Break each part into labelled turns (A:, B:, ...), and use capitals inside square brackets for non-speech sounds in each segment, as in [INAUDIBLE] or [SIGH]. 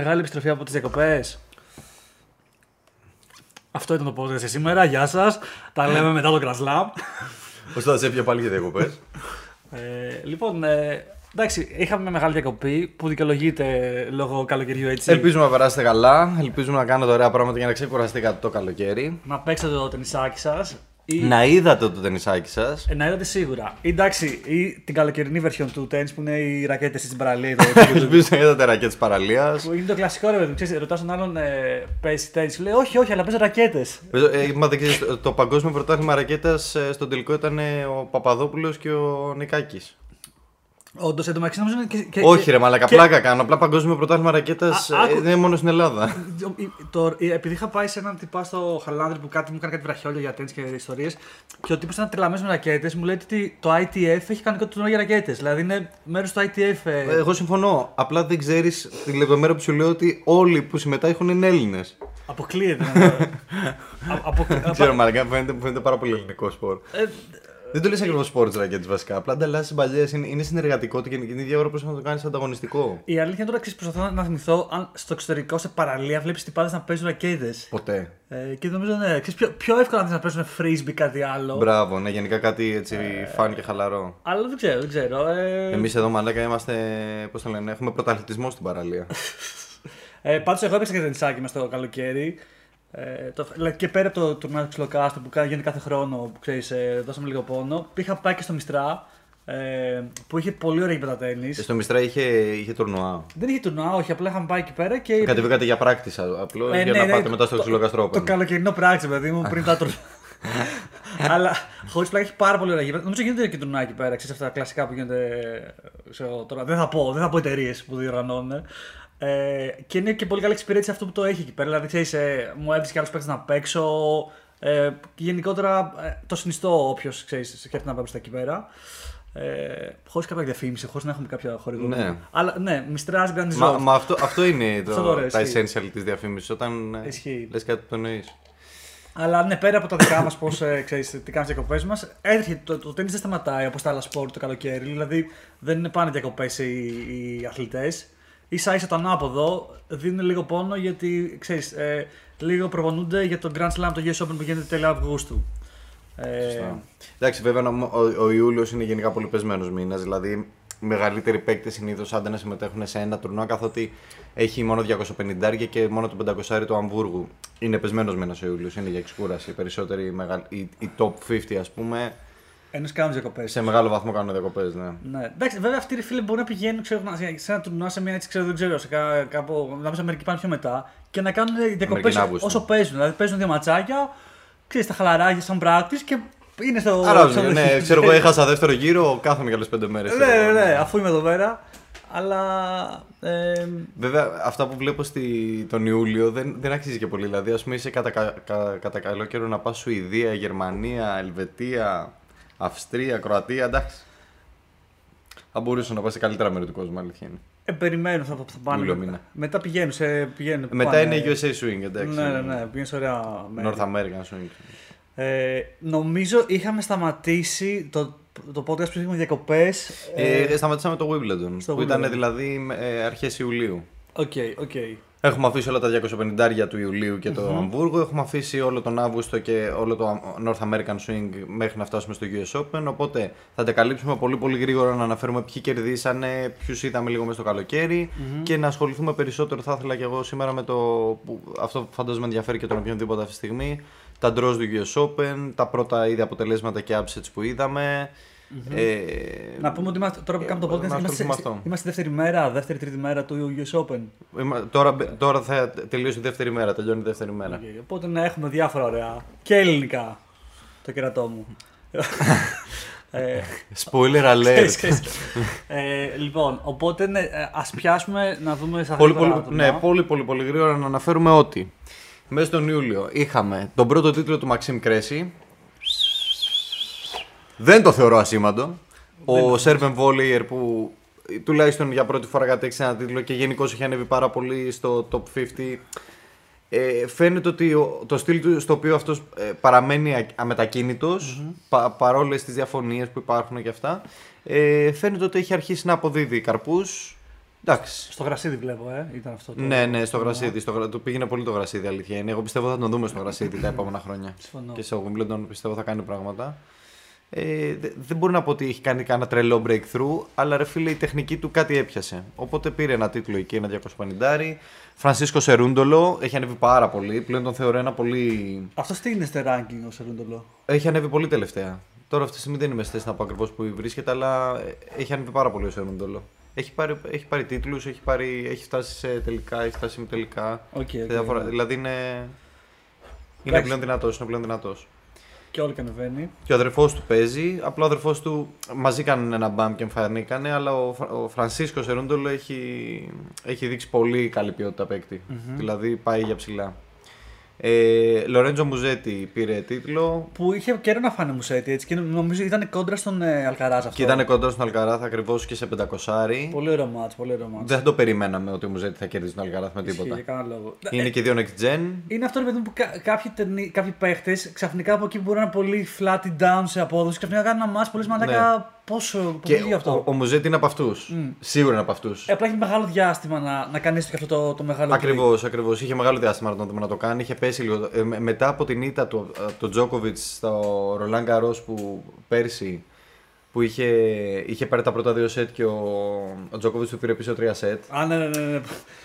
A: μεγάλη επιστροφή από τις διακοπές. Αυτό ήταν το podcast για σήμερα. Γεια σας. Τα λέμε μετά το Grand Slam.
B: Πώς θα σε έπια πάλι για διακοπές;
A: Ε, λοιπόν, ε, εντάξει, είχαμε μια μεγάλη διακοπή που δικαιολογείται λόγω καλοκαιριού έτσι.
B: Ελπίζουμε να περάσετε καλά. Ελπίζουμε να κάνετε ωραία πράγματα για να ξεκουραστείτε το καλοκαίρι.
A: Να παίξετε το ταινισάκι σας. Ή...
B: Να είδατε το ταινισάκι σας.
A: Ε, να είδατε σίγουρα. Ή, εντάξει, ή την καλοκαιρινή version του τέννη που είναι οι ρακέτες της παραλία.
B: Ελπίζω να είδατε ρακέτες παραλίας.
A: Που είναι το κλασικό ρε παιδί. Ρωτάς τον άλλον ε, παίζει τέννη. Σου λέει Όχι, όχι, αλλά παίζω ρακέτες.
B: Ε, μα δεν ξέρεις, το, το παγκόσμιο πρωτάθλημα ρακέτας ε, στον τελικό ήταν ε, ο Παπαδόπουλος και ο Νικάκης.
A: Όντως, εντωμεταξύ νομίζω είναι και. και
B: Όχι,
A: και-
B: ρε Μαλάκα,
A: και-
B: πλάκα κάνω. Απλά παγκόσμιο πρωτάθλημα ρακέτας
A: Α, άκου-
B: δεν είναι μόνο στην Ελλάδα.
A: Το, επειδή είχα πάει σε έναν τυπά στο Χαλάνδρη που κάτι μου έκανε κάτι βραχιόλια για τέννη και ιστορίες. Και ο τύπος ήταν τρελαμένος με ρακέτες. Μου λέει ότι το ITF έχει κανονικό τουρνουά για ρακέτες. Δηλαδή είναι μέρος του ITF. ε,
B: Εγώ συμφωνώ. Απλά δεν ξέρεις τη λεπτομέρεια που σου λέω ότι όλοι που συμμετέχουν είναι Έλληνες.
A: Αποκλείεται. ναι. [LAUGHS] Α- απο-
B: Δεν ξέρω, Μαλάκα, μου φαίνεται, μου φαίνεται πάρα πολύ ελληνικό σπορ.
A: Ε,
B: Δεν το λες ακριβώς σπορ τη ρακέτη βασικά. Απλά ανταλλάσσει μπαλιές. Είναι, είναι συνεργατικό και την ίδια ώρα προσπαθεί να το κάνεις ανταγωνιστικό.
A: Η αλήθεια είναι τώρα εξή. Προσπαθώ να θυμηθώ αν στο εξωτερικό σε παραλία βλέπεις τυπάδε να παίζουν ρακέτε.
B: Ποτέ.
A: Ε, και νομίζω ναι, ξέρεις, πιο, πιο εύκολα να δεις να παίζουν frisbee κάτι άλλο.
B: Μπράβο, ναι, γενικά κάτι έτσι φαν και χαλαρό.
A: Αλλά δεν ξέρω, δεν ξέρω. Ε,
B: Εμείς εδώ μαλάκα είμαστε. Πώς το λένε, έχουμε πρωταθλητισμό στην παραλία.
A: Ε, Πάντως, εγώ έπαιξα και ταινισάκι μέσα το καλοκαίρι. Ε, το, δηλαδή και πέρα από το τουρνουά του Ξυλοκάστρου που κα- γίνεται κάθε χρόνο, που ξέρεις, ε, δώσαμε λίγο πόνο. Είχα πάει και στο Μιστρά ε, που είχε πολύ ωραία γήπεδα τέννης.
B: Και στο Μιστρά είχε, είχε τουρνουά.
A: Δεν είχε τουρνουά, όχι, απλά είχαμε πάει εκεί πέρα και.
B: Κατεβήκατε για πράκτησα απλώ
A: Ε,
B: για
A: ναι,
B: να
A: ναι,
B: πάτε μετά στο
A: το-
B: ξυλοκαστρό.
A: Το καλοκαιρινό πράξη, παιδί μου, πριν τα τουρνουά. [LAUGHS] Αλλά χωρίς πλάκα έχει πάρα πολύ ωραία γήπεδα. Νομίζω γίνεται και τουρνουά εκεί πέρα. Ξέρεις αυτά τα κλασικά που γίνονται. ξέρω, τώρα, δεν θα πω, δεν θα πω εταιρείες που διοργανώνουν. Ε, και είναι και πολύ καλή εξυπηρέτηση αυτό που το έχει εκεί πέρα. Δηλαδή, ξέρεις, ε, μου έδειξε και άλλους παίκτες να παίξω. Ε, και γενικότερα ε, το συνιστώ όποιος σκέφτεται να πάει μπροστά εκεί πέρα. Ε, χωρίς κάποια διαφήμιση, χωρίς να έχουμε κάποια χορηγούμενη.
B: Ναι.
A: Αλλά ναι, Μιστρά Grand
B: Μα,
A: Resort.
B: μα αυτό, αυτό είναι το,
A: Αυτό το ωραίο,
B: τα
A: ισχύει.
B: essential της διαφήμισης. Όταν
A: Ισχύει.
B: λες κάτι που το εννοείς.
A: Αλλά ναι, πέρα από τα δικά μας, πώς ε, ξέρεις, τι κάνουν τι διακοπές μας, έρχεται το, το τέννη δεν σταματάει όπως τα άλλα σπορ το καλοκαίρι. Δηλαδή δεν είναι πάνε διακοπές οι, οι αθλητές. Σα ίσα το ανάποδο δίνουν λίγο πόνο γιατί ξέρεις, ε, λίγο προπονούνται για το Grand Slam, το US Open που γίνεται τέλη Αυγούστου. Ε,
B: Σωστά. Εντάξει, βέβαια ο, ο, ο Ιούλιος είναι γενικά πολύ πεσμένος μήνας. Δηλαδή, οι μεγαλύτεροι παίκτες συνήθως άντε να συμμετέχουν σε ένα τουρνουά, καθότι έχει μόνο 250 και μόνο το 500 του Αμβούργου. Είναι πεσμένος μήνας ο Ιούλιος, είναι για εξκούραση. Οι περισσότεροι, οι, μεγαλ- οι, οι top 50, ας πούμε,
A: Ενώ κάνουν διακοπές.
B: σε μεγάλο βαθμό κάνουν διακοπές. Ναι.
A: Ναι. Εντάξει, βέβαια αυτοί οι φίλοι μπορεί να πηγαίνουν ξέρω, να- σε ένα τουρνουά, σε μια έτσι, ξέρω, δεν ξέρω, σε κά, κάπου, να σε Αμερική πάνε πιο μετά και να κάνουν διακοπές
B: Αμερική Αύγουστο.
A: όσο παίζουν. Δηλαδή παίζουν δύο ματσάκια, ξέρεις τα χαλαράκια σαν practice και είναι στο.
B: Άρα,
A: στο-
B: ναι, ξέρω εγώ, έχασα δεύτερο γύρο, κάθομαι για άλλες πέντε μέρες.
A: ναι, ναι, ναι, αφού είμαι εδώ πέρα. Αλλά. Ε,
B: Βέβαια, αυτά που βλέπω στη, τον Ιούλιο δεν, δεν αξίζει και πολύ. Δηλαδή, ας πούμε, είσαι κατά, κα- κα- κατά καλό καιρό να πας Σουηδία, Γερμανία, Ελβετία, Αυστρία, Κροατία, εντάξει. Θα μπορούσε να πα σε καλύτερα μέρη του κόσμου, αλήθεια είναι.
A: ε, περιμένω θα, θα πάνε.
B: Ιούλιο μήνα.
A: Μετά πηγαίνουν. Σε, πηγαίνουν
B: Μετά
A: πάνε-
B: είναι USA Swing, εντάξει.
A: Ναι, ναι, ναι, πηγαίνουν σε ωραία μέρη.
B: North American Swing.
A: Ε, νομίζω είχαμε σταματήσει το, το podcast που είχαμε διακοπές.
B: Ε, σταματήσαμε το Wimbledon,
A: στο
B: που ήταν
A: Wimbledon.
B: δηλαδή ε, αρχές Ιουλίου.
A: OK, OK.
B: Έχουμε αφήσει όλα τα 250 του Ιουλίου και το Αμβούργο. Έχουμε αφήσει όλο τον Αύγουστο και όλο το North American Swing μέχρι να φτάσουμε στο US Open. Οπότε θα τα καλύψουμε πολύ πολύ γρήγορα να αναφέρουμε ποιοι κερδίσανε, ποιους είδαμε λίγο μέσα στο καλοκαίρι και να ασχοληθούμε περισσότερο. Θα ήθελα και εγώ σήμερα με το. Που αυτό φαντάζομαι ενδιαφέρει και τον οποιονδήποτε αυτή τη στιγμή. Τα draws του US Open, τα πρώτα ήδη αποτελέσματα και upsets που είδαμε. Ε,
A: Να πούμε ότι είμαστε, τώρα που κάνουμε το
B: ε,
A: podcast
B: να
A: είμαστε,
B: ασχοληθούμε
A: σε-
B: αυτό.
A: είμαστε δεύτερη μέρα, δεύτερη τρίτη μέρα του US Open.
B: Είμα- Τώρα, τώρα θα τελειώσει η δεύτερη μέρα, τελειώνει η δεύτερη μέρα.
A: Οκ, Οπότε να έχουμε διάφορα ωραία και ελληνικά το κερατό μου. [LAUGHS] ε,
B: Spoiler alert.
A: ξέρεις, ξέρεις. ε, λοιπόν, οπότε ναι, ε, ας πιάσουμε να δούμε στα
B: πολύ,
A: γρήγορα
B: πολύ,
A: τουρνουά.
B: ναι, πολύ, πολύ, πολύ γρήγορα να αναφέρουμε ότι μέσα στον Ιούλιο είχαμε τον πρώτο τίτλο του Μαξίμ Κρέση. Δεν το θεωρώ ασήμαντο. Ο Σέρβεν Βόλεϊερ που τουλάχιστον για πρώτη φορά κατέξε ένα τίτλο και γενικώ έχει ανέβει πάρα πολύ στο top 50. Ε, φαίνεται ότι ο- το στυλ του στο οποίο αυτός ε, παραμένει α- αμετακίνητος, πα, παρόλες τις διαφωνίες που υπάρχουν και αυτά ε, φαίνεται ότι έχει αρχίσει να αποδίδει καρπούς Εντάξει.
A: Στο γρασίδι βλέπω, ε, ήταν αυτό. Το...
B: Ναι, ναι, στο γρασίδι. Στο, γρα- του πήγαινε πολύ το γρασίδι, αλήθεια είναι. Εγώ πιστεύω θα τον δούμε στο γρασίδι τα επόμενα χρόνια.
A: Συμφωνώ.
B: Και στο Wimbledon πιστεύω θα κάνει πράγματα. Ε, δε- δεν μπορεί να πω ότι έχει κάνει κανένα τρελό breakthrough, αλλά ρε φίλε η τεχνική του κάτι έπιασε. Οπότε πήρε ένα τίτλο εκεί, ένα 250. Φρανσίσκο Σερούντολο έχει ανέβει πάρα πολύ. Πλέον τον θεωρώ ένα πολύ.
A: Αυτός τι είναι στο ranking ο Σερούντολο;
B: Έχει ανέβει πολύ τελευταία. Τώρα αυτή τη στιγμή δεν είμαι στη θέση να πω ακριβώς που βρίσκεται, αλλά ε, έχει ανέβει πάρα πολύ ο Σερούντολο. Έχει πάρει, έχει πάρει τίτλους, έχει, πάρει, έχει φτάσει σε τελικά, έχει φτάσει με τελικά.
A: Οκ,
B: σε
A: οκ,
B: διάφορα-
A: ναι.
B: Δηλαδή είναι. Είναι
A: Εντάξει.
B: πλέον δυνατός, είναι πλέον δυνατός.
A: Και όλοι και ανεβαίνει.
B: Και ο αδερφός του παίζει. Απλά ο αδερφός του μαζί κάνουν ένα μπαμ και εμφανιστήκανε. Αλλά ο, Φρα- ο Φρανσίσκος Σερούντολο έχει, έχει δείξει πολύ καλή ποιότητα παίκτη. Δηλαδή πάει για ψηλά. Ε, Λορέντζο Μουζέτη πήρε τίτλο.
A: Που είχε καιρό να φανεί ο Μουζέτη έτσι και νομίζω ήταν κόντρα στον ε, Αλκαράζ αυτό.
B: Και ήταν κοντά στον Αλκαράθ ακριβώς και σε 500.
A: Πολύ ωραίο μάτς, πολύ ωραίο μάτς.
B: Δεν το περιμέναμε ότι ο Μουζέτη θα κερδίσει τον Αλκαράθ με
A: Ισχύει,
B: τίποτα.
A: Για κανένα λόγο.
B: Είναι και δύο next gen.
A: Είναι αυτό ρε παιδί μου που κα- κάποιοι, τερνί- κάποιοι παίχτες ξαφνικά από εκεί που μπορεί να είναι πολύ flat down σε απόδοση, ξαφνικά κάνουν ένα match πολύ μαλάκα. Πόσο,
B: Και
A: πόσο γίνει αυτό.
B: ο, ο Μουζέτη είναι από αυτούς. Σίγουρα είναι από αυτούς.
A: Ε, απλά έχει μεγάλο διάστημα να, να κάνεις και αυτό το, το μεγάλο.
B: Ακριβώς, ακριβώς. Είχε μεγάλο διάστημα να το δούμε να το κάνει. Είχε πέσει λίγο. Ε, με- μετά από την ήττα του από τον Τζόκοβιτ στο Ρολάν Καρό που πέρσι που είχε, είχε πάρει τα πρώτα δύο σετ και ο, ο Τζόκοβιτς του πήρε πίσω τρία σετ.
A: Α, ναι, ναι, ναι. ναι.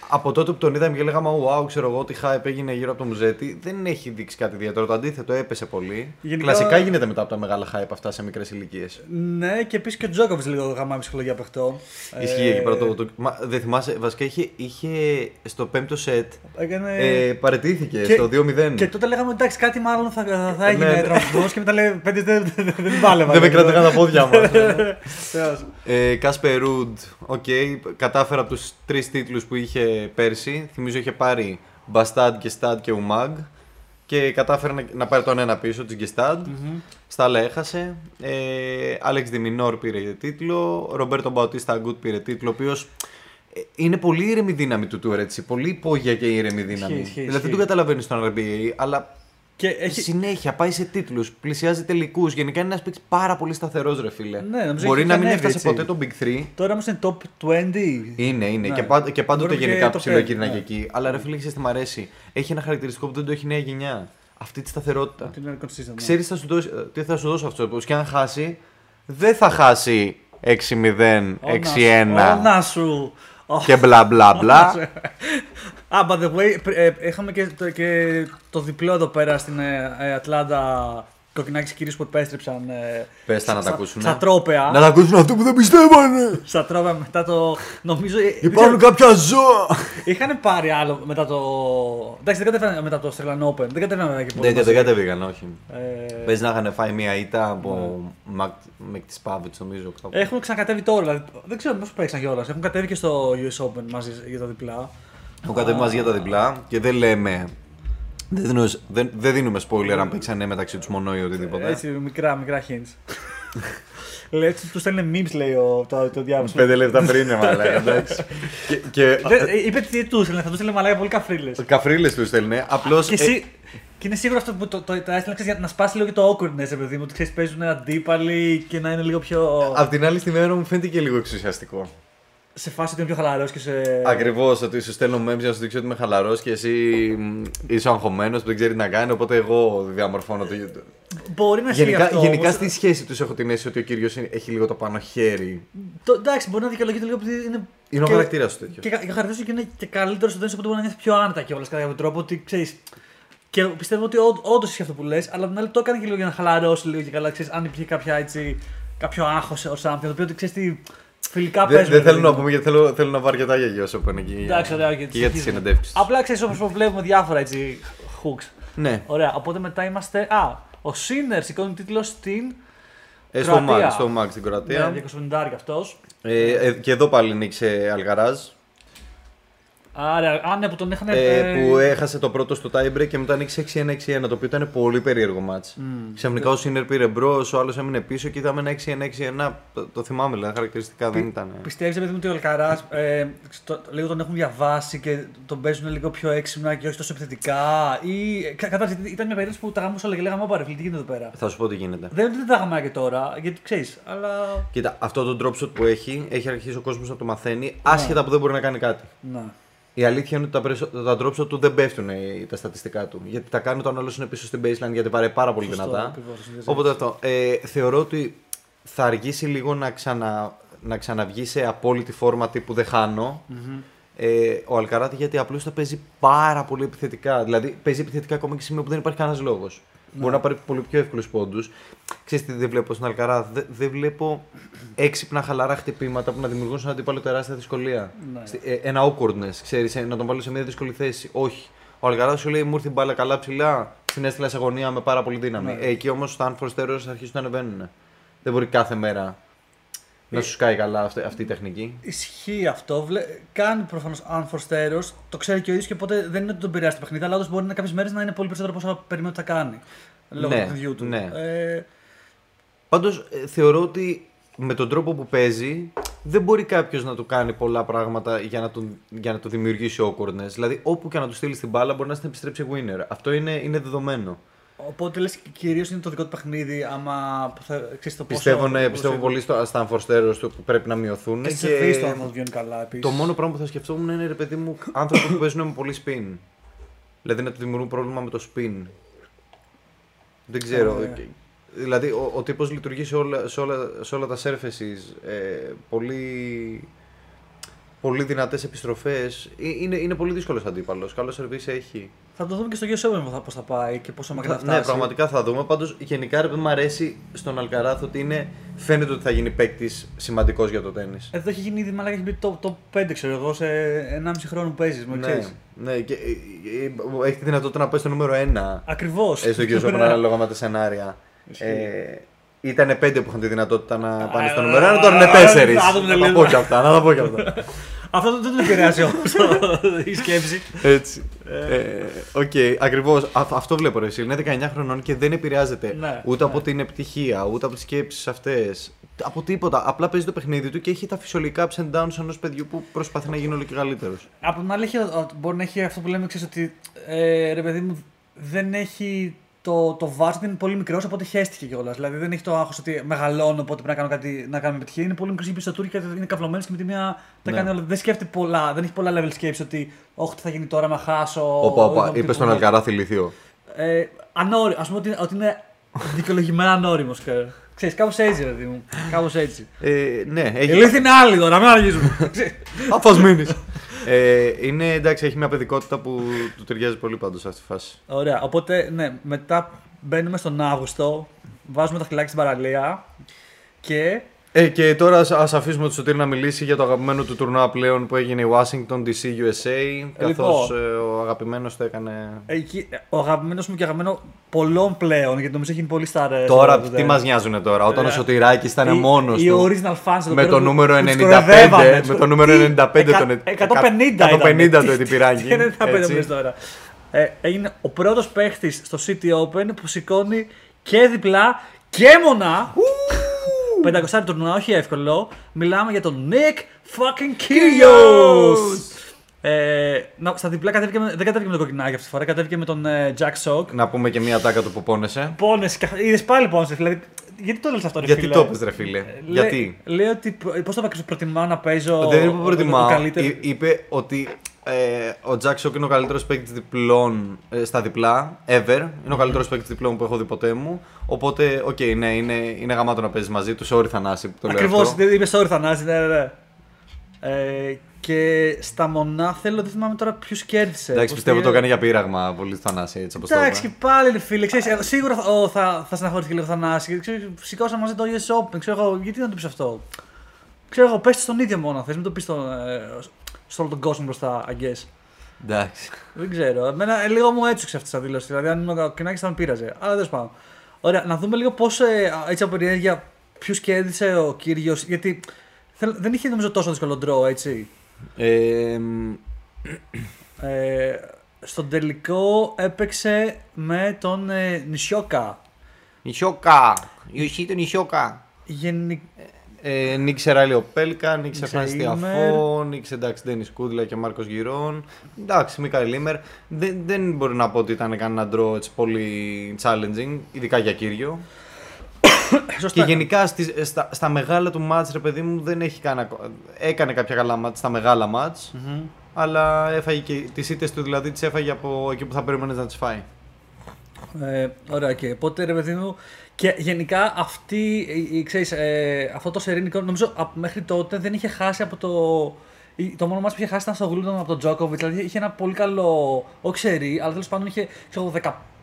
B: Από τότε που τον είδαμε και λέγαμε Wow, ξέρω εγώ τι hype έγινε γύρω από το Μουζέτη, δεν έχει δείξει κάτι ιδιαίτερο. Το αντίθετο έπεσε πολύ.
A: Γενικά-
B: Κλασικά γίνεται μετά από τα μεγάλα hype αυτά σε μικρές ηλικίες.
A: Ναι, και επίσης και ο Τζόκοβιτς λίγο γαμά ψυχολογία παιχτών.
B: Ισχύει
A: Ε,
B: εκεί πέρα το. το μα, δεν θυμάσαι, βασικά είχε, είχε στο πέμπτο σετ.
A: Έκανε...
B: Ε, παρετήθηκε
A: και-
B: στο 2-0.
A: Και τότε λέγαμε εντάξει, κάτι μάλλον θα, θα έγινε
B: Ναι, ναι.
A: τραυματισμό και μετά λέει Πέντε δεν, δεν, δεν την πάλευα.
B: Δεν με κράταγαν τα πόδια μου.
A: Θεός. [LAUGHS]
B: ε, Κάσπερ Ρουντ, οκ, κατάφερα από τους τρεις τίτλους που είχε πέρσι. Θυμίζω είχε πάρει Μπαστάντ, Γκεστάντ και Ουμάγκ. Και κατάφερε να, να πάρει τον ένα πίσω, της Γκεστάντ. Στα άλλα έχασε. Ε, Άλεξ Ντε Μινόρ πήρε τίτλο. Ρομπέρτο Μπαουτίστα Αγκούτ πήρε τίτλο, ο οποίος ε, είναι πολύ ήρεμη δύναμη του Tour, έτσι. Πολύ υπόγεια και ήρεμη δύναμη.
A: Ισχύει, ισχύει,
B: δηλαδή δεν
A: ισχύει.
B: τον καταλαβαίνεις στον RBA, αλλά
A: Και έχει,
B: Συνέχεια πάει σε τίτλους, πλησιάζει τελικούς. Γενικά είναι ένας παίκτη πάρα πολύ σταθερός, ρε φίλε.
A: Ναι, νομίζω
B: Μπορεί
A: έχει
B: να μην
A: ανέβει,
B: έφτασε
A: έτσι.
B: ποτέ το Big 3.
A: Τώρα όμως είναι top 20.
B: Είναι, είναι.
A: Ναι.
B: Και, πά, και πάντοτε
A: Μπορεί και
B: γενικά
A: το
B: ψιλογύρναγε
A: ναι.
B: εκεί. Αλλά ρε φίλε, ξέρεις τι μ' αρέσει; Έχει ένα χαρακτηριστικό που δεν το έχει η νέα γενιά. Αυτή τη σταθερότητα.
A: Ότι είναι consistent. ναι.
B: Ξέρεις τι θα σου δώσω αυτό. Όπως και αν χάσει, δεν θα χάσει 6-0, 6-1
A: Όλα σου. Ω,
B: και μπλα μπλα μπλα. [LAUGHS]
A: Α, by the way, πρ- ε, είχαμε και το, και το διπλό εδώ πέρα στην ε, ε, Ατλάντα. Κοκκινάκης κυρίως που επέστρεψαν. Ε,
B: Πες τα να
A: στα-
B: τα ακούσουνε.
A: Στα τρόπεα.
B: Να τα ακούσουν αυτό που δεν πιστεύανε.
A: Στα τρόπεα μετά το. Νομίζω. ε,
B: Υπάρχουν κάποια ζώα.
A: Είχαν πάρει άλλο μετά το. Εντάξει, δεν κατέβαιναν μετά το Australian Open. Δεν κατέβαιναν βέβαια και πολύ.
B: Δεν
A: μαζί.
B: δεν κατέβηκαν, όχι.
A: Ε,
B: Παίζει να είχαν φάει μια ήττα από
A: Ναι.
B: Μακ τη Πάβιτ, νομίζω. κάπου.
A: Έχουν ξανακατέβει τώρα. Δηλαδή, δεν ξέρω πώς παίξαν κιόλας. Έχουν κατέβει και στο US Open μαζί για τα διπλά.
B: Έχουν κατέβει μαζί για τα διπλά και δεν λέμε. Δεν δίνουμε, δεν, δεν δίνουμε spoiler αν παίξανε μεταξύ τους μόνο ή οτιδήποτε.
A: Έτσι, μικρά, μικρά hints. [LAUGHS] λέει, έτσι τους στέλνουν memes, λέει ο, το, το διάβολο.
B: Πέντε λεπτά πριν, μαλάκα, [LAUGHS] εντάξει. και και
A: Δεν- ε, είπε τι τους έστειλε, θα τους έστειλε μαλάκα πολύ καφρίλες.
B: καφρίλες τους στέλνε. Απλώς.
A: Και, εσύ, και είναι σίγουρο αυτό που το, το, το έστειλε ξέρεις, για να σπάσει λίγο και το awkwardness, ρε παιδί μου. Ότι ξέρεις, παίζουν αντίπαλοι και να είναι λίγο πιο.
B: Απ' την άλλη, στην ώρα μου φαίνεται και λίγο εξουσιαστικό.
A: Σε φάση ότι είναι πιο χαλαρός και σε.
B: Ακριβώς, ότι σου στέλνω memes για να σου δείξω ότι είμαι χαλαρός και εσύ μ, είσαι αγχωμένος που δεν ξέρει τι να κάνει. Οπότε εγώ διαμορφώνω το.
A: Μπορεί να ισχύει
B: Γενικά,
A: αυτό.
B: γενικά
A: όμως-
B: στη σχέση τους έχω την αίσθηση ότι ο κύριος έχει λίγο το πάνω χέρι.
A: Το, εντάξει, μπορεί να δικαιολογείται λίγο επειδή είναι.
B: Είναι ο
A: και-
B: χαρακτήρας του τέτοιο.
A: Και, κα- και χαρακτήρας και είναι και καλύτερος στο τέννη, οπότε μπορεί να νιώθει πιο άνετα κιόλας κατά κάποιο τρόπο. Ότι ξέρεις. Και πιστεύω ότι όντως ισχύει αυτό που λες, αλλά την άλλη το έκανε και λίγο για να χαλαρώσει λίγο και καλά. Ξέρεις, αν υπήρχε κάποια έτσι. κάποιο άγχος ω something, το οποίο ότι ξέρεις τι. Φιλικά
B: Δεν,
A: παίζουν.
B: δεν
A: ρε
B: θέλω
A: παιδί
B: να
A: μου.
B: πούμε γιατί θέλω, θέλω να βάλω αρκετά για γιο που είναι εκεί.
A: Εντάξει, ωραία,
B: και για τις
A: συνεχίζουμε.
B: συνεντεύξεις.
A: Απλά ξέρεις όπως βλέπουμε διάφορα έτσι hooks.
B: Ναι,
A: Ωραία, οπότε μετά είμαστε. Α, ο Σίνερ σηκώνει τίτλο στην.
B: ε, στο
A: Κροατία.
B: Max, στο Max στην Κροατία.
A: Ναι, 250 αυτό.
B: Ε, ε, και εδώ πάλι νίκησε Αλγαράζ.
A: Άρα, α, ναι, που τον είχαν.
B: Ε,
A: ε,
B: που έχασε το πρώτο στο tiebreak και μετά ανοίξει 6-1-6-1, το οποίο ήταν πολύ περίεργο μάτς. Ξαφνικά ο Σίνερ πήρε μπρος, ο άλλος έμεινε πίσω και είδαμε ένα 6-1-6-1. Το, το θυμάμαι, δηλαδή, χαρακτηριστικά δεν ήταν.
A: Πιστεύεις, παιδί μου, ότι ο Αλκαράς ε, στο- λίγο τον έχουν διαβάσει και τον παίζουν λίγο πιο έξυπνα και όχι τόσο επιθετικά. Ή. κα- Καταρχήν, ήταν μια περίπτωση που τα γάμου όλα και λέγαμε: Πάρε, φίλε, τι γίνεται εδώ πέρα.
B: Θα σου πω τι γίνεται.
A: Δεν δεν τα γάμια και τώρα, γιατί ξέρεις, αλλά.
B: Κοίτα, αυτό το drop shot που έχει, έχει αρχίσει ο κόσμος να το μαθαίνει, άσχετα που δεν μπορεί να κάνει κάτι.
A: Να.
B: Η αλήθεια είναι ότι τα, περισσο- τα drop shot του δεν πέφτουν ε, τα στατιστικά του. Γιατί τα κάνει όταν άλλο είναι πίσω στην baseline γιατί πάρε πάρα πολύ
A: Σωστό,
B: δυνατά.
A: ακριβώς, συνδυάζει.
B: Οπότε αυτό. Ε, θεωρώ ότι θα αργήσει λίγο να, ξανα, να ξαναβγεί σε απόλυτη φόρμα τύπου δεν χανω Ε, ο Αλκαράτη γιατί απλώς θα παίζει πάρα πολύ επιθετικά. Δηλαδή παίζει επιθετικά ακόμα και σε σημείο που δεν υπάρχει κανένας λόγος. Μπορεί να πάρει πολύ πιο εύκολους πόντους. Ξέρετε τι δεν βλέπω στην Αλκαρά. Δεν, δεν βλέπω έξυπνα χαλαρά χτυπήματα που να δημιουργούν στον αντίπαλο τεράστια δυσκολία.
A: Ναι.
B: Στη- ε, ένα awkwardness, ξέρεις, ε, να τον βάλω σε μια δύσκολη θέση. Όχι. Ο Αλκαράς σου λέει μου ήρθε η μπάλα καλά ψηλά, την έστειλα σε γωνία με πάρα πολύ δύναμη.
A: Ναι.
B: Ε, εκεί όμως τα unforced errors θα αρχίσουν να ανεβαίνουν. Δεν μπορεί κάθε μέρα να σου σκάει καλά αυτή, αυτή η τεχνική.
A: Ισχύει αυτό. Βλέ... Κάνει προφανώς unforced errors. Το ξέρει και ο ίδιος και οπότε δεν είναι ότι τον επηρεάζει το παιχνίδι. Αλλά όντως μπορεί να κάποιες μέρες να είναι πολύ περισσότερο από όσο περιμένει ότι θα κάνει. Λόγω
B: Ναι,
A: του παιδιού του.
B: ναι.
A: Ε,
B: Πάντως θεωρώ ότι με τον τρόπο που παίζει δεν μπορεί κάποιος να του κάνει πολλά πράγματα για να, τον, για να του δημιουργήσει awkwardness. Δηλαδή, όπου και να του στείλεις την μπάλα μπορεί να στην επιστρέψει winner. Αυτό είναι, είναι δεδομένο.
A: Οπότε λες κυρίως είναι το δικό του παιχνίδι. Άμα θα, ξέρεις, το πόσο,
B: Πιστεύω, ναι,
A: πόσο-
B: πιστεύω πολύ στο, στα unforced errors του που πρέπει να μειωθούν.
A: Και στι service το αν θα βγαίνουν καλά επίσης.
B: το μόνο πράγμα που θα σκεφτόμουν είναι ρε παιδί μου άνθρωποι που παίζουν με πολύ spin. Δηλαδή να του δημιουργούν πρόβλημα με το spin. Δεν ξέρω.
A: Ωραία.
B: Και- Δηλαδή ο, ο τύπος λειτουργεί σε όλα, σε όλα, σε όλα τα surfaces. Ε, πολύ, πολύ δυνατές επιστροφές. Ε, Είναι, είναι πολύ δύσκολος αντίπαλος. Καλό service έχει.
A: Θα το δούμε και στο US Open πώς θα πάει και πόσο μακριά θα
B: ναι,
A: φτάσει.
B: πραγματικά θα δούμε. Πάντως γενικά ρε παιδί μου αρέσει στον Αλκαράθ ότι είναι, φαίνεται ότι θα γίνει παίκτης σημαντικός για το τέννις.
A: Εδώ έχει γίνει ήδη μαλάκα, έχει μπει το, το 5 ξέρω εγώ σε 1,5 χρόνο που παίζεις.
B: Ναι, ναι, και ε, ε, έχεις τη δυνατότητα να πάει στο νούμερο 1.
A: Ακριβώς.
B: Έστω και όσο ανάλογα με τα σενάρια. Ε, ήταν πέντε που είχαν τη δυνατότητα να πάνε στο
A: Α,
B: νούμερο 1,
A: α,
B: τώρα είναι
A: α,
B: τέσσερις.
A: α, δούμε
B: Να τα
A: λίγο.
B: πω κι αυτά, [LAUGHS] να τα πω κι αυτά.
A: Αυτό δεν τον επηρεάζει όμως η σκέψη.
B: Έτσι. Ε, Οκ, ακριβώς. Αυτό βλέπω ρε. εσύ. Είναι 19 χρονών και δεν επηρεάζεται
A: Ναι,
B: ούτε
A: ναι.
B: από την επιτυχία, ούτε από τις σκέψεις αυτές. Από τίποτα. Απλά παίζει το παιχνίδι του και έχει τα φυσιολογικά ups and downs ενός παιδιού που προσπαθεί να γίνει όλο και καλύτερος.
A: Από την άλλη, έχει, μπορεί να έχει αυτό που λέμε, ξέρεις, ότι ε, ρε παιδί μου δεν έχει το, το βάρος ότι είναι πολύ μικρός, οπότε χέστηκε κιόλας. Δηλαδή δεν έχει το άγχος ότι μεγαλώνω, οπότε πρέπει να κάνω κάτι να κάνουμε επιτυχία. Είναι πολύ μικρό πίσω του και είναι καυλωμένο και με τη μία τα
B: Ναι.
A: κάνει όλα. Δεν σκέφτεται πολλά, δεν έχει πολλά level σκέψη ότι, Όχι, τι θα γίνει τώρα, να χάσω.
B: Όπα, όπα,
A: είδα
B: είπες
A: τι
B: στον
A: που-
B: Αλκαράθ ηλίθιο.
A: Ε, ανώρι, ας πούμε ότι, ότι είναι δικαιολογημένα ανώριμος. Ξέρεις, κάπως έτσι, ρε μου. Κάπως έτσι.
B: Ε, ναι,
A: Η
B: έχει.
A: λύθη είναι άλλη τώρα, μην αργήσουμε.
B: Αφού μείνει. Ε, είναι εντάξει, έχει μια παιδικότητα που του ταιριάζει πολύ πάντως σε αυτή τη φάση.
A: Ωραία, οπότε ναι, μετά μπαίνουμε στον Αύγουστο, βάζουμε τα φυλάκια στην παραλία και
B: Ε, και τώρα ας, ας αφήσουμε το Σωτήρη να μιλήσει για το αγαπημένο του τουρνουά πλέον που έγινε η Washington DC USA. Καθώς
A: Λοιπόν.
B: ε, ο αγαπημένος το έκανε.
A: εκεί, ο αγαπημένος μου και αγαπημένο πολλών πλέον, γιατί νομίζω έχει γίνει πολύ στα ρε.
B: Τώρα
A: στα-
B: τι μας νοιάζουν τώρα, όταν ο
A: Ε,
B: Σωτηράκης ήταν
A: οι-
B: μόνος
A: οι
B: του.
A: original fans εδώ
B: με
A: πέρα
B: το
A: που-
B: νούμερο
A: που τους
B: 95,
A: κοροϊδεύανε.
B: με το νούμερο 95 τον
A: Εκα- 150
B: 150
A: ήταν.
B: το ετυπηράκι.
A: Τι 95
B: έτσι. [LAUGHS]
A: μου τώρα. Ε, έγινε ο πρώτος παίχτης στο City Open που σηκώνει και διπλά και μονά. 500 τουρνουά, όχι εύκολο. Μιλάμε για τον Nick fucking Kyrgios. Ε, να, στα διπλά κατέβηκε, με- δεν κατέβηκε με τον Κοκκινάκη αυτή τη φορά, κατέβηκε με τον ε, Jack Sock.
B: Να πούμε και μία ατάκα του που πόνεσε.
A: Πόνες, είδες πάλι πόνες, δηλαδή. Γιατί το λες αυτό, ρε
B: Γιατί
A: φίλε;
B: το πες ρε φίλε,
A: Λέ-
B: γιατί;
A: Λέει ότι. Πώς το είπα, προτιμάω να παίζω.
B: Δεν είπε
A: ο-
B: που
A: ο-
B: προτιμάω.
A: ο καλύτερο-
B: Εί- Είπε ότι ε, ο Jack Sock είναι ο καλύτερος παίκτης διπλών ε, στα διπλά ever. Είναι ο καλύτερος παίκτης διπλών που έχω δει ποτέ μου. Οπότε, οκ, ναι, είναι, είναι γαμάτο να παίζεις μαζί τους. Sorry, Θανάση που το λέω.
A: Ακριβώς,
B: αυτό.
A: είπε sorry Θανάση, ναι, ναι, ναι. Ε, και στα μονά θέλω, δεν θυμάμαι τώρα ποιο κέρδισε.
B: Εντάξει,
A: Πώς
B: πιστεύω
A: τι-
B: το έκανε για πείραγμα πολύ Θανάση έτσι όπως το
A: Εντάξει,
B: είπα.
A: και πάλι ρε φίλε, ξέρεις, ε, σίγουρα θα, ο, θα, θα στεναχωρηθεί και λίγο Θανάση. γιατί, ξέρεις, Σηκώσαμε μαζί το US Open, ξέρω εγώ, γιατί να το πεις αυτό; Ξέρω εγώ, πες το στον ίδιο μόνο, θες, μην το πεις στο, ε, σε όλο τον κόσμο μπροστά, I guess.
B: Εντάξει.
A: Δεν ξέρω. Εμένα ε, λίγο μου έτσουξε αυτή τη δήλωση. Δηλαδή, αν ήμουν ο Κινάκη θα με πείραζε. Αλλά δεν πάω. Ωραία, να δούμε λίγο πώς έτσι από περιέργεια ποιους κέρδισε ο κύριος. Γιατί θέλ- δεν είχε νομίζω τόσο δύσκολο draw, έτσι.
B: Ε, μ,
A: Ε, στον τελικό έπαιξε με τον ε, Νισιόκα.
B: Νισιόκα! Ιωσή τον Νισιόκα!
A: Γενι...
B: Ε, νίκησε Ράλιο Πέλκα, νίκησε
A: Νίκησε
B: Φράνση
A: Ήλμερ.
B: Τιαφό, νίκησε εντάξει Ντένις Κούδλα και Μάρκος Γυρών. Εντάξει, Μίκαελ Λίμερ. Δεν, δεν μπορεί να πω ότι ήταν κανένα ντρό έτσι πολύ challenging, ειδικά για κύριο. [COUGHS]
A: Σωστά.
B: Και γενικά στις, στα, στα μεγάλα του μάτς, ρε παιδί μου, δεν έχει κάνει. ακο- Έκανε κάποια καλά μάτς στα μεγάλα μάτς,
A: Μμμ.
B: αλλά έφαγε και τις ήττες του δηλαδή τις έφαγε από εκεί που θα περίμενες να τις φάει.
A: Ε, ωραία, και οπότε ρε παιδί μου. Και γενικά αυτή, η- η- ξέρεις, ε, αυτό το σερίνικο νομίζω α- μέχρι τότε δεν είχε χάσει από το. η- Το μόνο μάτς που είχε χάσει ήταν στο Γλούντον από τον Τζόκοβιτ. Δηλαδή είχε ένα πολύ καλό. Όχι σερί, αλλά τέλος πάντων είχε ξέρω,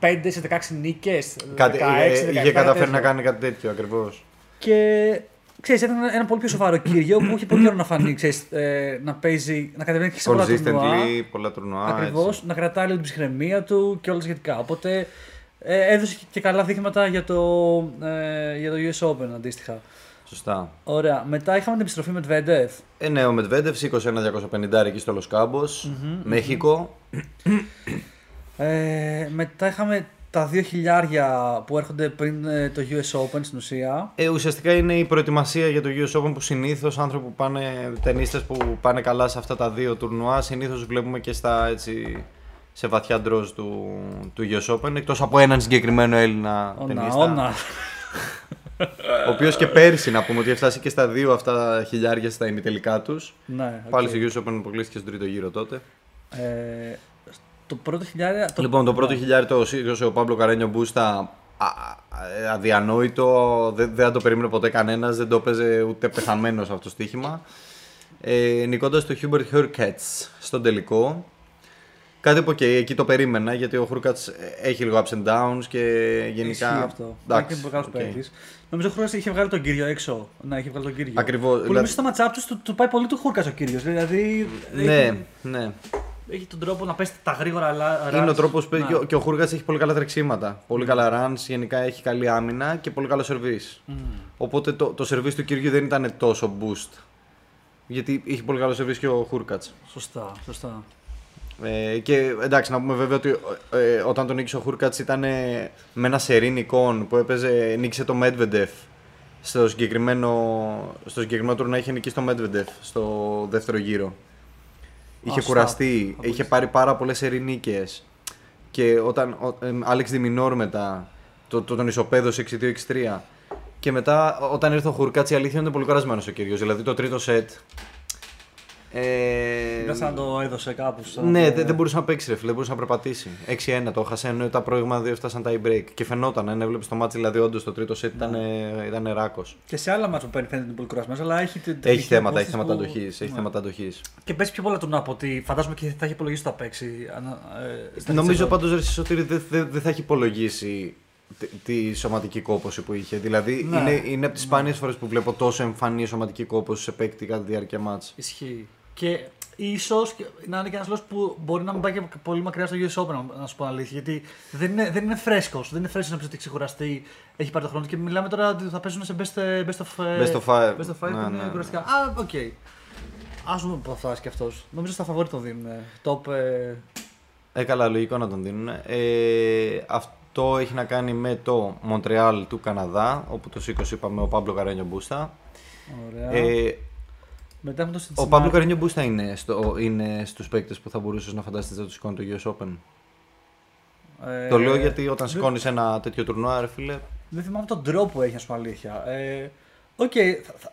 A: 15 σε 16 νίκες.
B: Κάτι, ε, είχε καταφέρει να κάνει κάτι τέτοιο ακριβώς.
A: Και ξέρεις, ήταν ένα, ένα πολύ πιο σοβαρό κύριο που είχε πολύ καιρό να φανεί. Ξέρεις, ε, να παίζει, να κατεβαίνει και σε πολλά τουρνουά.
B: Consistently, πολλά τουρνουά.
A: Ακριβώς,
B: έτσι.
A: να κρατάει λίγο την ψυχραιμία του και όλα τα σχετικά. Οπότε ε, έδωσε και καλά δείγματα για το, ε, για το US Open αντίστοιχα.
B: Σωστά.
A: Ωραία. Μετά είχαμε την επιστροφή με Medvedev.
B: Ε, ναι, ο Μετβέντεφ σήκωσε ένα 250 εκεί στο Λος Κάμπος, Μέχικο.
A: Ε, μετά είχαμε τα δύο χιλιάρια που έρχονται πριν ε, το US Open στην ουσία.
B: Ε, ουσιαστικά είναι η προετοιμασία για το US Open που συνήθως άνθρωποι που πάνε, ταινίστες που πάνε καλά σε αυτά τα δύο τουρνουά, συνήθως βλέπουμε και στα έτσι, σε βαθιά ντρόζ του, του US Open. Εκτός από έναν συγκεκριμένο Έλληνα
A: Όνα,
B: ταινίστα.
A: όνα.
B: Ο οποίος και πέρσι να πούμε ότι έφτασε και στα δύο αυτά χιλιάρια στα ημιτελικά τους.
A: ναι,
B: Πάλι
A: οκ.
B: στο US Open αποκλείστηκε στον τρίτο γύρο τότε.
A: Ε, το πρώτο χιλιάρια. Το...
B: Λοιπόν, το πρώτο
A: ναι.
B: χιλιάρι το σήκωσε ο Πάμπλο Καρένιο Μπούστα. α- α- αδιανόητο, δεν, δεν θα το περίμενε ποτέ κανένας, δεν το έπαιζε ούτε πεθαμένος αυτό το στοίχημα. Ε, Νικώντας το Hubert Hurkacz στον τελικό. Κάτι που οκ, εκεί το περίμενα γιατί ο Hurkacz έχει λίγο ups and downs και γενικά.
A: Ισχύει αυτό.
B: Εντάξει,
A: είναι πολύ καλό
B: οκ.
A: παίκτης. Νομίζω ο Χούρκατς είχε βγάλει τον Κύργιο έξω. Ναι, είχε βγάλει τον Κύργιο.
B: Ακριβώς,
A: Που
B: δηλαδή-
A: νομίζω στα match ups τους του, του πάει πολύ του Χούρκατς ο Κύργιος. Δηλαδή.
B: Ναι,
A: Έχει,
B: ναι.
A: έχει τον τρόπο να πέσει τα γρήγορα αλλά.
B: Είναι ο τρόπος που
A: ναι.
B: και, ο- και ο Χούρκατς έχει πολύ καλά τρεξίματα. Πολύ καλά runs, γενικά έχει καλή άμυνα και πολύ καλό service. Οπότε το, το service του Κύργιου δεν ήταν τόσο boost. Γιατί είχε πολύ καλό service και ο Χούρκατς.
A: Σωστά, σωστά.
B: Ε, και εντάξει, να πούμε βέβαια ότι ε, όταν τον νίκησε ο Χούρκατς ήταν ε, με ένα σερήν εικόν που έπαιζε, νίκησε το Medvedev. Στο συγκεκριμένο, στο συγκεκριμένο τουρνά είχε νικήσει το Medvedev στο δεύτερο γύρο. Είχε
A: σωστά.
B: κουραστεί, είχε πάρει πάρα πολλές σερήν νίκες. Και όταν ο, ε, Άλεξ Διμινόρ μετά, το, το, τον ισοπαίδωσε 6-2-6-3. Και μετά όταν ήρθε ο Χουρκάτς η αλήθεια είναι πολύ κουρασμένος ο κύριος. Δηλαδή το τρίτο σετ. Ε,
A: Δεν να το έδωσε κάπου. στο-
B: ναι, δεν, δεν μπορούσε να παίξει ρε φίλε, δεν μπορούσε να περπατήσει. 6-1 το έχασε, ενώ τα προηγούμενα δύο έφτασαν tie break. Και φαινόταν, αν έβλεπες το μάτι, δηλαδή όντως το τρίτο set ήταν, ήταν ράκος.
A: Και σε άλλα μάτια που παίρνει φαίνεται ότι είναι πολύ κουρασμένος, αλλά έχει. την-
B: Έχει
A: την
B: θέματα,
A: απόσταση
B: έχει θέματα
A: που-
B: αντοχής. Έχει
A: Ναι.
B: θέματα αντοχής.
A: Και πέσει πιο πολλά τουρνά από ότι φαντάζομαι και θα έχει υπολογίσει ότι θα παίξει. ανα- ε, στα
B: Νομίζω
A: σεζόν.
B: πάντως ρε Σωτήρη δεν δεν- δεν θα έχει υπολογίσει τη- τη σωματική κόπωση που είχε. Δηλαδή
A: Ναι.
B: είναι, είναι από τις σπάνιες φορές που βλέπω τόσο εμφανή σωματική κόπωση σε παίκτη κατά τη διάρκεια μάτς.
A: Ισχύει. Και ίσως να είναι και ένας λόγος που μπορεί να μην πάει και πολύ μακριά στο US Open, να- να σου πω αλήθεια. Γιατί δεν είναι, δεν είναι φρέσκος. Δεν είναι φρέσκος να πει ότι έχει ξεκουραστεί, έχει πάρει το χρόνο. Και μιλάμε τώρα ότι θα παίζουν σε best, best of, ε,
B: Best of five.
A: Best of five
B: Ναι,
A: που είναι
B: ναι, ναι.
A: κουραστικά. Α, οκ. Α δούμε που θα φτάσει κι αυτός. Νομίζω στα φαβόρι τον δίνουν. Top. Ε,
B: Ε, καλά, λογικό να τον δίνουν. Ε, αυτό έχει να κάνει με το Μοντρεάλ του Καναδά, όπου το σήκωσε είπαμε ο Πάμπλο Καρένιο Μπούστα.
A: ωραία.
B: Ε,
A: Μετά έχουμε το
B: ο
A: Cincinnati.
B: Πάμπλο Καρένιο Μπούστα είναι, στο, είναι στους παίκτες που θα μπορούσες να φανταστείς να τους σηκώνει το US Open;
A: Ε,
B: το λέω γιατί όταν
A: δεν-
B: σηκώνεις ένα τέτοιο τουρνουά, ρε φίλε,
A: Δεν θυμάμαι τον τρόπο που έχει, να σου πω αλήθεια. Ε, Οκ, θα, θα,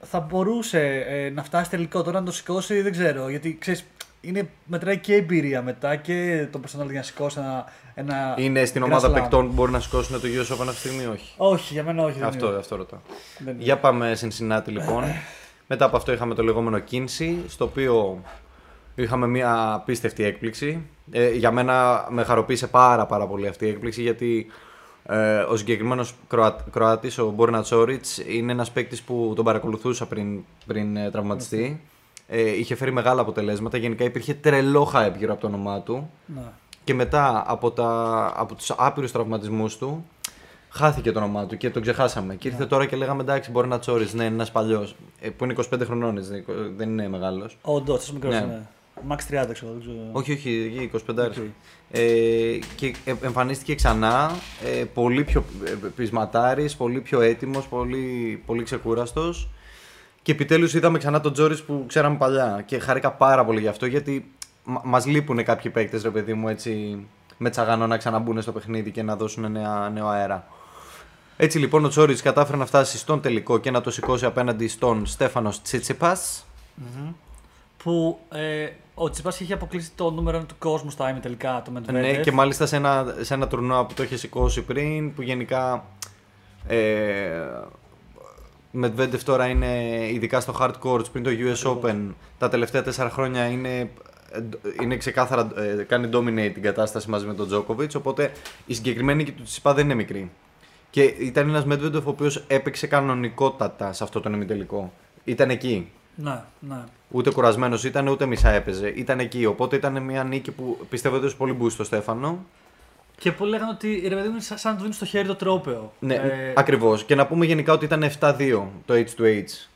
A: θα μπορούσε ε, να φτάσει τελικό τώρα να το σηκώσει, δεν ξέρω. Γιατί ξέρεις, είναι, μετράει και εμπειρία μετά και το personal για να σηκώσει ένα. ένα
B: είναι στην
A: Grand
B: ομάδα
A: Slam.
B: παικτών που μπορεί να σηκώσουν το US Open αυτή τη στιγμή, όχι;
A: Όχι, για μένα όχι. δεν
B: Αυτό,
A: είναι.
B: αυτό ρωτάω.
A: Δεν είναι.
B: Για πάμε Cincinnati λοιπόν. Μετά από αυτό είχαμε το λεγόμενο Kinsey, στο οποίο είχαμε μια απίστευτη έκπληξη. Ε, για μένα με χαροποίησε πάρα πάρα πολύ αυτή η έκπληξη γιατί ε, ο συγκεκριμένος Κροατής, ο Μπόρνα Τσόριτς, είναι ένας παίκτης που τον παρακολουθούσα πριν, πριν ε, τραυματιστεί. Ε, είχε φέρει μεγάλα αποτελέσματα. Γενικά υπήρχε τρελό hype γύρω από το όνομά του.
A: Ναι.
B: Και μετά από, τα, από τους άπειρους τραυματισμούς του χάθηκε το όνομά του και τον ξεχάσαμε. Και ήρθε τώρα και λέγαμε εντάξει μπορεί να Τσόριτς, ναι είναι ένας παλιός, ε, που είναι 25 χρονών, έτσι, δεν είναι μεγάλος.
A: Όντως, τόσο μικρό
B: Ναι.
A: είναι. Max 30 ξέρω, δεν ξέρω.
B: Όχι, όχι, εκεί 25.
A: Οκ.
B: Ε, και ε, εμφανίστηκε ξανά ε, πολύ πιο ε, πεισματάρης, πολύ πιο έτοιμος, πολύ, πολύ ξεκούραστος και επιτέλους είδαμε ξανά τον Τσόριτς που ξέραμε παλιά και χαρήκα πάρα πολύ γι' αυτό γιατί μα, μας λείπουν κάποιοι παίκτες ρε παιδί μου έτσι με τσαγανό να ξαναμπούν στο παιχνίδι και να δώσουν νέα, νέο αέρα. Έτσι λοιπόν ο Τζόρις κατάφερε να φτάσει στον τελικό και να το σηκώσει απέναντι στον Στέφανος Τσίτσιπας
A: Που ε, ο Τσιπάς είχε αποκλείσει το νούμερο ένα του κόσμου στα τελικά το Medvedev.
B: Ναι, και μάλιστα σε ένα, σε ένα τουρνουά που το είχε σηκώσει πριν, που γενικά. Ε, Medvedev τώρα είναι ειδικά στο hard courts πριν το US Open τα τελευταία τέσσερα χρόνια είναι, είναι ξεκάθαρα ε, κάνει dominate την κατάσταση μαζί με τον Djokovic οπότε η συγκεκριμένη νίκη του Τσιπά δεν είναι μικρή και ήταν ένας Medvedev ο οποίος έπαιξε κανονικότατα σε αυτό το ημιτελικό ήταν εκεί
A: Ναι, ναι.
B: Ούτε κουρασμένος ήταν, ούτε μισά έπαιζε. Ήταν εκεί. Οπότε ήταν μια νίκη που πιστεύω έδωσε πολύ boost στο Στέφανο.
A: Και πολλοί λέγανε ότι ρε παιδί μου είναι σαν σαν να του δίνει στο χέρι το τρόπεο.
B: Ναι,
A: Ε,
B: ακριβώς. Και να πούμε γενικά ότι ήταν 7-2 το H2H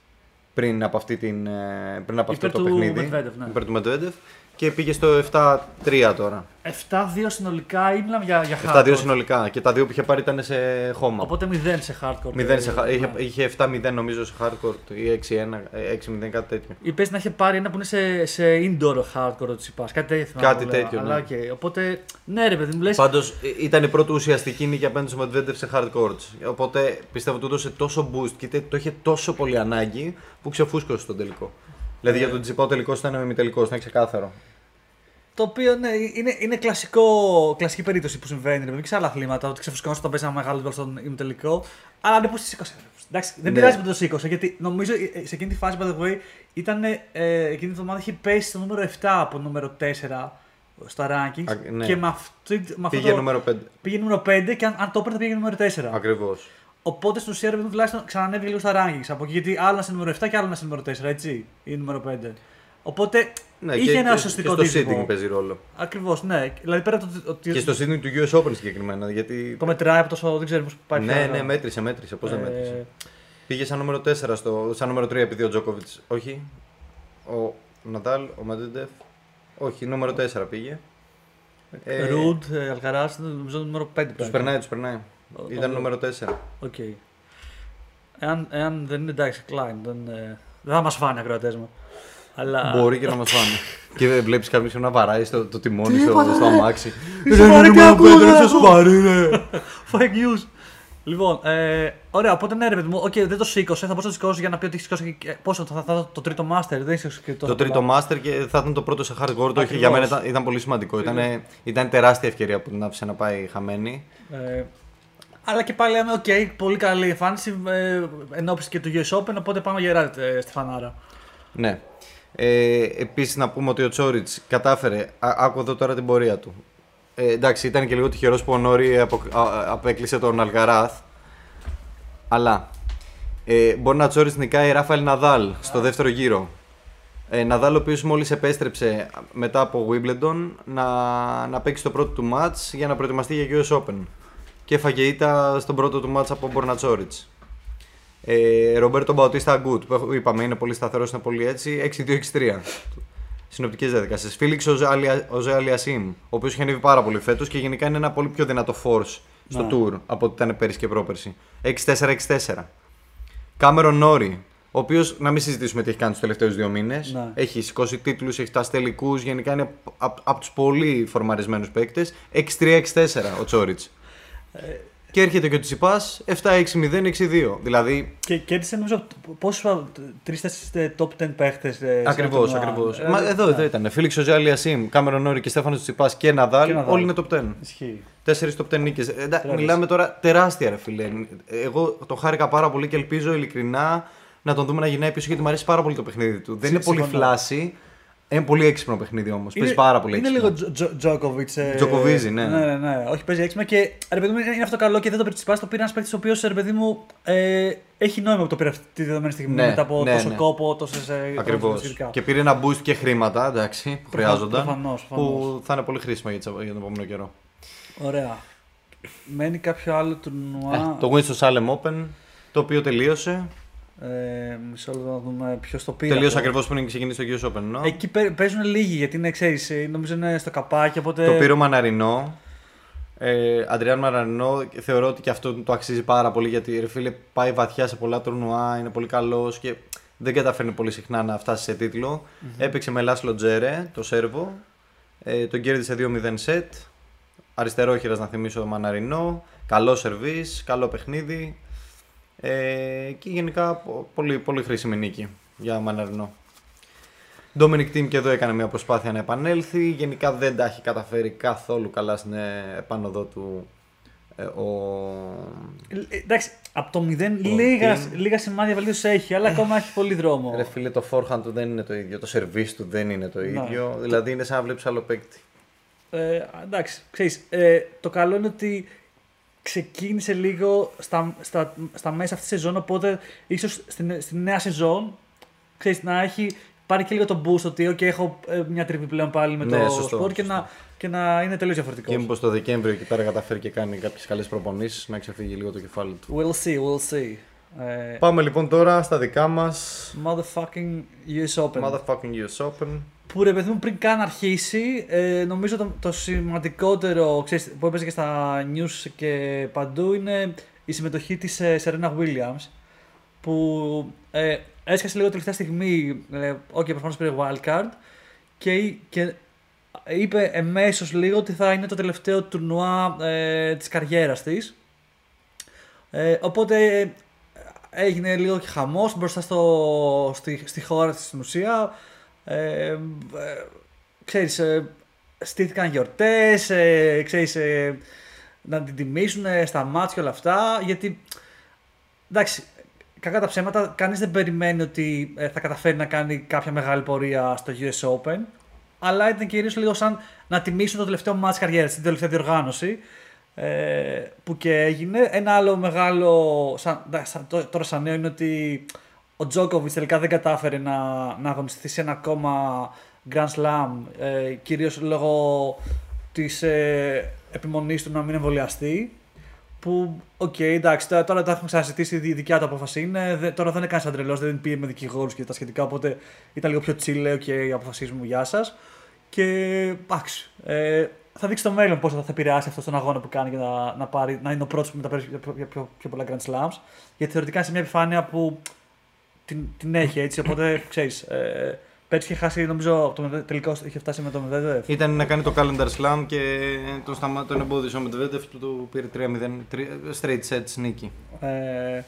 B: πριν από, αυτή την, ε, πριν από αυτό
A: Υπέρ του το
B: παιχνίδι.
A: Medvedev, ναι.
B: Υπέρ του Medvedev. Και πήγε στο 7-3 τώρα.
A: 7-2 συνολικά ή μιλάμε για, για
B: 7-2
A: hard court.
B: συνολικά. Και τα δύο που είχε πάρει ήταν σε χώμα.
A: Οπότε 0 σε hard court.
B: 0 σε,
A: Ε,
B: είχε,
A: ναι.
B: είχε 7-0 νομίζω σε hard court ή 6-1, ε, 6-0 κάτι τέτοιο.
A: Ή πες να είχε πάρει ένα που είναι σε, σε indoor hard court ο Τσιτσιπάς. Κάτι τέτοιο θυμάμαι
B: Κάτι
A: που λέγα.
B: τέτοιο,
A: Αλλά
B: ναι.
A: οκ. Οπότε, ναι ρε παιδί μου, λες,
B: Πάντως ήταν η πρώτη ουσιαστική νίκη απέναντι στο Medvedev σε hard courts. Οπότε πιστεύω ότι του έδωσε τόσο boost και τε- το είχε τόσο πολύ ανάγκη που ξεφούσκωσε στον τελικό. Δηλαδή
A: Ε.
B: για τον Τζιπά ο τελικός ήταν με μη τελικό, ήταν ξεκάθαρο.
A: Το οποίο ναι, είναι, είναι κλασικό, κλασική περίπτωση που συμβαίνει. ρε παιδί μου, και σε άλλα αθλήματα. Ότι ξεφουσκώνεις όταν παίζεις ένα μεγάλο γκολ στον ημιτελικό. Αλλά δεν πώς τη σήκωσε. Εντάξει, δεν
B: Ναι.
A: πειράζει που το σήκωσε. Γιατί νομίζω ε, σε εκείνη τη φάση, by the way, ήταν, ε, εκείνη την εβδομάδα είχε πέσει στο νούμερο 7 από νούμερο 4 στα rankings.
B: Α, ναι.
A: Και με, αυτή, με αυτό
B: Πήγε
A: το,
B: νούμερο 5.
A: πήγε νούμερο 5 και αν, αν το έπαιρνε θα πήγε νούμερο 4.
B: Ακριβώς.
A: Οπότε στην ουσία ρε παιδί μου, τουλάχιστον ξανανέβηκε λίγο στα rankings. Από εκεί, γιατί άλλο να είσαι νούμερο 7 και άλλο να είσαι νούμερο 4, έτσι. Ή νούμερο 5. Οπότε
B: Ναι,
A: είχε
B: και,
A: ένα
B: και,
A: σωστικό
B: και στο
A: τύπο.
B: seeding παίζει ρόλο.
A: Ακριβώς, ναι. Δηλαδή πέρα από το ότι
B: Και στο seeding του US Open συγκεκριμένα. Γιατί.
A: το μετράει από τόσο, δεν ξέρουμε πώς πάει.
B: Ναι,
A: πια.
B: ναι, μέτρησε, μέτρησε. Πώς δεν
A: Ε,
B: μέτρησε; Πήγε σαν νούμερο 4 στο. σαν νούμερο 3 επειδή ο Τζόκοβιτ. Όχι. Ο Νατάλ, ο Μαντεντεφ. Όχι, νούμερο 4 πήγε. Ε,
A: Ρουντ, ε, Αλκαράς, νομίζω το νούμερο 5.
B: Τους περνάει, τους περνάει.
A: Ο-
B: Ήταν
A: ο-
B: νούμερο 4.
A: Οκ. Εάν, εάν δεν είναι εντάξει, Klein, δεν, ε, δεν θα μας φάνε οι ακροατές μου. Αλλά.
B: Μπορεί και να μας φάνε. [LAUGHS] και βλέπεις κάποιον να βαράει στο, το τιμόνι στο, στο αμάξι.
A: Είσαι βαρύ και ακούω, ρε,
B: Είσαι βαρύ, ρε.
A: Fake news. Λοιπόν, ε, ωραία, οπότε ναι, ρε παιδί μου, οκ, δεν το σήκωσε. Θα μπορούσε να το σηκώσει για να πει ότι έχει σηκώσει. και- Πόσο θα, θα, θα, το τρίτο master, δεν έχει σηκώσει και τόσο
B: Το τρίτο
A: πολλά.
B: master και θα ήταν το πρώτο σε hard court. Το είχε
A: Ακριβώς.
B: για μένα ήταν, ήταν πολύ σημαντικό. Ήταν, ήταν τεράστια ευκαιρία που την άφησε να πάει χαμένη.
A: Ε, αλλά και πάλι λέμε, οκ, πολύ καλή εμφάνιση ε, εν όψει και του US Open, οπότε πάμε γερά, ε, Στεφανάρα.
B: Ναι. Ε, Επίσης να πούμε ότι ο Τσόριτς κατάφερε. Α, άκου εδώ τώρα την πορεία του. Ε, εντάξει, ήταν και λίγο τυχερός που ο Νόρι απο, α, α, απέκλεισε τον Αλκαράθ. Αλλά ε, μπορεί να Τσόριτς νικάει Ράφαελ Ναδάλ στο δεύτερο γύρο. Ε, Ναδάλ, ο οποίος μόλις επέστρεψε μετά από Wimbledon να, να παίξει το πρώτο του match για να προετοιμαστεί για US Open. Και έφαγε ήττα στον πρώτο του match από Μπορνατσόριτς. Ε, Ρομπέρτο Μπαουτίστα Αγκούτ, που έχω- είπαμε είναι πολύ σταθερός, είναι πολύ έτσι. 6-2-6-3. Συνοπτικές διαδικασίες. Φίλιξ ο Ζε Αλιασίμ, ο οποίος είχε ανέβει πάρα πολύ φέτος και γενικά είναι ένα πολύ πιο δυνατό force στο
A: Ναι.
B: tour από ό,τι ήταν πέρυσι και πρόπερσι. 6-4-6-4. Κάμερον Νόρι, ο οποίος να μην συζητήσουμε τι έχει κάνει τους τελευταίους δύο μήνες.
A: Ναι.
B: Έχει σηκώσει τίτλους, έχει φτάσει τελικούς. Γενικά είναι από, από τους πολύ φορμαρισμένους παίκτες. 6-3-6-4 ο Τσόριτς.
A: Ε,
B: Και έρχεται και ο Τσιπάς 7-6-0-6-2. Δηλαδή
A: Και κέρδισε νομίζω πόσους τρει-τέσσερι top 10 παίχτες.
B: Ακριβώς, ακριβώς. Μα εδώ,
A: ναι.
B: εδώ ήταν. Φίλιξ ο Αλιασίμ, Κάμερον Νόρι και Στέφανος Τσιπάς και Ναδάλ.
A: Και Ναδάλ.
B: Όλοι είναι top 10.
A: Ισχύει.
B: Τέσσερις top 10 νίκες.
A: Τεράστια.
B: Μιλάμε τώρα τεράστια, ρε φίλε. Εγώ το χάρηκα πάρα πολύ και ελπίζω ειλικρινά να τον δούμε να γυρνάει πίσω γιατί μου αρέσει πάρα πολύ το παιχνίδι του. Δεν είναι πολύ
A: συμφωνώ.
B: φλάση. Είναι πολύ έξυπνο παιχνίδι όμως.
A: Είναι-
B: Παίζει πάρα πολύ
A: Είναι
B: έξυπνο.
A: λίγο Τζο- Τζόκοβιτς. ε,
B: Τζοκοβίζει, ναι.
A: ναι. Ναι, ναι, Όχι, παίζει έξυπνα και ρε παιδί μου είναι αυτό καλό και δεν το πήρε Το πήρε ένας παίκτης ο οποίος ρε παιδί μου ε, έχει νόημα που το πήρε αυτή τη δεδομένη στιγμή
B: Ναι,
A: μετά από
B: ναι,
A: τόσο
B: ναι.
A: κόπο, τόσες.
B: Ακριβώς. Και πήρε ένα boost και χρήματα εντάξει, που
A: Προφα-
B: χρειάζονταν.
A: προφανώς,
B: Που
A: προφανώς.
B: θα είναι πολύ χρήσιμα για, τις- για τον επόμενο καιρό.
A: Ωραία. Μένει κάποιο άλλο
B: Ε,
A: τουρνουά.
B: το Winston Salem Open, το οποίο τελείωσε.
A: Ε, μισό λεπτό να δούμε ποιος το πήρε.
B: Τελείω
A: αυτό.
B: ακριβώς πριν ξεκινήσει το US Open. No?
A: Εκεί παί- παίζουν λίγοι γιατί είναι, ξέρεις, ε, νομίζω είναι στο καπάκι. Οπότε...
B: Το πήρε ο Μαναρινό. Ε, Αντριάν Μαναρινό, θεωρώ ότι και αυτό το αξίζει πάρα πολύ γιατί ρε φίλε πάει βαθιά σε πολλά τουρνουά, είναι πολύ καλός και δεν καταφέρνει πολύ συχνά να φτάσει σε τιτλο Έπαιξε με Λάσλο Τζέρε, το Σέρβο. Ε, τον κέρδισε 2-0 σετ. Αριστερόχειρας να θυμίσω ο Μαναρινό. Καλό σερβίς, καλό παιχνίδι. Ε, και γενικά πο- πολύ, πολύ χρήσιμη νίκη για Μαναρινό. Ντόμινικ Τιμ και εδώ έκανε μια προσπάθεια να επανέλθει. Γενικά δεν τα έχει καταφέρει καθόλου καλά στην ε, επάνωδό του ε, ο...
A: Ε, Εντάξει, από το 0 λίγα,
B: Team.
A: λίγα σημάδια βελτίωσης έχει, αλλά ακόμα έχει πολύ δρόμο.
B: Ρε φίλε, το forehand του δεν είναι το ίδιο, το service του δεν είναι το
A: Ναι.
B: ίδιο. Δηλαδή είναι σαν να βλέπεις άλλο παίκτη.
A: Ε, εντάξει, ξέρεις, ε, το καλό είναι ότι ξεκίνησε λίγο στα, στα, στα μέσα αυτή τη σεζόν, οπότε ίσως στην, στη νέα σεζόν ξέρεις, να έχει πάρει και λίγο το boost ότι okay, έχω ε, μια τρύπη πλέον πάλι με
B: Ναι,
A: το
B: σωστό,
A: σπορ και
B: σωστό.
A: να, και να είναι τελείως διαφορετικός.
B: Και μήπως το Δεκέμβριο εκεί πέρα καταφέρει και κάνει κάποιες καλές προπονήσεις να ξεφύγει λίγο το κεφάλι του.
A: We'll see, we'll see. Ε,
B: Πάμε λοιπόν τώρα στα δικά μας
A: motherfucking US Open.
B: Motherfucking US Open.
A: Που ρε παιδί μου πριν καν αρχίσει, ε, νομίζω το, το σημαντικότερο ξέρεις, που έπαιζε και στα news και παντού είναι η συμμετοχή της ε, Serena Williams που ε, έσκασε λίγο τελευταία στιγμή, ε, ok προφανώς πήρε wildcard και, και είπε εμέσως λίγο ότι θα είναι το τελευταίο τουρνουά ε, της καριέρας της. Ε, οπότε ε, έγινε λίγο και χαμός μπροστά στο, στη, στη χώρα της στην ουσία. Ε, ε, ξέρεις, ε, στήθηκαν γιορτές, ε, ξέρεις, ε, να την τιμήσουν ε, στα μάτια και όλα αυτά, γιατί, εντάξει, κακά τα ψέματα, κανείς δεν περιμένει ότι ε, θα καταφέρει να κάνει κάποια μεγάλη πορεία στο US Open, αλλά ήταν κυρίως λίγο σαν να τιμήσουν το τελευταίο μάτς καριέρας, την τελευταία διοργάνωση, ε, που και έγινε. Ένα άλλο μεγάλο, σαν, εντάξει, σαν- τω- τώρα σαν νέο είναι ότι ο Τζόκοβιτς τελικά δεν κατάφερε να, να αγωνιστεί σε ένα ακόμα Grand Slam, ε, κυρίως λόγω της ε, επιμονής του να μην εμβολιαστεί. Που, οκ, εντάξει, τώρα, τώρα τα έχουμε ξαναζητήσει, η δικιά του απόφαση είναι. Δε- τώρα δεν έκανε σαν τρελό, δεν πήγε με δικηγόρους και τα σχετικά. Οπότε ήταν λίγο πιο chill, λέω και αποφασίζουμε γεια σας. Και εντάξει, ε, θα δείξει το μέλλον πώς θα, θα επηρεάσει αυτό τον αγώνα που κάνει για να, να, πάρει, να είναι ο πρώτος που μεταφέρει πιο, πιο, πιο, πιο πολλά Grand Slams. Γιατί θεωρητικά είναι σε μια επιφάνεια που την, την έχει έτσι. Οπότε ξέρεις, ε, πέρσι είχε χάσει, νομίζω, το Medvedev- τελικό είχε φτάσει με το Medvedev.
B: Ήταν να κάνει το calendar slam και τον, σταμά... τον εμπόδισε ο Medvedev του το πήρε 3-0, τρι- straight sets νίκη.
A: Ε,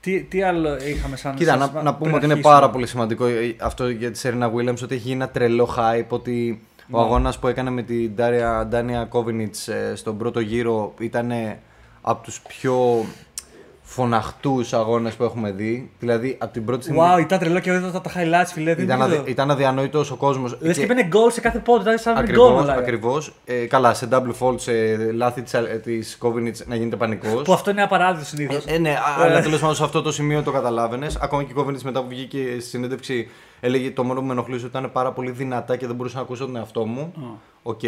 A: τι, τι άλλο είχαμε σαν.
B: Κοίτα,
A: σαν-
B: να,
A: πριν
B: να πούμε ότι είναι
A: αρχίσουμε;
B: πάρα πολύ σημαντικό ε, αυτό για τη Serena Williams ότι έχει γίνει ένα τρελό hype ότι ο
A: Ναι.
B: αγώνας που έκανε με την Ντάρια, Ντάνια Κόβινιτς ε, στον πρώτο γύρο ήταν από τους πιο φωναχτούς αγώνες που έχουμε δει. Δηλαδή από την πρώτη στιγμή
A: Wow, ήταν τρελό και είδα τα, τα highlights, φιλέ. δεν
B: ήταν,
A: είδα.
B: αδε, ήταν αδιανόητος ο κόσμος.
A: Λες και
B: Και-
A: μπαίνει γκολ σε κάθε πόντο, ήταν σαν γκολ.
B: Ακριβώς,
A: μιλάει.
B: ακριβώς. Ε, καλά, σε double fault, σε λάθη της, ε, της Κόβινιτς να γίνεται πανικός.
A: Που αυτό είναι απαράδεκτο συνήθως.
B: Ε, ναι, α- αλλά τέλος πάντων σε αυτό το σημείο το καταλάβαινες. Ακόμα και η Κόβινιτς μετά που βγήκε στη συνέντευξη έλεγε το μόνο που με ενοχλούσε ότι ήταν πάρα πολύ δυνατά και δεν μπορούσα να ακούσω τον εαυτό μου. Οκ.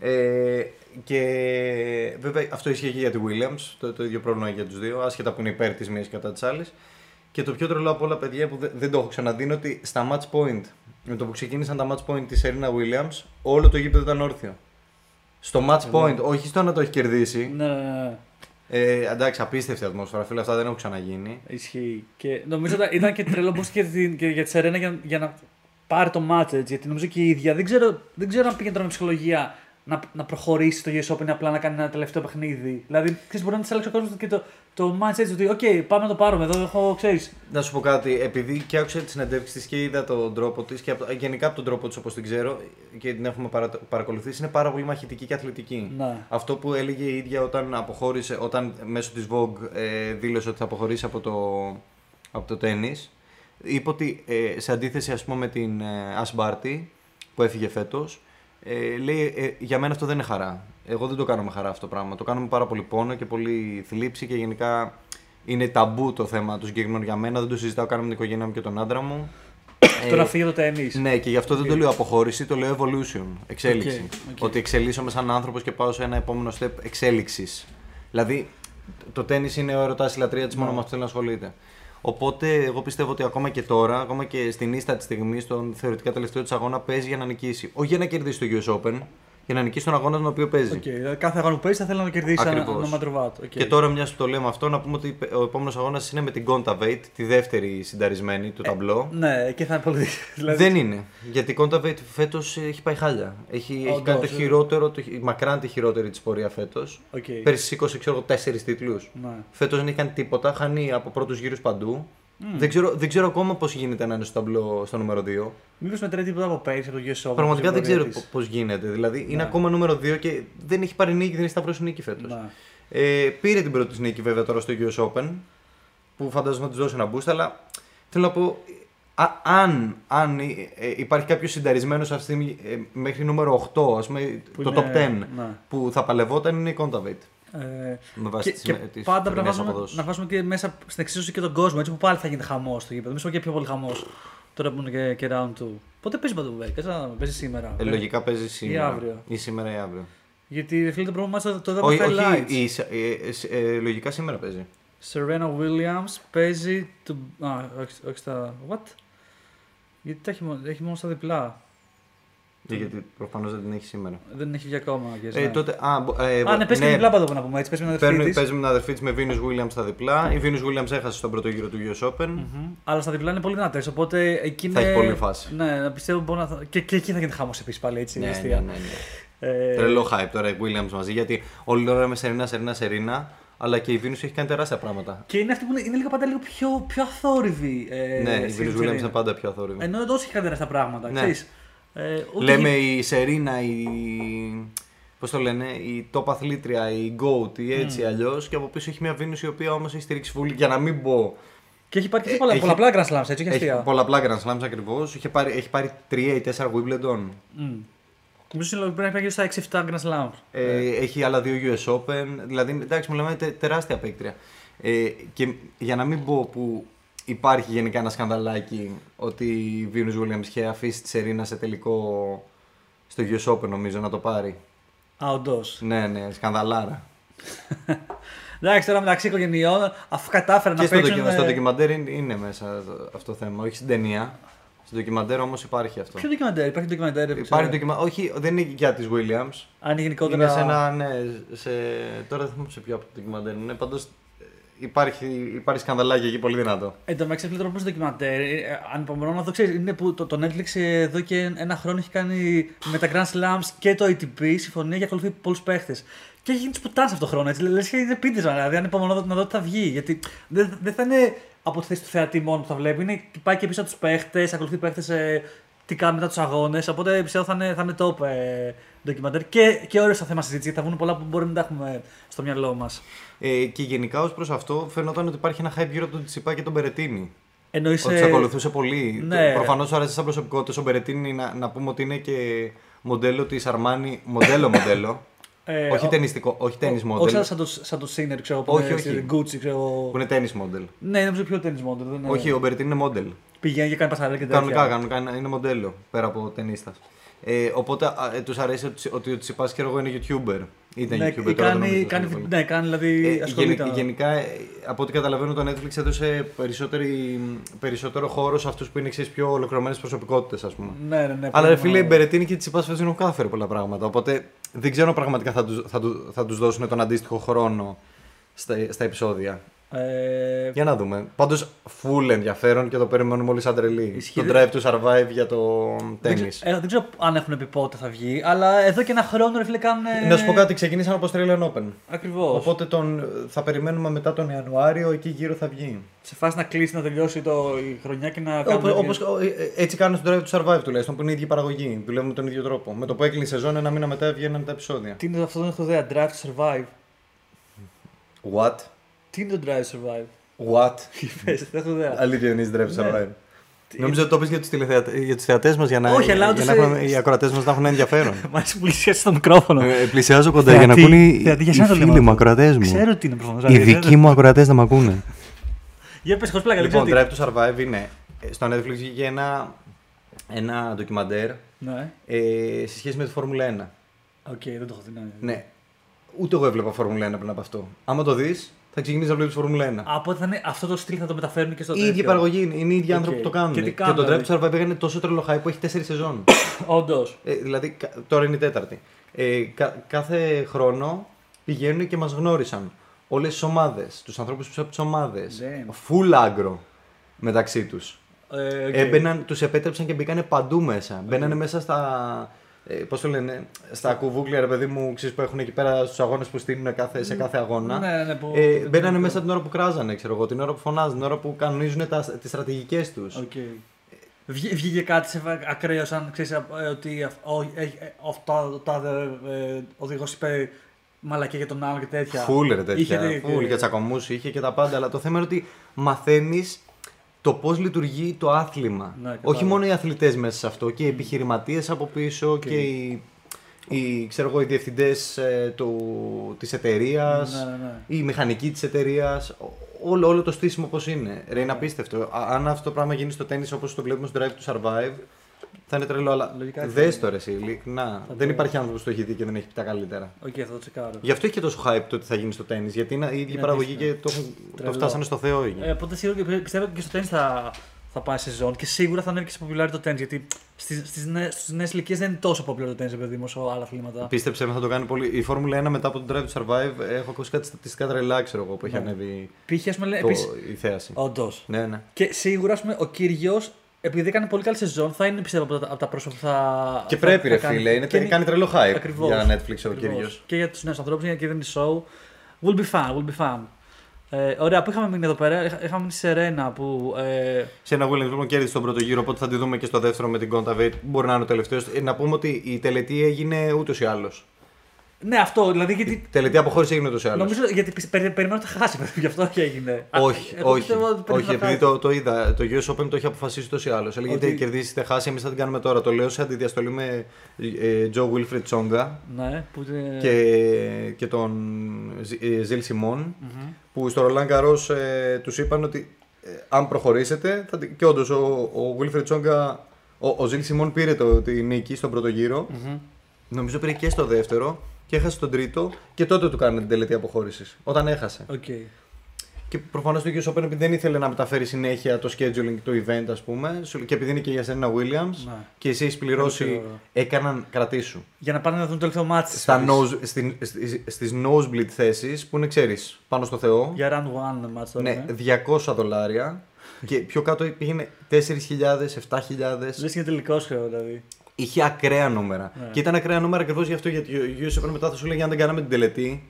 B: Ε, και βέβαια αυτό ισχύει και για τη Williams. Το, το ίδιο πρόβλημα για τους δύο, άσχετα που είναι υπέρ της μίας κατά της άλλης. Και το πιο τρελό από όλα, παιδιά, που δεν, δεν το έχω ξαναδεί είναι ότι στα match point, με το που ξεκίνησαν τα match point της Serena Williams, όλο το γήπεδο ήταν όρθιο. Στο match point, όχι στο να το έχει κερδίσει,
A: Ναι, ναι, ναι.
B: ε, εντάξει, απίστευτη ατμόσφαιρα, φίλε, αυτά δεν έχουν ξαναγίνει.
A: Ισχύει. Και νομίζω ότι ήταν και τρελό boost και, την- και για τη Σερένα για, για να πάρει το match έτσι. Γιατί νομίζω και η ίδια δεν ξέρω, δεν ξέρω αν πήγαινε τώρα με ψυχολογία να, να προχωρήσει το US Open ή απλά να κάνει ένα τελευταίο παιχνίδι. Δηλαδή, ξέρεις, μπορεί να τη άλλαξε ο κόσμος και το, το match έτσι. Ότι, οκ, πάμε να το πάρουμε. Εδώ έχω, ξέρεις.
B: Να σου πω κάτι, επειδή και άκουσα τις συνεντεύξεις της και είδα τον τρόπο της και από- γενικά από τον τρόπο της όπως την ξέρω και την έχουμε παρα, παρακολουθήσει, είναι πάρα πολύ μαχητική και αθλητική.
A: Ναι.
B: Αυτό που έλεγε η ίδια όταν αποχώρησε, όταν μέσω της Vogue ε, δήλωσε ότι θα αποχωρήσει από το, από το τέννις, είπε ότι ε, σε αντίθεση ας πούμε με την ε, Ash Barty που έφυγε φέτος, ε, λέει ε, για μένα αυτό δεν είναι χαρά. Εγώ δεν το κάνω με χαρά αυτό το πράγμα. Το κάνω με πάρα πολύ πόνο και πολύ θλίψη και γενικά είναι ταμπού το θέμα του συγκεκριμένου για μένα. Δεν το συζητάω καν με την οικογένειά μου και τον άντρα μου. [COUGHS]
A: Το να φύγει το τέννη.
B: Ναι, και γι' αυτό δεν το λέω αποχώρηση, το λέω evolution. Εξέλιξη.
A: Οκ, οκ.
B: Ότι εξελίσσομαι σαν άνθρωπος και πάω σε ένα επόμενο step εξέλιξης. Δηλαδή, το τέννη είναι ο ερωτάς η λατρεία της, μόνο
A: Ναι.
B: με αυτό θέλει να ασχολείται. Οπότε εγώ πιστεύω ότι ακόμα και τώρα, ακόμα και στην ίστα τη στιγμή, στον θεωρητικά τελευταίο της αγώνα, παίζει για να νικήσει. Όχι για να κερδίσει το US Open, για να νικήσει τον αγώνα τον οποίο παίζει.
A: Okay, δηλαδή κάθε αγώνα που παίζει θα θέλει να κερδίσει ένα,
B: Ακριβώς.
A: ένα matter what. Okay.
B: Και τώρα, μιας που το λέμε αυτό, να πούμε ότι ο επόμενος αγώνας είναι με την Contavate, τη δεύτερη συνταρισμένη του ταμπλό.
A: Ναι, και θα είναι πολύ. Δηλαδή,
B: Δεν είναι. Γιατί η Contavate φέτος έχει πάει χάλια. Έχει, έχει
A: Όντως,
B: κάνει το
A: ε.
B: χειρότερο, το, χει- μακράν τη χειρότερη της πορεία φέτος.
A: Okay.
B: Πέρσι σήκωσε, ξέρω, τέσσερις τίτλους.
A: Ναι.
B: Φέτος δεν έχει κάνει τίποτα, χάνει από πρώτους γύρους παντού. Δεν, ξέρω, δεν ξέρω ακόμα πώς γίνεται να είναι στο ταμπλό στο νούμερο 2.
A: Μήπως μετράει τίποτα από πέρυσι από το US Open.
B: Πραγματικά δεν
A: στην
B: ξέρω
A: πορεία της.
B: πώς γίνεται. Δηλαδή είναι
A: Ναι.
B: ακόμα νούμερο 2 και δεν έχει πάρει νίκη, δεν έχει σταυρώσει νίκη φέτος.
A: Ναι.
B: Ε, πήρε την πρώτη της νίκη βέβαια τώρα στο US Open που φαντάζομαι θα τη δώσει ένα boost, αλλά θέλω να πω. α- αν αν ε, ε, υπάρχει κάποιος συνταρισμένος αυτή τη στιγμή ε, μέχρι νούμερο 8, ας πούμε,
A: Που
B: το
A: είναι-
B: top 10
A: ναι.
B: που θα παλευόταν είναι η Contavate.
A: Ε,
B: Με βάση
A: και,
B: τις,
A: και
B: με- τις
A: πάντα πρέπει να
B: φετινές
A: βάζουμε,
B: αποδόσεις.
A: να βάζουμε και μέσα στην εξίσωση και τον κόσμο. Έτσι που πάλι θα γίνεται χαμός στο γήπεδο. Μισό και πιο πολύ χαμός. Τώρα που είναι και, και round 2. Πότε παίζει το Κάτσε να δούμε. παίζει σήμερα.
B: Ε, λογικά παίζει σήμερα.
A: αύριο.
B: Ή σήμερα ή αύριο.
A: Γιατί ρε φίλε το πρώτο μάτι το, το είδαμε
B: Όχι,
A: στα
B: όχι
A: highlights.
B: η, ε, ε, ε, λογικά σήμερα παίζει.
A: Serena Williams παίζει. Το... Α, όχι, όχι στα. What? Γιατί τα έχει, μόνο- έχει μόνο στα διπλά.
B: Ε, Γιατί προφανώς δεν την έχει σήμερα.
A: Δεν έχει βγει ακόμα. guess,
B: Ε,
A: ναι.
B: τότε, α, μπο- ε,
A: Α, ναι, παίζει και διπλά πάντο να πούμε έτσι. Παίζει με
B: Παίρνει,
A: αδερφή της.
B: παίζει με την αδερφή της με Venus Williams στα διπλά. Η Venus Williams έχασε στον πρώτο γύρο του US Open.
A: Μμμ. Αλλά στα διπλά είναι πολύ δυνατές. Οπότε εκεί
B: Θα
A: είναι...
B: έχει πολύ φάση.
A: Ναι, να πιστεύω μπορεί να. θα- Και, και εκεί θα γίνει χαμός επίσης πάλι έτσι.
B: Ναι,
A: η
B: ναι,
A: αιστεία.
B: ναι, ναι.
A: Ε,
B: Τρελό hype τώρα η Williams μαζί γιατί όλη την ώρα λέμε Σερίνα, Σερίνα, Σερίνα. Αλλά και η Venus έχει κάνει τεράστια πράγματα.
A: Και είναι αυτή που είναι, είναι λίγο πάντα λίγο πιο, πιο αθόρυβη. Ε,
B: ναι, η
A: στην
B: Venus Williams
A: Serena.
B: είναι πάντα πιο αθόρυβη.
A: Ενώ εδώ έχει κάνει τεράστια πράγματα.
B: Ναι.
A: ξέρεις. Ε, ούτε
B: Λέμε
A: γι-
B: η Σερίνα, η. Πώς το λένε, η top αθλήτρια, η GOAT, η έτσι αλλιώς. Και από πίσω έχει μια Venus η οποία όμως έχει στηρίξει βούλη. Για να μην πω.
A: Και έχει πάρει και
B: Ε,
A: πολλά,
B: έχει-
A: πολλαπλά Grand Slams, έτσι, όχι
B: Έχει
A: αστεία.
B: πολλαπλά Grand Slams ακριβώς. Έχει πάρει, έχει πάρει 3 ή 4 Wimbledon.
A: Μμ. Νομίζω ότι πρέπει να πάει στα 6-7 Grand Slams.
B: Ε, έχει άλλα δύο US Open. Δηλαδή, εντάξει, μιλάμε τε, τεράστια παίκτρια. Ε, και για να μην πω που υπάρχει γενικά ένα σκανδαλάκι ότι η Venus Williams είχε αφήσει τη Σερίνα σε τελικό στο US Open, νομίζω, να το πάρει.
A: Α, όντως.
B: Ναι, ναι, σκανδαλάρα. [LAUGHS]
A: Εντάξει, τώρα μεταξύ οικογενειών, αφού κατάφεραν
B: και
A: να
B: στο,
A: παίξουν.
B: ντοκι- στο
A: ε,
B: ντοκιμαντέρ είναι, είναι μέσα το- αυτό το θέμα, όχι στην ταινία. Στο ντοκιμαντέρ όμως υπάρχει αυτό.
A: Ποιο ντοκιμαντέρ, υπάρχει ντοκιμαντέρ. που
B: Υπάρχει
A: ξέρω.
B: ντοκιμα... Όχι, δεν είναι για τη Williams.
A: Αν είναι γενικότερα.
B: Είναι σε ένα. Ναι, σε... Τώρα δεν θυμάμαι σε ποιο από το ντοκιμαντέρ είναι. Πάντως υπάρχει, υπάρχει σκανδαλάκι εκεί πολύ δυνατό.
A: Εν τω μεταξύ, αυτό το πρώτο ντοκιμαντέρ, ε, ανυπομονώ να το ξέρεις, είναι που το, το Netflix ε, εδώ και ένα χρόνο έχει κάνει με τα Grand Slams και το ATP συμφωνία για ακολουθεί πολλούς παίχτες. Και έχει γίνει τη πουτάνα αυτό το χρόνο. Έτσι, λες και είναι πίτισμα, δηλαδή ανυπομονώ να δω- να δω τι θα βγει. Γιατί δεν, δεν θα είναι από τη θέση του θεατή μόνο που θα βλέπει, είναι, πάει και πίσω από τους παίχτες, ακολουθεί παίχτες ε, τι κάνουν μετά τους αγώνες. Οπότε πιστεύω θα είναι, θα είναι top ε, ντοκιμαντέρ και, και ωραίο στο θέμα συζήτηση, γιατί θα βγουν πολλά που μπορεί να τα έχουμε στο μυαλό μας.
B: Ε, και γενικά ως προς αυτό φαίνονταν ότι υπάρχει ένα hype γύρω από τον Τσιπά και τον Μπερετίνη.
A: Εννοείς,
B: Ότι
A: ε,
B: σε ακολουθούσε πολύ.
A: ναι.
B: Προφανώς σου αρέσει σαν προσωπικότητα. Ο Μπερετίνη να, να πούμε ότι είναι και μοντέλο της Αρμάνι. Μοντέλο μοντέλο.
A: ε,
B: όχι
A: ο-
B: ταινιστικό, όχι tennis
A: Ό-
B: model.
A: Όχι σαν το, σαν το Sinner, ξέρω που
B: Όχι,
A: είναι
B: όχι.
A: στη Gucci, ξέρω.
B: Που είναι tennis model.
A: Ναι, νομίζω πιο tennis model. Δεν είναι...
B: Όχι, ο Μπερετίνη είναι model.
A: Πηγαίνει και κάνει πασαρέλα και τέτοια.
B: Κανονικά, κανονικά είναι μοντέλο πέρα από ταινίστας. Ε, οπότε ε, τους αρέσει ότι, ότι ο Τσιπάς και εγώ είναι YouTuber. Ήταν
A: Ναι,
B: YouTuber τώρα. δεν
A: κάνει,
B: νομίζω
A: κάνει,
B: τόσο πολύ.
A: ναι, κάνει δηλαδή
B: Ε,
A: ασχολείται.
B: γενι- γενικά, ε, από ό,τι καταλαβαίνω, το Netflix έδωσε περισσότερη, περισσότερο χώρο σε αυτούς που είναι ξέρεις, πιο ολοκληρωμένες προσωπικότητες, ας πούμε.
A: Ναι, ναι, ναι.
B: Αλλά ρε
A: πολύ
B: φίλε, η
A: μόνο.
B: Μπερετίνη και η Τσιπά φέτο έχουν καταφέρει πολλά πράγματα. Οπότε δεν ξέρω αν πραγματικά θα τους θα τους, θα τους δώσουν τον αντίστοιχο χρόνο στα, στα επεισόδια.
A: Ε,
B: Για να δούμε. Πάντως, full ενδιαφέρον και το περιμένουμε όλοι σαν τρελή.
A: Ισχύει.
B: Το drive to survive για το
A: δεν,
B: tennis.
A: ξέρω, ε, δεν ξέρω αν έχουν πει πότε θα βγει, αλλά εδώ και ένα χρόνο ρε φίλε κάνουν.
B: Να σου πω κάτι, ξεκινήσαμε από Australian Open.
A: Ακριβώς.
B: Οπότε τον, θα περιμένουμε μετά τον Ιανουάριο, εκεί γύρω θα βγει.
A: Σε φάση να κλείσει, να τελειώσει το, η χρονιά και να
B: Όπως,
A: κάνουμε.
B: όπως, ε, έτσι κάνουν στο Drive to Survive τουλάχιστον, που είναι η ίδια παραγωγή. Δουλεύουν με τον ίδιο τρόπο. Με το που έκλεινε η σεζόν, ένα μήνα μετά βγαίνουν τα επεισόδια.
A: Τι είναι αυτό, δεν έχω ιδέα. Drive to survive.
B: What?
A: Τι είναι το drive to survive.
B: What? [LAUGHS]
A: Πες, δεν έχω ιδέα.
B: Αλήθεια είναι η Drive to
A: Ναι.
B: Survive. Νομίζω ότι το πεις για τους, τηλεθεατε... για τους θεατές μας για να,
A: Όχι, αλλά
B: για
A: όντως,
B: να
A: ε,
B: έχουν, οι ακροατές μας να έχουν ενδιαφέρον. [LAUGHS]
A: Μ' αρέσει που πλησιάζει το μικρόφωνο.
B: ε, πλησιάζω κοντά
A: Θεατή-
B: για να ακούνε οι,
A: θεατή, για
B: οι
A: σένα το λέω
B: φίλοι μου,
A: αυτό.
B: ακροατές μου.
A: Ξέρω τι είναι προφανώ.
B: Οι δικοί μου ακροατές να με ακούνε.
A: Για πες, χωρίς πλάκα, δεν ξέρω
B: Λοιπόν,
A: τι.
B: Drive to Survive είναι. ε, Στο Netflix βγήκε ένα, ένα ντοκιμαντέρ
A: Ναι,
B: ε, σε σχέση με τη Φόρμουλα 1.
A: οκ, δεν το έχω δει. ναι.
B: Ναι. Ούτε εγώ έβλεπα Φόρμουλα 1 πριν από αυτό. Άμα το δεις, θα θα ξεκινήσεις να βλέπεις Φόρμουλα 1.
A: Από ότι θα είναι, αυτό το στυλ θα το μεταφέρουν και στο
B: Η ίδια
A: τέτοιο.
B: παραγωγή είναι, είναι οι ίδιοι
A: Οκ.
B: άνθρωποι που το κάνουν.
A: Και τι
B: Και,
A: κάνουν,
B: το Drive to
A: δηλαδή;
B: Survive έκανε τόσο τρελό hype που έχει 4 σεζόν. [COUGHS]
A: Όντως.
B: ε, δηλαδή κα- τώρα είναι η τέταρτη. Ε, κα- κάθε χρόνο πηγαίνουν και μας γνώρισαν. Όλες τις ομάδες, τους ανθρώπους πίσω από τις ομάδες.
A: Damn.
B: Full aggro μεταξύ τους.
A: Ε, οκ.
B: Έμπαιναν, τους επέτρεψαν και μπήκανε παντού μέσα. Μπαίνανε μέσα στα. Ε, Πώς το λένε, στα κουβούκλια, ρε παιδί μου, ξέρεις, που έχουν εκεί πέρα στους αγώνες που στείλουν κάθε, σε κάθε αγώνα.
A: Ναι, ναι, που-
B: ε, μπαίνανε μέσα την ώρα που κράζανε, ξέρω εγώ, την ώρα που φωνάζουν, την ώρα που κανονίζουν τις στρατηγικές τους.
A: Οκ. Βγή- Βγήκε κάτι σε ακραίος, αν ξέρεις ότι αυ- ο- ε, ε, αυτό το τάδε οδηγός είπε μαλακία για τον άλλο και τέτοια.
B: Φούλ ρε τέτοια.
A: Είχε-
B: Φούλ για τσακωμούς είχε και τα πάντα. Αλλά το θέμα είναι ότι μαθαίνεις το πώς λειτουργεί το άθλημα.
A: Ναι, κατάλαβα.
B: Όχι μόνο οι αθλητές μέσα σε αυτό, και οι επιχειρηματίες από πίσω και οι, οι, ξέρω εγώ, οι διευθυντές ε, της εταιρείας,
A: Ναι, ναι, ναι.
B: οι μηχανικοί της εταιρείας. Όλο, όλο το στήσιμο πώς είναι. Ρε, είναι απίστευτο. Α- αν αυτό το πράγμα γίνει στο τέννη όπως το βλέπουμε στο Drive to Survive, θα είναι τρελό. Αλλά
A: Λογικά θα
B: δες
A: είναι.
B: το ρε, εσύ, ειλικρινά.
A: Θα
B: Δεν
A: το-
B: υπάρχει άνθρωπος που το έχει δει και δεν έχει πει τα καλύτερα.
A: Οκ, θα το τσεκάρω.
B: Γι' αυτό έχει και τόσο hype το ότι θα γίνει στο τέννη. Γιατί είναι η ίδια
A: Είναι
B: παραγωγή και
A: αντίστοιχο.
B: το, έχουν- το
A: Τρελό.
B: φτάσανε στο Θεό. έγινε.
A: Ε, οπότε σίγουρα και- πιστεύω ότι και στο τέννη θα, θα πάει σε ζώνη και σίγουρα θα ανέβει και σε popularity το τέννη. Γιατί στις, στις, νέες, στις νέες ηλικίες δεν είναι τόσο popular το τέννη, παιδί μου, όσο άλλα αθλήματα.
B: Πίστεψε με, θα το κάνει πολύ. Η Φόρμουλα 1 μετά από τον Drive to Survive έχω ακούσει κάτι στατιστικά τρελά, ξέρω εγώ, που έχει
A: Ναι.
B: ανέβει
A: Πήγε, ας πούμε, λέει,
B: το,
A: επίσης,
B: η θέαση.
A: όντως.
B: Ναι, ναι.
A: Και σίγουρα, ας πούμε, ο κύριος, επειδή έκανε πολύ καλή σεζόν, θα είναι πιστεύω από τα, από τα πρόσωπα που θα.
B: Και
A: θα-
B: πρέπει,
A: θα
B: ρε
A: κάνει.
B: φίλε, είναι,
A: Και
B: κάνει τρελό hype
A: Ακριβώς.
B: για Netflix ο
A: Ακριβώς.
B: κύριος.
A: Και για τους νέους ανθρώπους, γιατί δεν είναι show. Will be fun, will be fun. Ε, ωραία, που είχαμε μείνει εδώ πέρα; Είχα- Είχαμε μείνει σε Ρένα που. Ε,
B: Σε ένα Williams λοιπόν κέρδισε στον πρώτο γύρο, οπότε θα τη δούμε και στο δεύτερο με την Contavate. Μπορεί να είναι ο τελευταίος. Να πούμε ότι η τελετή έγινε ούτως ή άλλως.
A: Ναι, αυτό δηλαδή γιατί.
B: Η τελετή αποχώρηση έγινε ούτως ή άλλως.
A: Νομίζω γιατί πι- περι- περιμένω ότι θα χάσει, παιδί, γι' αυτό και έγινε. Α,
B: Όχι,
A: εγώ
B: όχι.
A: πιστεύω ότι
B: όχι
A: θα
B: επειδή
A: χάσει.
B: το, το είδα. Το US Open το έχει αποφασίσει ούτως ή άλλως. Έλεγε
A: Ότι-
B: ότι κερδίσει, είτε χάσει, εμείς θα την κάνουμε τώρα. Το λέω σε αντιδιαστολή με ε, Jo-Wilfried Tsonga
A: Ναι, που είναι.
B: και, και τον Ζιλ Σιμών.
A: Μμμ.
B: Που στο Roland Garros ε, τους είπαν ότι ε, αν προχωρήσετε. Θα... την- Και όντως ο, ο Wilfried Tsonga. Ο, ο Ζιλ Σιμών πήρε το, τη νίκη στον πρώτο γύρο.
A: Μμμ.
B: Νομίζω πήρε και στο δεύτερο. Και έχασε τον τρίτο. Και τότε του κάνανε την τελετή αποχώρησης. Όταν έχασε.
A: Οκ.
B: Και προφανώς το US Open επειδή δεν ήθελε να μεταφέρει συνέχεια το scheduling του event, ας πούμε, σου- και επειδή είναι και για Serena Williams
A: Ναι.
B: και εσύ έχεις πληρώσει,
A: Πολύ ωραίο.
B: έκαναν κρατήσου.
A: Για να πάνε να δουν το τελευταίο μάτι.
B: Στα nose, στην, στις, στις nosebleed θέσεις που είναι, ξέρεις, πάνω στο Θεό,
A: Για round one μάτι τώρα.
B: ναι,
A: Ναι.
B: 200 δολάρια και πιο κάτω πήγαινε 4.000, 7.000.
A: Λες και είναι τελικός χρέο δηλαδή.
B: Είχε ακραία νούμερα.
A: Ναι.
B: Και ήταν ακραία νούμερα ακριβώς γι' αυτό γιατί ο US Open μετά θα σου λέγει αν δεν κάναμε την τελετή,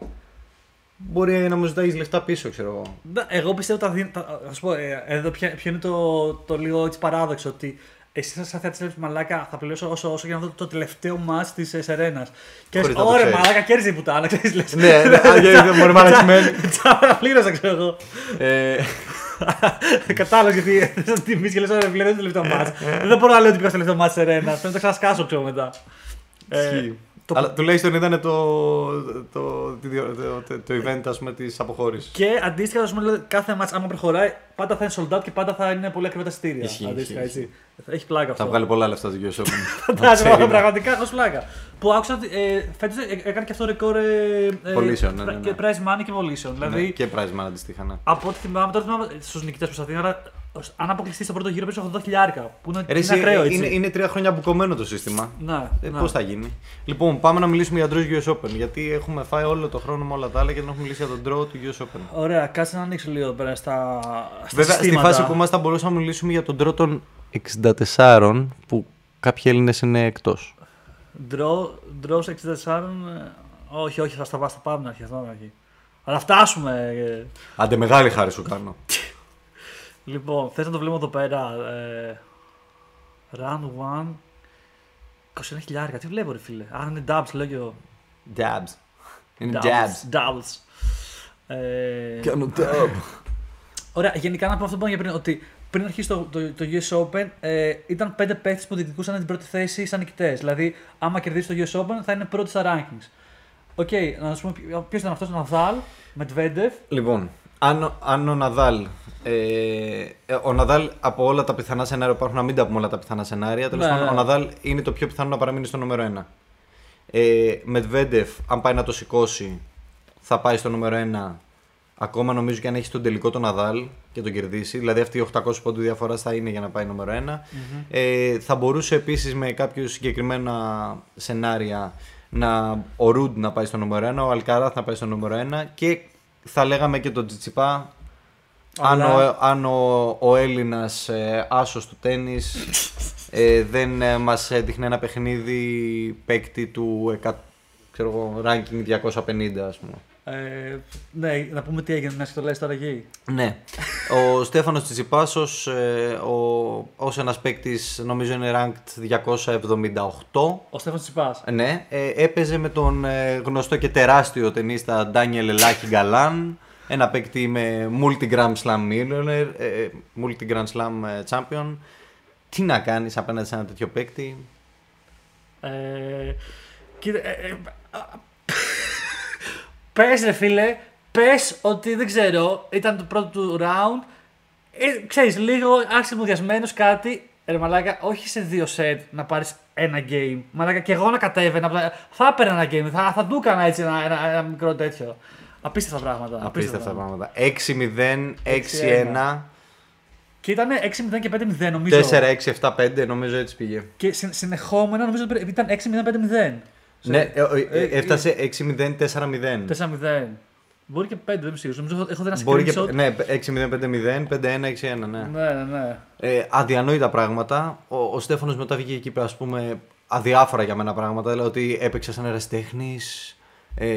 B: μπορεί να μου ζητάει λεφτά πίσω, ξέρω εγώ.
A: Ναι, Εγώ πιστεύω ότι θα, θα, θα σου πω, ε, εδώ ποιο, ποιο είναι το, το λίγο έτσι παράδοξο ότι εσύ σαν θεατή βλέπει μαλάκα θα πληρώσω όσο, όσο για να δω το τελευταίο μάτς της ε, Σερένας. Και
B: Χωρίς
A: λες,
B: να το
A: ωραία
B: ξέρεις.
A: μαλάκα κέρδισε η πουτάνα, [LAUGHS] ξέρεις λες.
B: ναι, ναι, α, γιατί μπορεί να είναι
A: Τσάρα πλήρωσα ξέρω εγώ.
B: ε, [LAUGHS]
A: Κατάλαβα γιατί θες [LAUGHS] να τιμήσεις και λες ωραία πληρώνεις το τελευταίο μάτς. Δεν μπορώ να λέω ότι πήγα στο τελευταίο μάτς της Σερένας, πρέπει να το ξανασκάσω ξέρω μετά. Ε,
B: Ισχύει.
A: Το-
B: Αλλά τουλάχιστον ήταν το, το, το, το, το, το event ας πούμε, της αποχώρησης.
A: Και αντίστοιχα, ας πούμε, λέω, κάθε μάτς άμα προχωράει, πάντα θα είναι sold out και πάντα θα είναι πολύ ακριβά τα εισιτήρια.
B: Ισχύει,
A: Αντίστοιχα,
B: ισχύει,
A: έτσι. Έχει πλάκα αυτό.
B: Θα βγάλει πολλά λεφτά το US Open.
A: Φαντάζομαι, [LAUGHS]
B: Ξέρει, ναι.
A: πραγματικά έχω πλάκα. Που άκουσα ότι ε, φέτος έκανε και αυτό ρεκόρ. Ε, ε,
B: Πωλήσεων, ναι, ναι, ναι.
A: Και prize money και πωλήσεων.
B: Ναι,
A: Δηλαδή,
B: και prize man αντίστοιχα, ναι.
A: από ό,τι θυμάμαι, τώρα θυμάμαι στους νικητές προς Αθήνα, αλλά αν αποκλειστείς στο πρώτο γύρο πίσω 80 χιλιάρικα. Που είναι,
B: Ρε,
A: είναι
B: εσύ,
A: ακραίο έτσι.
B: είναι, είναι τρία χρόνια μπουκωμένο το σύστημα.
A: Ναι,
B: Ε,
A: ναι.
B: Πώς θα γίνει; Λοιπόν, πάμε να μιλήσουμε για draws US Open. Γιατί έχουμε φάει όλο το χρόνο με όλα τα άλλα και δεν έχουμε μιλήσει για τον draw του US Open.
A: Ωραία, κάτσε να ανοίξω λίγο εδώ πέρα στα, στα
B: Βέβαια, στη
A: συστήματα.
B: φάση που είμαστε θα μπορούσαμε να μιλήσουμε για τον draw των 64 που κάποιοι Έλληνες είναι εκτός.
A: Draw, draw σε 64. ε, όχι, όχι, θα στα θα πάμε να αρχίσει. Θα πάμε αρχή. Αλλά φτάσουμε. ε.
B: Άντε, μεγάλη χάρη σου κάνω. [LAUGHS]
A: Λοιπόν, θες να το βλέπουμε εδώ πέρα. Ε, round 1. 21 χιλιάρικα. Τι βλέπω, ρε φίλε. Α, είναι dubs, λέω και εγώ.
B: Dabs. Είναι
A: Doubles,
B: dabs.
A: Doubles. Ε,
B: Κάνω dab.
A: ωραία, γενικά να πω αυτό που είπαμε για πριν, ότι πριν αρχίσει το, το, το US Open ε, ήταν πέντε παίχτες που διεκδικούσαν την πρώτη θέση σαν νικητές. Δηλαδή, άμα κερδίσει το US Open θα είναι πρώτη στα rankings. OK, να σου πούμε ποιο ήταν αυτός, ο Ναδάλ, Μεντβέντεφ.
B: Λοιπόν, αν, ο- αν ο Ναδάλ. Ε, ε, ο Ναδάλ από όλα τα πιθανά σενάρια που υπάρχουν, να μην τα πούμε όλα τα πιθανά σενάρια. Τέλος
A: Ναι,
B: πάντων,
A: ναι.
B: ο Ναδάλ είναι το πιο πιθανό να παραμείνει στο νούμερο 1. Ε, Μετβέντεφ, αν πάει να το σηκώσει, θα πάει στο νούμερο 1. Ακόμα νομίζω και αν έχει τον τελικό τον Ναδάλ και τον κερδίσει, δηλαδή αυτή η 800 πόντου διαφορά θα είναι για να πάει νούμερο 1. Ε, θα μπορούσε επίσης με κάποιο συγκεκριμένα σενάρια να, ο Ρουντ να πάει στο νούμερο 1, ο Αλκαράθ να πάει στο νούμερο 1 και θα λέγαμε και τον Τσιτσιπά αν,
A: Αλλά-
B: ο, αν ο, ο Έλληνας ε, άσος του τέννις ε, δεν ε, μας έδειχνε ένα παιχνίδι παίκτη του εκα- ξέρω εγώ, ranking 250 ας πούμε.
A: Ε, ναι, να πούμε τι έγινε, να το λες τώρα εκεί.
B: Ναι. Ο Στέφανος Τσιτσιπάς ως, ε, ο, ως ένας παίκτης νομίζω είναι ranked 278.
A: Ο Στέφανος Τσιπάς.
B: Ναι, ε, έπαιζε με τον ε, γνωστό και τεράστιο ταινίστα Ντάνιελ Ελάχη Γκαλάν. Ένα παίκτη με multi-grand slam millionaire, ε, ε, multi-grand slam ε, champion. Τι να κάνεις απέναντι σε ένα τέτοιο παίκτη;
A: Ε, κοίτα, ε, ε, α, πες ρε φίλε, πες ότι δεν ξέρω, ήταν το πρώτο του round. Ε, ξέρεις, λίγο άρχισε μουδιασμένος κάτι. Ε, Ρε μαλάκα, όχι σε δύο σετ να πάρεις ένα game. Μαλάκα και εγώ να κατέβαινα. από τα- Θα έπαιρνα ένα game, θα, θα του έκανα έτσι ένα, ένα, ένα μικρό τέτοιο. Απίστευτα πράγματα.
B: Απίστευτα πράγματα. 6-0, 6-1,
A: Και ήταν 6-0 και 5-0 νομίζω.
B: 4-6-7-5 νομίζω έτσι πήγε.
A: Και συ- συνεχόμενα νομίζω ότι ήταν 6-0-5-0.
B: Ναι, ε, ε,
A: ε,
B: έφτασε 6-0-4-0.
A: 4-0. Μπορεί και 5, δεν είμαι σίγουρος. Νομίζω έχω δει ένα
B: Μπορεί και.
A: screenshot.
B: Ναι, 6-0-5-0, 5-1-6-1, ναι.
A: ναι, ναι. ναι.
B: Ε, αδιανόητα πράγματα. Ο, ο Στέφανος μετά βγήκε εκεί πέρα, ας πούμε, αδιάφορα για μένα πράγματα. Δηλαδή ότι έπαιξε σαν ερασιτέχνης, ε,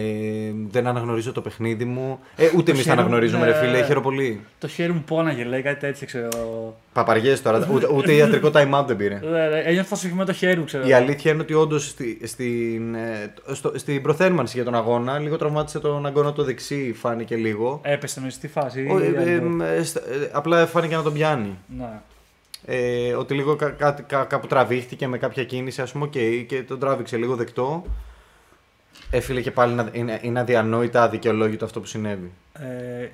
B: δεν αναγνωρίζω το παιχνίδι μου. Ε, ούτε εμείς τα
A: χαίρομαι,
B: αναγνωρίζουμε,
A: ναι.
B: ρε φίλε. Χαίρομαι πολύ.
A: Το χέρι μου πόναγε, λέει κάτι τέτοιο, ξέρω.
B: Παπαριές τώρα. ούτε, ούτε ιατρικό time out δεν πήρε.
A: Ναι, ναι, Ένιωθα σφιγμένο το χέρι μου, ξέρω.
B: Η αλήθεια είναι ότι όντως στη, στην, ε, στο- στην προθέρμανση για τον αγώνα λίγο τραυμάτισε τον αγκώνα το δεξί, φάνηκε λίγο.
A: Έπεσε μέσα στη φάση.
B: Ο,
A: ή
B: ε, ε,
A: άλλο.
B: ε, στα- ε, απλά φάνηκε να τον πιάνει.
A: Ναι.
B: Ε, ότι λίγο κα, κάτι- κα- κάπου τραβήχτηκε με κάποια κίνηση, ας πούμε, οκ, και τον τράβηξε λίγο δεκτό. Ε, φίλε, και πάλι είναι, είναι, είναι αδιανόητα αδικαιολόγητο αυτό που συνέβη.
A: Ε, ε,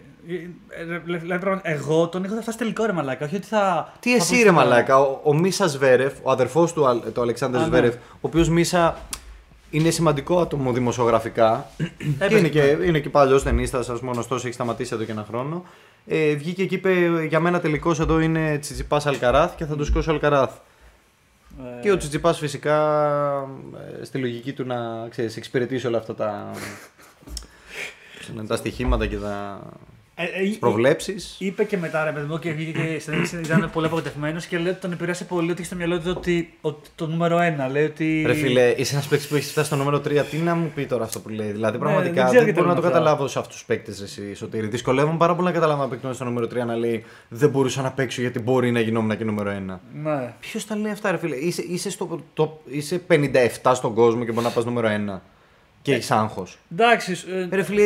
A: ε, δηλαδή, πράγμα, εγώ τον είχα φτάσει τελικό ρε μαλάκα. Όχι ότι θα.
B: Τι
A: θα
B: εσύ
A: πω-
B: ρε μαλάκα, ο, ο Μίσα Σβέρεφ, ο αδερφός του, Αλ- του Αλεξάνδρ
A: Α, ναι.
B: Σβέρεφ, ο οποίος Μίσα είναι σημαντικό άτομο δημοσιογραφικά και
A: Έπαιζε,
B: είναι, και,
A: ναι.
B: είναι και παλιός ταινίστας, ας πούμε, γνωστός, έχει σταματήσει εδώ και ένα χρόνο. Ε, βγήκε και είπε για μένα τελικός εδώ είναι Τσιτσιπάς Αλκαράθ και θα του σκώσει ο Αλκαράθ.
A: Ε,
B: Και ο Τσιτσιπάς φυσικά ε, στη λογική του να ξέρεις, εξυπηρετήσει όλα αυτά τα, πώς [LAUGHS] λένε, τα στοιχήματα και τα
A: ε, ε,
B: τις
A: ε,
B: προβλέψεις.
A: Είπε και μετά ρε παιδί μου και βγήκε και στην αρχή ήταν πολύ απογοητευμένος και λέει ότι τον επηρέασε πολύ ότι έχει στο μυαλό του ότι, ότι το νούμερο 1. Λέει ότι.
B: Ρε φίλε, είσαι ένας παίκτης που έχεις φτάσει στο νούμερο 3. Τι να μου πει τώρα αυτό που λέει; Δηλαδή,
A: Ναι,
B: πραγματικά
A: δεν
B: δεν,
A: ξέρω τι
B: μπορώ να το
A: θέλουν αυτά.
B: καταλάβω σε αυτούς τους παίκτες, εσύ, Σωτήρη. Δυσκολεύομαι πάρα πολύ να καταλάβω ένα παίκτη στο νούμερο 3 να λέει Δεν μπορούσα να παίξω γιατί μπορεί να γινόμουν και νούμερο 1.
A: Ναι.
B: Ποιος τα λέει αυτά, ρε φίλε; Είσαι, είσαι, στο, το, είσαι 57 στον κόσμο και μπορεί να πας νούμερο 1. Και έχει άγχος.
A: Εντάξει. ε,
B: Ρε φίλε,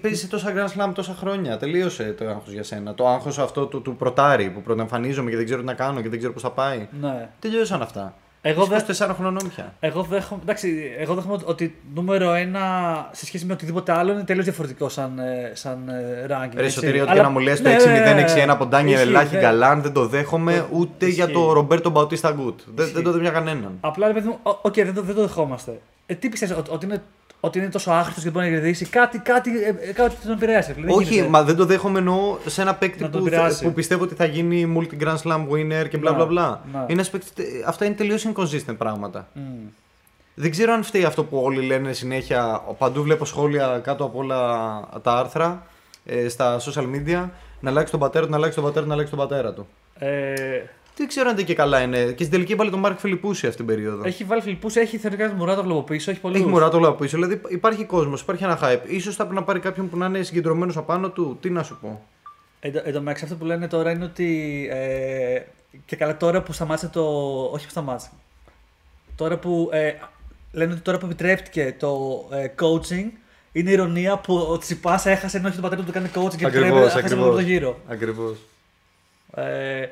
B: παίζει σε τόσα Grand Slam τόσα χρόνια. Τελείωσε το άγχος για σένα. Το άγχος αυτό του, του πρωτάρι που πρωτοεμφανίζομαι και δεν ξέρω τι να κάνω και δεν ξέρω πώς θα πάει.
A: ναι.
B: Τελείωσαν αυτά.
A: Εγώ δεν.
B: 24 χρονών πια.
A: Εγώ δέχομαι, εντάξει, εγώ δέχομαι ότι νούμερο 1 σε σχέση με οτιδήποτε άλλο είναι τελείως διαφορετικό σαν, ε, σαν ε, ranking.
B: Ρε
A: έτσι.
B: Σωτήρη, ό,τι
A: Αλλά-
B: και να μου λες το
A: ναι,
B: 6-0-6-1 από Ντάνιελ
A: ισχύει,
B: Ελάχι
A: ναι.
B: Γκαλάν δεν το δέχομαι
A: Το-
B: ούτε
A: ισχύει.
B: για το Ρομπέρτο Μπαουτίστα Αγκούτ. Δεν,
A: Ισχύει.
B: δεν το δέχομαι για κανέναν.
A: Απλά ρε παιδί μου, ο- οκ, δεν, το, δεν το δεχόμαστε. Ε, τι πιστεύεις, ότι, ότι, είναι, ότι είναι τόσο άχρηστος και δεν μπορεί να κερδίσει, κάτι, κάτι, ε, ε, κάτι τον επηρέασε. Δηλαδή, δεν
B: Όχι,
A: γίνεται.
B: μα δεν το δέχομαι εννοώ σε ένα παίκτη
A: Να τον
B: που,
A: επηρεάσει.
B: που πιστεύω ότι θα γίνει multi Grand Slam winner και μπλα
A: Να,
B: μπλα μπλα.
A: να.
B: Είναι ένας παίκτης- αυτά είναι τελείως inconsistent πράγματα.
A: Μμ.
B: Δεν ξέρω αν φταίει αυτό που όλοι λένε συνέχεια. Παντού βλέπω σχόλια κάτω από όλα τα άρθρα ε, στα social media. Να αλλάξει τον πατέρα του, να αλλάξει τον πατέρα του, να αλλάξει τον πατέρα του.
A: Ε,
B: Δεν ξέρω αν δεν και καλά είναι. Και στην τελική έβαλε τον Μάρκ Φιλιππούση αυτή την περίοδο.
A: έχει βάλει φιλπού, έχει θεωρητικά τον Μουράτο από πίσω, έχει πολλούς.
B: Έχει μουρά το από πίσω. Δηλαδή υπάρχει κόσμος, υπάρχει ένα hype. σω θα πρέπει να πάρει κάποιον που να είναι συγκεντρωμένος απάνω του. Τι να σου πω.
A: Εν τω- εν τω μεταξύ, αυτό που λένε τώρα είναι ότι. Ε, και καλά, τώρα που σταμάτησε το. Όχι που σταμάτησε. Τώρα που. Ε, λένε ότι τώρα που επιτράπηκε το ε, coaching, είναι ειρωνεία που ο Τσιτσιπάς έχασε ενώ έχει τον πατέρα του που κάνει coaching και
B: Ακριβώς,
A: επιτρέπεται, έχασε τον
B: ακριβώς.
A: πρώτο γύρο.
B: Ακριβώς.
A: Ε,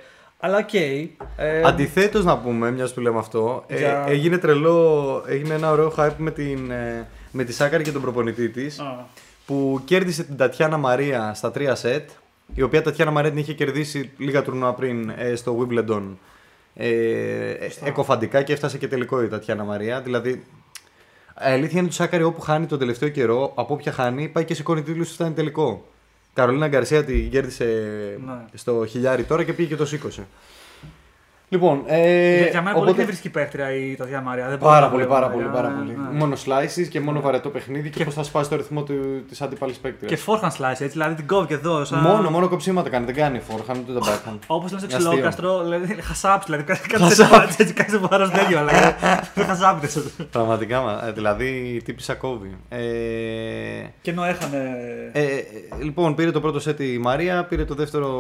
A: αλλά οκ. Ε,
B: Αντιθέτως να πούμε, μιας που λέμε αυτό, ε,
A: Για-
B: έγινε τρελό. Έγινε ένα ωραίο hype με, την, ε, με τη Σάκκαρη και τον προπονητή της.
A: α,
B: Που κέρδισε την Τατιάνα Μαρία στα τρία σετ. Η οποία Τατιάνα Μαρία την είχε κερδίσει λίγα τουρνουά πριν ε, στο Wimbledon. Ε, εκοφαντικά και έφτασε και τελικό η Τατιάνα Μαρία. Δηλαδή, η αλήθεια είναι ότι ο Σάκαρη όπου χάνει τον τελευταίο καιρό, από όποια χάνει, πάει και σηκώνει τίτλους και φτάνει τελικό. Καρολίνα Γκαρσία την κέρδισε
A: Ναι.
B: στο χιλιάρι τώρα και πήγε και το σήκωσε. Λοιπόν, ε,
A: Για- Για μένα πολύ
B: οπότε-
A: εκνευριστική παίχτρια η Τατιά Μαρία. Δεν μπορώ
B: Πάρα
A: να
B: πολύ,
A: βλέπω,
B: πάρα
A: ναι,
B: πολύ,
A: ναι,
B: πάρα
A: ναι,
B: πολύ.
A: ναι.
B: Μόνο slices και μόνο βαρετό παιχνίδι και,
A: Και-
B: πώς θα σπάσει το ρυθμό του, της αντίπαλης
A: Και
B: παίκτριας.
A: forehand slice έτσι, δηλαδή την κόβει και εδώ. Σαν...
B: Μόνο, μόνο κοψίματα κάνει, δεν κάνει forehand ούτε τα backhand. [LAUGHS]
A: Όπως λένε στο
B: Αστείο.
A: ξυλόκαστρο, δηλαδή χασάπι. Δηλαδή κάτι κάτι έτσι, κάτι φορά τέτοιο. Αλλά [LAUGHS] δεν χασάπι.
B: Πραγματικά, μα, ε, δηλαδή τύπησα κόβει. Ε,
A: Και ενώ έχανε.
B: ε, ε, λοιπόν, πήρε το πρώτο σετ η Μαρία, πήρε το δεύτερο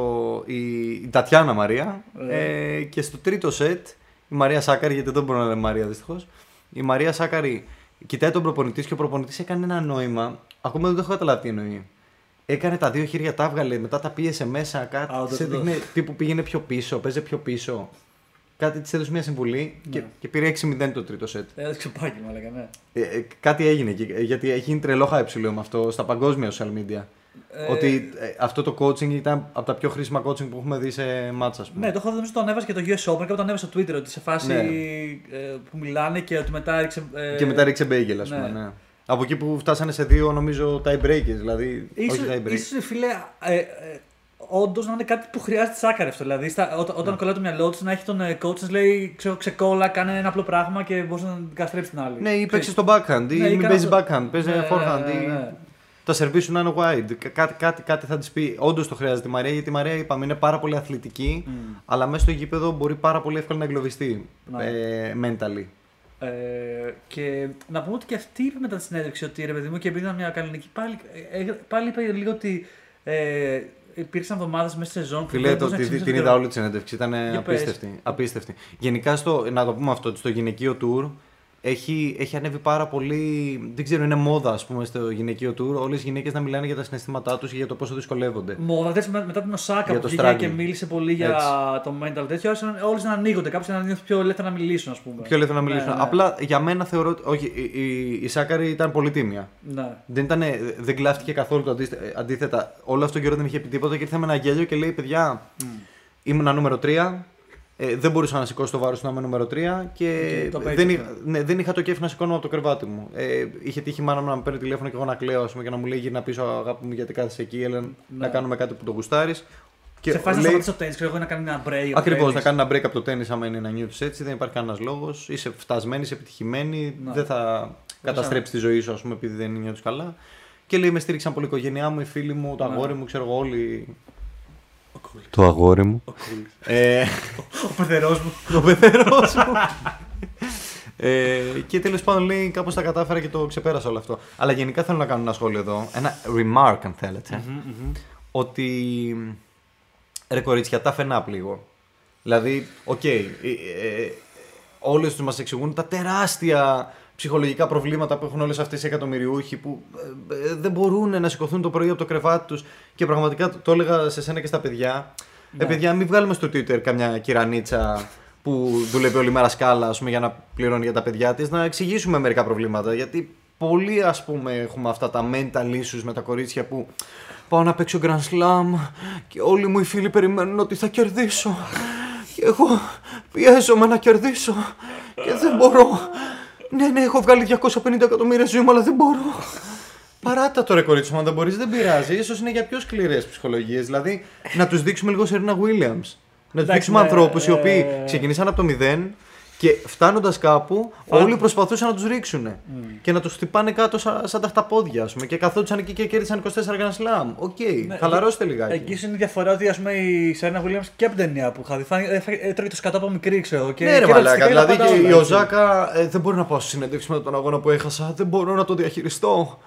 B: η, η Τατιάνα Μαρία. Ε, και στο τρίτο σετ η Μαρία Σάκαρη, γιατί δεν μπορώ να λέμε Μαρία δυστυχώς. Η Μαρία Σάκαρη κοιτάει τον προπονητής και ο προπονητής έκανε ένα νόημα. Ακόμα δεν το έχω καταλάβει τι εννοεί. Έκανε τα δύο χέρια, τα έβγαλε, μετά τα πίεσε μέσα. Κάτι
A: Α,
B: της
A: το- το-
B: έδειχνε τύπου πήγαινε πιο πίσω, παίζε πιο πίσω. Κάτι της έδωσε μια συμβουλή και,
A: Ναι.
B: και πήρε 6-0 το τρίτο σετ.
A: Έδειξε επάγγελμα, λέγανε. ναι.
B: Ε, ε, κάτι έγινε εκεί, ε, γιατί έχει γίνει τρελό hype λέω με αυτό στα παγκόσμια social media.
A: Ε,
B: Ότι ε, αυτό το coaching ήταν από τα πιο χρήσιμα coaching που έχουμε δει σε μάτσα, ας πούμε.
A: Ναι, το έχω δει νομίζω το ανέβασε και το US Open και το ανέβασε στο Twitter ότι σε φάση
B: Ναι.
A: ε, που μιλάνε και ότι μετά έριξε. ε,
B: Και μετά ρίξε μπέγγελ, ας πούμε.
A: ναι.
B: Ναι. Από εκεί που φτάσανε σε δύο, νομίζω, tie breakers. Δηλαδή,
A: Ίσως,
B: όχι tie breakers.
A: ίσως, φίλε, ε, ε, όντως να είναι κάτι που χρειάζεται σάκαρη αυτό. Δηλαδή, στα, όταν,
B: Ναι.
A: όταν κολλάει το μυαλό τους, να έχει τον ε, coach, να λέει ξέρω, ξεκόλλα, κάνε ένα απλό πράγμα και μπορείς να καταστρέψει την άλλη.
B: Ναι, ή
A: Ξέρεις.
B: παίξεις στο backhand, ή
A: Ναι, ή
B: μην
A: κάνω
B: παίζεις
A: το-
B: backhand, παίζεις
A: Ναι,
B: forehand.
A: ναι,
B: ή
A: ναι.
B: Τα σερβί σου να είναι wide. Κα- Κάτι, κάτι, κάτι θα της πει. Όντως το χρειάζεται η Μαρία, γιατί η Μαρία είπαμε είναι πάρα πολύ αθλητική,
A: Μμ.
B: αλλά μέσα στο γήπεδο μπορεί πάρα πολύ εύκολα να εγκλωβιστεί.
A: Ναι.
B: Ε, mentally.
A: Ε, και να πούμε ότι και αυτή είπε μετά τη συνέντευξη ότι ρε παιδί μου και επειδή ήταν μια καλλινική πάλι, ε, ε, πάλι είπε λίγο ότι ε, υπήρξαν εβδομάδες μέσα στη σεζόν που
B: Φίλε,
A: δεν
B: το,
A: μπορούσε να
B: τη,
A: ξυπνήσει
B: την
A: το
B: είδα
A: καιρό.
B: όλη τη συνέντευξη. Ήταν
A: Για
B: απίστευτη, απίστευτη. Γενικά, στο, να το πούμε αυτό, ότι στο γυναικείο tour έχει, έχει ανέβει πάρα πολύ. Δεν ξέρω, είναι μόδα ας πούμε, στο γυναικείο tour. Όλες οι γυναίκες να μιλάνε για τα συναισθήματά τους και για το πόσο δυσκολεύονται.
A: Μόδα, τέτοιο, με- μετά την Οσάκα
B: Για
A: που
B: το
A: βγήκε
B: struggling.
A: και μίλησε πολύ για το mental τέτοιο, όλες να ανοίγονται, κάποιοι να νιώθουν πιο ελεύθερα να μιλήσουν, ας πούμε.
B: Πιο ελεύθερα να
A: Ναι,
B: μιλήσουν.
A: ναι.
B: Απλά για μένα θεωρώ ότι. Όχι, η, η, η Σάκαρη ήταν πολύ τίμια.
A: Ναι.
B: Δεν, ήτανε, δεν κλάφτηκε καθόλου το αντίθε- αντίθετα. Όλο αυτό τον καιρό δεν είχε πει τίποτα και ήρθε με ένα γέλιο και λέει: Παιδιά, ήμουνα νούμερο 3. Ε, δεν μπορούσα να σηκώσω το βάρος να είμαι νούμερο 3 και
A: Και το
B: δεν,
A: πέτυχα.
B: είχα, ναι, δεν είχα το κέφι να σηκώνω από το κρεβάτι μου. Ε, είχε τύχει η μάνα μου να με παίρνει τηλέφωνο και εγώ να κλαίω ας πούμε, και να μου λέει: Γύρνα πίσω, αγάπη μου, γιατί κάθεσαι εκεί. Έλα, να κάνουμε κάτι που το γουστάρεις.
A: Και σε φάση να σταματήσει το τέννη, ξέρω εγώ να κάνει ένα break.
B: Ακριβώς,
A: το
B: να
A: tennis.
B: κάνει ένα break από το τέννη άμα είναι να νιώθεις έτσι, δεν υπάρχει κανένας λόγος. Είσαι φτασμένης, είσαι επιτυχημένη,
A: Ναι.
B: δεν θα καταστρέψεις τη ζωή σου, ας πούμε, επειδή δεν νιώθεις καλά. Και λέει: Με στήριξαν πολύ η οικογένειά μου, οι φίλοι μου, το
A: Ναι.
B: αγόρι μου, ξέρω εγώ όλοι.
A: Ο Κούλης.
B: Το αγόρι μου.
A: Ο Κούλης.
B: ε,
A: Ο πεθερός μου. [LAUGHS]
B: το πεθερός μου. ε, και τέλος πάντων λέει κάπως τα κατάφερα και το ξεπέρασα όλο αυτό. Αλλά γενικά θέλω να κάνω ένα σχόλιο εδώ. Ένα remark, αν θέλετε. Ότι ρε κορίτσια, toughen up λίγο. Δηλαδή, OK, okay, ε, ε, όλες τους μας εξηγούν τα τεράστια ψυχολογικά προβλήματα που έχουν όλες αυτές οι εκατομμυριούχοι που ε, ε, δεν μπορούν να σηκωθούν το πρωί από το κρεβάτι τους και πραγματικά το, το έλεγα σε σένα και στα παιδιά.
A: Ναι.
B: Ε, παιδιά, μην βγάλουμε στο Twitter καμιά κυρα-Νίτσα που δουλεύει όλη μέρα σκάλα ας πούμε, για να πληρώνει για τα παιδιά της, να εξηγήσουμε μερικά προβλήματα. Γιατί πολλοί ας πούμε έχουμε αυτά τα mental issues με τα κορίτσια που πάω να παίξω Grand Slam και όλοι μου οι φίλοι περιμένουν ότι θα κερδίσω. Και εγώ πιέζομαι να κερδίσω και δεν μπορώ. Ναι, ναι, έχω βγάλει 250 εκατομμύρια ζωή μου, αλλά δεν μπορώ. Παράτα το ρε κορίτσι μου, αν δεν μπορείς, δεν πειράζει. σω είναι για πιο σκληρές ψυχολογίες. Δηλαδή, να τους δείξουμε λίγο Σερίνα Williams. Να τους
A: Εντάξει,
B: δείξουμε
A: ναι,
B: ανθρώπους οι οποίοι
A: ε,
B: ξεκινήσαν από το μηδέν και φτάνοντας κάπου,
A: Φαν-
B: όλοι προσπαθούσαν να τους ρίξουν. Και να τους χτυπάνε κάτω σαν, σαν τα χταπόδια, ας πούμε. Και καθόντουσαν εκεί και κέρδισαν 24 Grand Slam. OK,
A: Ναι,
B: χαλαρώστε λιγάκι.
A: Εκεί σου είναι η διαφορά ότι ας πούμε, η Serena Williams και από την ταινία που είχα δει φάνηκε- έφαγε- έτρωγε το σκατό από μικρή, ξέρω. Και,
B: ναι, ρε
A: και
B: μαλάκα.
A: ρατσιστικά
B: Δηλαδή
A: τα πάντα
B: και η
A: όλα, έτσι.
B: Οσάκα ε, δεν μπορεί να πάω στη συνέντευξη μετά τον αγώνα που έχασα. Δεν μπορώ να το διαχειριστώ.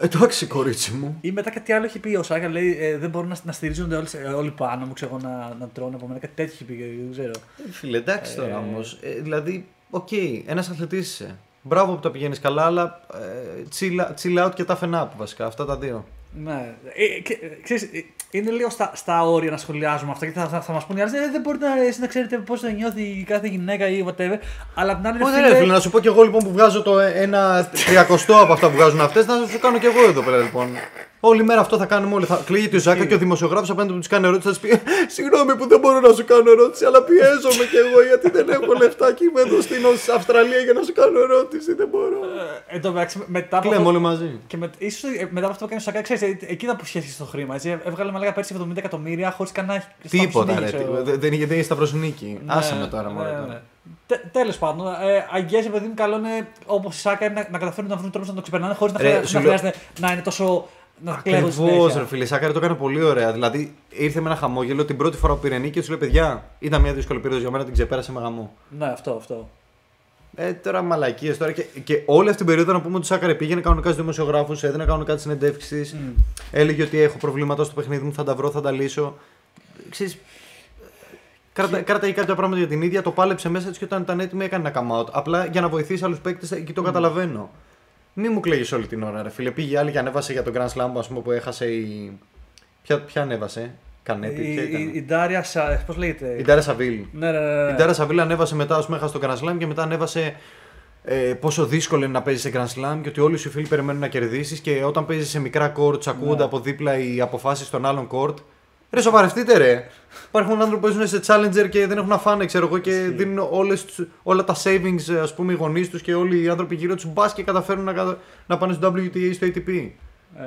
B: Εντάξει, κορίτσι μου.
A: Ή μετά κάτι άλλο έχει πει Οσάκα, λέει ε, δεν μπορούν να, να στηρίζονται όλοι, ε, όλοι πάνω μου, ξέρω εγώ, να, να τρώνε από μένα. Κάτι τέτοιο έχει πει, δεν ξέρω.
B: Ε, Φίλε, εντάξει τώρα όμως. Ε, δηλαδή, οκ, ένας αθλητής είσαι. Μπράβο που τα πηγαίνεις καλά, αλλά ε, chill, chill out και τα up βασικά. Αυτά τα δύο.
A: Ναι. Ε, και, ε, ξέρεις, ε, είναι λίγο στα, στα όρια να σχολιάζουμε αυτά γιατί θα, θα, θα μας πούνε οι άλλοι, «Ε, δεν μπορείτε να, εσείς να ξέρετε πώς θα νιώθει η κάθε γυναίκα ή whatever. Αλλά απ' την άλλη, ρε
B: Όχι,
A: φίλε,
B: ρε φίλε, να σου πω κι εγώ λοιπόν που βγάζω το ένα τριακοστό από αυτά που βγάζουν αυτές, να σου κάνω κι εγώ εδώ πέρα λοιπόν. Όλη μέρα αυτό θα κάνουμε όλοι. Θα κλαίγεται Οσάκα και ο δημοσιογράφος απέναντι που τους κάνει ερώτηση θα τους πει Συγγνώμη που δεν μπορώ να σου κάνω ερώτηση, αλλά πιέζομαι κι εγώ γιατί δεν έχω λεφτά και είμαι εδώ στην Αυστραλία για να σου κάνω ερώτηση. Δεν μπορώ.
A: Ε, Εν τω μεταξύ, μετά από.
B: Κλαίμε
A: αυτό-
B: όλοι μαζί.
A: Και με, ίσως, ε, μετά από αυτό που έκανε ο Σακά, ξέρεις, εκεί ήταν που σχέση το χρήμα. Έτσι. Έβγαλε με λέγα πέρσι 70 εκατομμύρια χωρίς κανένα.
B: Τίποτα,
A: σταυροσυνήγη,
B: ρε.
A: ξέρω εγώ.
B: τίποτα. Δεν είχε δεν είχε σταυροσυνίκη.
A: Ναι,
B: Άσε με τώρα,
A: ναι,
B: μωρέ.
A: ναι,
B: τώρα.
A: ναι. Τέλος πάντων, ε, αγγές, παιδί μου, καλό είναι όπως η Σάκα να, να καταφέρουν να βρουν τρόπους να το ξεπερνάνε χωρίς να,
B: Ρε,
A: χρειά-
B: σου
A: να
B: λέω-
A: χρειάζεται να είναι τόσο. Να κλέβουν
B: Ακριβώ,
A: συνέχεια.
B: ρε φίλε. Η Σάκαρη το έκανε πολύ ωραία. Δηλαδή ήρθε με ένα χαμόγελο την πρώτη φορά που πήρε νίκη και του λέει: Παιδιά, ήταν μια δύσκολη περίοδος για μένα, την ξεπέρασε με γαμό.
A: Ναι, αυτό, αυτό.
B: Ε, τώρα μαλακίες τώρα. Και, και όλη αυτή την περίοδο να πούμε ότι η Σάκαρη πήγαινε κανονικά στους δημοσιογράφους, έδινε κανονικά τις συνεντεύξεις.
A: Μμ.
B: Έλεγε ότι έχω προβλήματα στο παιχνίδι μου, θα τα βρω, θα τα λύσω. Ξέρεις, κράτα, κράταγε κάποια πράγματα για την ίδια, το πάλεψε μέσα της και όταν ήταν έτοιμη έκανε ένα come out. Απλά για να βοηθήσει άλλους παίκτες, εκεί το καταλαβαίνω. Μη μου κλαίγεις όλη την ώρα, ρε φίλε. Πήγε άλλη και ανέβασε για τον Grand Slam ας πούμε, που έχασε η. Ποια, ποια ανέβασε, Κανέπη,
A: Η,
B: ποια ήταν.
A: η, η Ντάρια, Σα- πώς λέγεται;
B: Η Ντάρια Σαβίλ.
A: Ναι, ναι, ναι. ναι.
B: Η Ντάρα Σαβίλ ανέβασε μετά, ας πούμε, έχασε το Grand Slam και μετά ανέβασε ε, πόσο δύσκολο είναι να παίζεις σε Grand Slam και ότι όλοι σου οι φίλοι περιμένουν να κερδίσεις και όταν παίζεις σε μικρά courts ακούγονται
A: Ναι.
B: από δίπλα οι αποφάσεις των άλλων court. Ρε, σοβαρευτείτε, ρε. Υπάρχουν άνθρωποι που παίζουν σε Challenger και δεν έχουν να φάνε, ξέρω εγώ, και
A: Ισχύει.
B: δίνουν όλες, τους- όλα τα savings, ας πούμε, οι γονείς τους και όλοι οι άνθρωποι γύρω τους μπας και καταφέρουν να, κατα- να πάνε στο WTA ή στο ATP.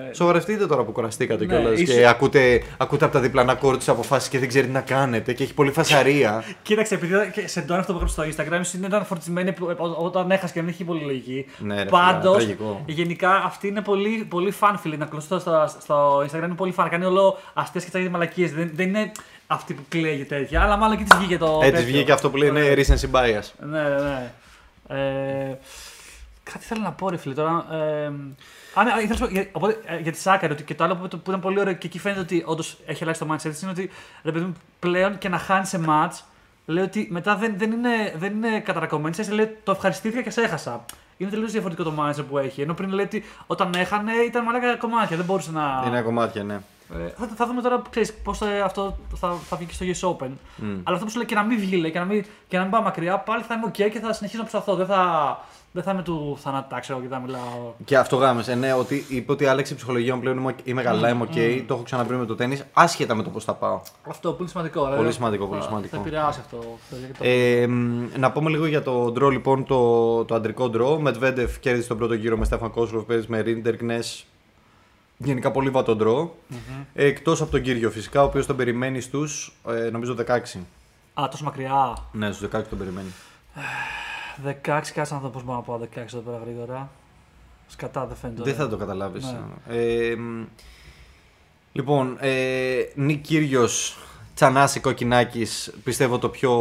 A: Ε,
B: Σοβαρευτείτε τώρα που κουραστήκατε
A: Ναι,
B: κιόλας
A: ίσως-
B: και ακούτε, ακούτε από τα διπλανά court τις αποφάσεις και δεν ξέρετε τι να κάνετε και έχει πολύ φασαρία. [LAUGHS]
A: Κοίταξε, επειδή και σε ντόν αυτό που έγραψε στο Instagram, είναι ήταν φορτισμένη που- ό- όταν έχασες και δεν είχε πολύ λογική.
B: Ναι, ρε,
A: Πάντως,
B: φίλε, τραγικό.
A: γενικά αυτή είναι πολύ, πολύ fan φίλη. Να κλωστώ στο, στο Instagram είναι πολύ fan. Κάνει όλο αστείε και τσάγει μαλακίες. Δεν, δεν είναι αυτή που κλαίει τέτοια, αλλά μάλλον και της βγήκε το.
B: Ε, τη
A: τέτοιο.
B: βγήκε αυτό που λένε recency bias.
A: Ναι, ναι, ναι. Ε, κάτι θέλω να πω, ρε φίλε τώρα. Ε, Α, ναι, ήθελα να σου πω για, οπότε, ε, για τη Σάκαρη ότι και το άλλο που, που ήταν πολύ ωραίο και εκεί φαίνεται ότι όντως έχει αλλάξει το mindset της, είναι ότι ρε παιδί μου, πλέον και να χάνει σε match, λέει ότι μετά δεν, δεν είναι, δεν είναι καταρακωμένη. Σε λέει το ευχαριστήθηκα και σε έχασα. Είναι τελείως διαφορετικό το mindset που έχει. Ενώ πριν λέει ότι όταν έχανε ήταν μαλάκα κομμάτια, δεν μπορούσε να.
B: Είναι κομμάτια, ναι.
A: Ε, θα, θα δούμε τώρα ξέρεις, πώς θα, αυτό θα, θα βγει και στο US Open.
B: Μμ.
A: Αλλά αυτό που σου λέει και να μην βγει λέει, και να μην, και να μην πάω μακριά, πάλι θα είμαι OK και θα συνεχίσω να προσπαθώ. Δεν θα, δεν θα είμαι του θανατά, ξέρω και θα μιλάω.
B: Και αυτό γάμησε, ναι, ότι είπε ότι άλλαξε η ψυχολογία μου πλέον είμαι, είμαι καλά, είμαι οκ, το έχω ξαναπεί με το τένις, άσχετα με το πώς θα πάω.
A: Αυτό που είναι σημαντικό.
B: Πολύ
A: δηλαδή,
B: σημαντικό, πολύ
A: θα-
B: σημαντικό.
A: Θα επηρεάσει αυτό. το-
B: Ε, μ, να πούμε λίγο για το draw λοιπόν, το, το αντρικό draw. Μεντβέντεφ κέρδισε τον πρώτο γύρο με Στέφαν Κόσλοφ, παίζει με Ρίντερκνες. Γενικά πολύ βατό draw. Ε, εκτός από τον Κύριο φυσικά, ο οποίος τον περιμένει στους, ε, νομίζω 16.
A: Α, τόσο μακριά.
B: Ναι, στους 16 τον περιμένει.
A: 16, κάτσε να δω πώς μπορώ να πάω 16 εδώ πέρα γρήγορα. Σκατά δεν φαίνεται.
B: Δεν
A: ωραία.
B: θα το καταλάβεις.
A: Ναι.
B: Ε, μ, λοιπόν, ε, Νίκ Κύριος, Τσανάση Κοκκινάκης, πιστεύω το πιο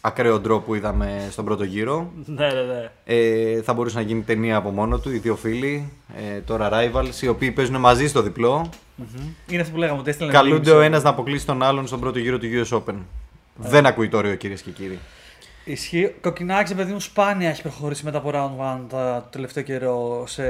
B: ακραίο draw που είδαμε στον πρώτο γύρο.
A: Ναι, ναι, ναι.
B: Ε, θα μπορούσε να γίνει ταινία από μόνο του, οι δύο φίλοι, ε, τώρα rivals, οι οποίοι παίζουν μαζί στο διπλό.
A: Μμμ. Είναι αυτό που λέγαμε ότι έστειλε.
B: Καλούνται ο ένας να αποκλείσει τον άλλον στον πρώτο γύρο του US Open. Δεν ακούει το όριο, κυρίες και κύριοι.
A: Ισχύει. Κοκκινάκι, παιδί μου, σπάνια έχει προχωρήσει μετά από round 1 το τελευταίο καιρό σε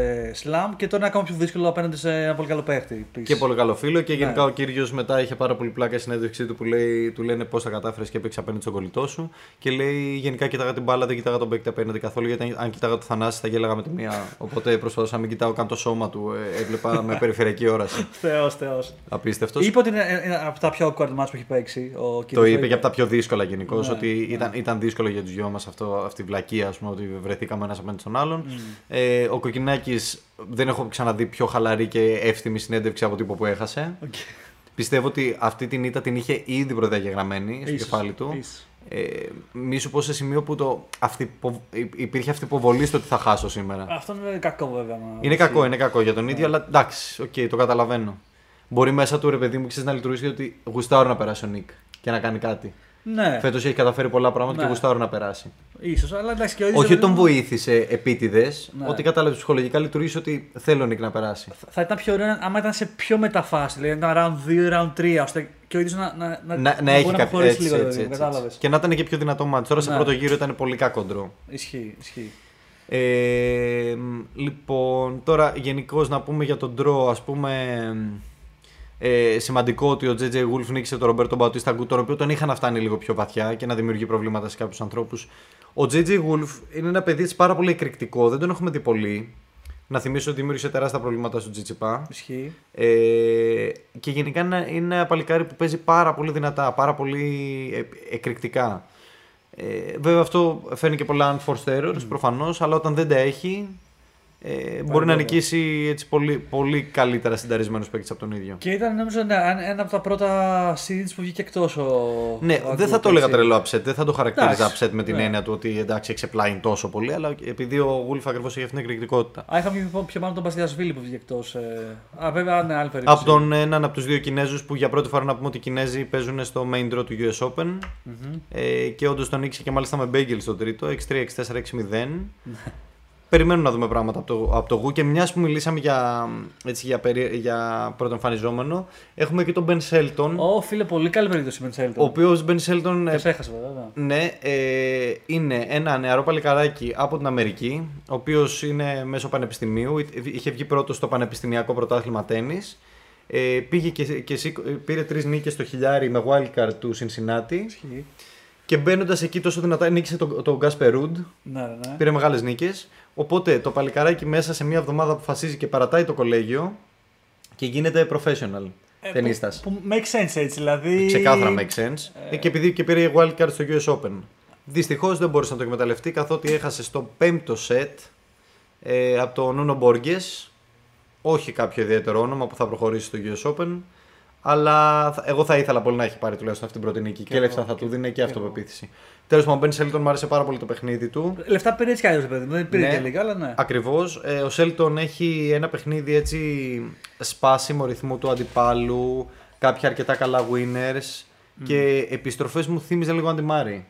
A: slam και τώρα είναι ακόμα πιο δύσκολο απέναντι σε ένα πολύ καλό παίχτη. επίσης.
B: Και πολύ καλό φίλο. Και γενικά
A: Ναι.
B: ο κύριος μετά είχε πάρα πολύ πλάκα στη συνέντευξή του που λέει, του λένε πώς θα κατάφερες και έπαιξε απέναντι στον κολλητό σου. Και λέει γενικά κοίταγα την μπάλα, δεν κοίταγα τον παίκτη απέναντι καθόλου. Γιατί αν κοίταγα το Θανάση θα γέλαγα με τη μία. Οπότε προσπαθούσα να μην κοιτάω καν το σώμα του. Ε, έβλεπα με [LAUGHS] περιφερειακή όραση.
A: Θεός, θεός.
B: Απίστευτος.
A: Είπε ότι είναι ένα από τα πιο awkward match που έχει παίξει. Ο
B: Το
A: κύριος
B: είπε
A: Βέγκερ.
B: και από τα πιο δύσκολα γενικώς.
A: Ναι,
B: ότι
A: ναι.
B: ήταν, ήταν δύσκολο για τους δυο μας αυτή η βλακεία, ας πούμε, ότι βρεθήκαμε ένας απέναντι στον άλλον.
A: Μμ.
B: Ε, ο Κοκκινάκης δεν έχω ξαναδεί πιο χαλαρή και εύθυμη συνέντευξη από τύπο που έχασε.
A: Οκ.
B: Πιστεύω ότι αυτή την ήττα την είχε ήδη προδιαγεγραμμένη στο
A: Ίσως,
B: κεφάλι του.
A: ίσως.
B: Ε, μη σου πω σε σημείο που το, αυτή, υπήρχε αυτή υποβολή στο ότι θα χάσω σήμερα.
A: Αυτό είναι κακό βέβαια. μα-
B: Είναι κακό, είναι κακό για τον ίδιο, αλλά εντάξει, οκ, το καταλαβαίνω. Μπορεί μέσα του ρε παιδί μου ξέρεις, να λειτουργήσει ότι γουστάρω να περάσει ο Νικ και να κάνει κάτι.
A: Ναι,
B: Φέτος έχει καταφέρει πολλά πράγματα και
A: Ναι.
B: γουστάρω να περάσει.
A: ίσως, αλλά εντάξει και ο ίδιος,
B: Όχι
A: ρε
B: ότι τον
A: παιδί μου,
B: βοήθησε επίτηδες,
A: Ναι.
B: ότι κατάλαβες ψυχολογικά λειτουργήσει ότι θέλω ο Νικ να περάσει.
A: Θα ήταν πιο ωραίο άμα ήταν σε πιο μετά φάση. Δηλαδή ήταν round 2, round 3, ώστε και ο ίδιος να, να, να,
B: Να, να
A: μπορεί
B: έχει
A: να
B: κάποιο
A: προχωρήσει
B: έτσι,
A: λίγο.
B: έτσι,
A: δηλαδή,
B: έτσι,
A: κατάλαβες.
B: έτσι. Και να ήταν και πιο δυνατό μάτι. Τώρα σε
A: Ναι.
B: πρώτο γύρο ήταν πολύ κακό ντρό.
A: Ισχύει, ισχύει.
B: Ε, μ, λοιπόν, τώρα γενικώς να πούμε για τον ντρό, ας πούμε. Ε, σημαντικό ότι ο JJ Wolf νίκησε τον Ρομπέρτο Μπαουτίστα Γκου, τον οποίο τον είχαν να φτάνει λίγο πιο βαθιά και να δημιουργεί προβλήματα σε κάποιους ανθρώπους. Ο JJ Wolf είναι ένα παιδί έτσι πάρα πολύ εκρηκτικό, δεν τον έχουμε δει πολύ. Να θυμίσω ότι δημιούργησε τεράστια προβλήματα στο Τζιτσιπά.
A: Ισχύει.
B: Ε, και γενικά είναι- είναι ένα παλικάρι που παίζει πάρα πολύ δυνατά, πάρα πολύ ε- εκρηκτικά. Ε, βέβαια αυτό φέρνει και πολλά unforced errors προφανώς, αλλά όταν δεν τα έχει ε, μπορεί να
A: βέβαια.
B: νικήσει έτσι πολύ, πολύ καλύτερα συνταρισμένους παίκτες από τον ίδιο.
A: Και ήταν νομίζω ναι, ένα ένα από τα πρώτα seeds που βγήκε εκτός ο.
B: Ναι,
A: ο
B: δεν θα
A: Αγκούπ,
B: το έλεγα
A: έτσι.
B: τρελό upset, δεν θα το χαρακτήριζα
A: Εντάξει,
B: upset με την
A: ναι.
B: έννοια του ότι εντάξει εξεπλάει τόσο πολύ, αλλά επειδή ο Wolf ακριβώς έχει αυτήν την εκρηκτικότητα.
A: Α, είχαμε πιο, πιο μάλλον τον Μπαστιασβίλη που βγήκε εκτός. Ε... Α, βέβαια, ναι, άλλη περίπτωση.
B: Από τον έναν από τους δύο Κινέζους που για πρώτη φορά να πούμε ότι οι Κινέζοι παίζουν στο main draw του US Open.
A: Μμμ.
B: Ε, και όντως τον νίκησε και μάλιστα με Bagel στο τρίτο, 6-3, 6-4, 6-0. Περιμένουμε να δούμε πράγματα από το, από το Γου και μιας που μιλήσαμε για, έτσι, για, περί, για πρώτο εμφανιζόμενο, έχουμε και τον Ben Shelton.
A: Ω, φίλε, πολύ καλή περίπτωση με τον
B: Ο οποίος Ben Shelton
A: Και σε έχασε, βέβαια. ναι.
B: Ναι, ε, είναι ένα νεαρό παλικαράκι από την Αμερική, ο οποίος είναι μέσω πανεπιστημίου, είχε βγει πρώτος στο πανεπιστημιακό πρωτάθλημα τέννη. Ε, πήγε και, και σήκω- πήρε τρεις νίκες στο χιλιάρι με wildcard του Cincinnati
A: Ισχύει.
B: και μπαίνοντας εκεί τόσο δυνατά νίκησε τον, τον Γκάσπερ Ρουντ.
A: Ναι, ναι, ναι.
B: Πήρε μεγάλες νίκες. Οπότε το παλικαράκι μέσα σε μία εβδομάδα αποφασίζει και παρατάει το κολέγιο και γίνεται professional
A: Ε,
B: ταινίστας.
A: Που, που make sense έτσι, δηλαδή.
B: Ξεκάθαρα make sense. Ε, Και επειδή και πήρε wildcard στο US Open. Δυστυχώς δεν μπόρεσε να το εκμεταλλευτεί καθότι έχασε στο πέμπτο σετ ε, από τον Νούνο Μπόργκες. Όχι κάποιο ιδιαίτερο όνομα που θα προχωρήσει στο US Open. Αλλά θα- εγώ θα ήθελα πολύ να έχει πάρει τουλάχιστον αυτή την πρώτη νίκη. Και,
A: εγώ,
B: λεφτά θα
A: και-
B: του δίνει και
A: και εγώ.
B: Αυτοπεποίθηση. Τέλος πάντων, ο Μπεν Σέλτον μου άρεσε πάρα πολύ το παιχνίδι του.
A: Λεφτά πήρε έτσι κι αλλιώς, παιδί μου. Δεν πήρε
B: Ναι.
A: και λίγα, αλλά ναι.
B: Ακριβώς. Ε, ο Σέλτον έχει ένα παιχνίδι έτσι σπάσιμο ρυθμού του αντιπάλου, κάποια αρκετά καλά winners και επιστροφές μου θύμιζε λίγο Άντι Μάρεϊ.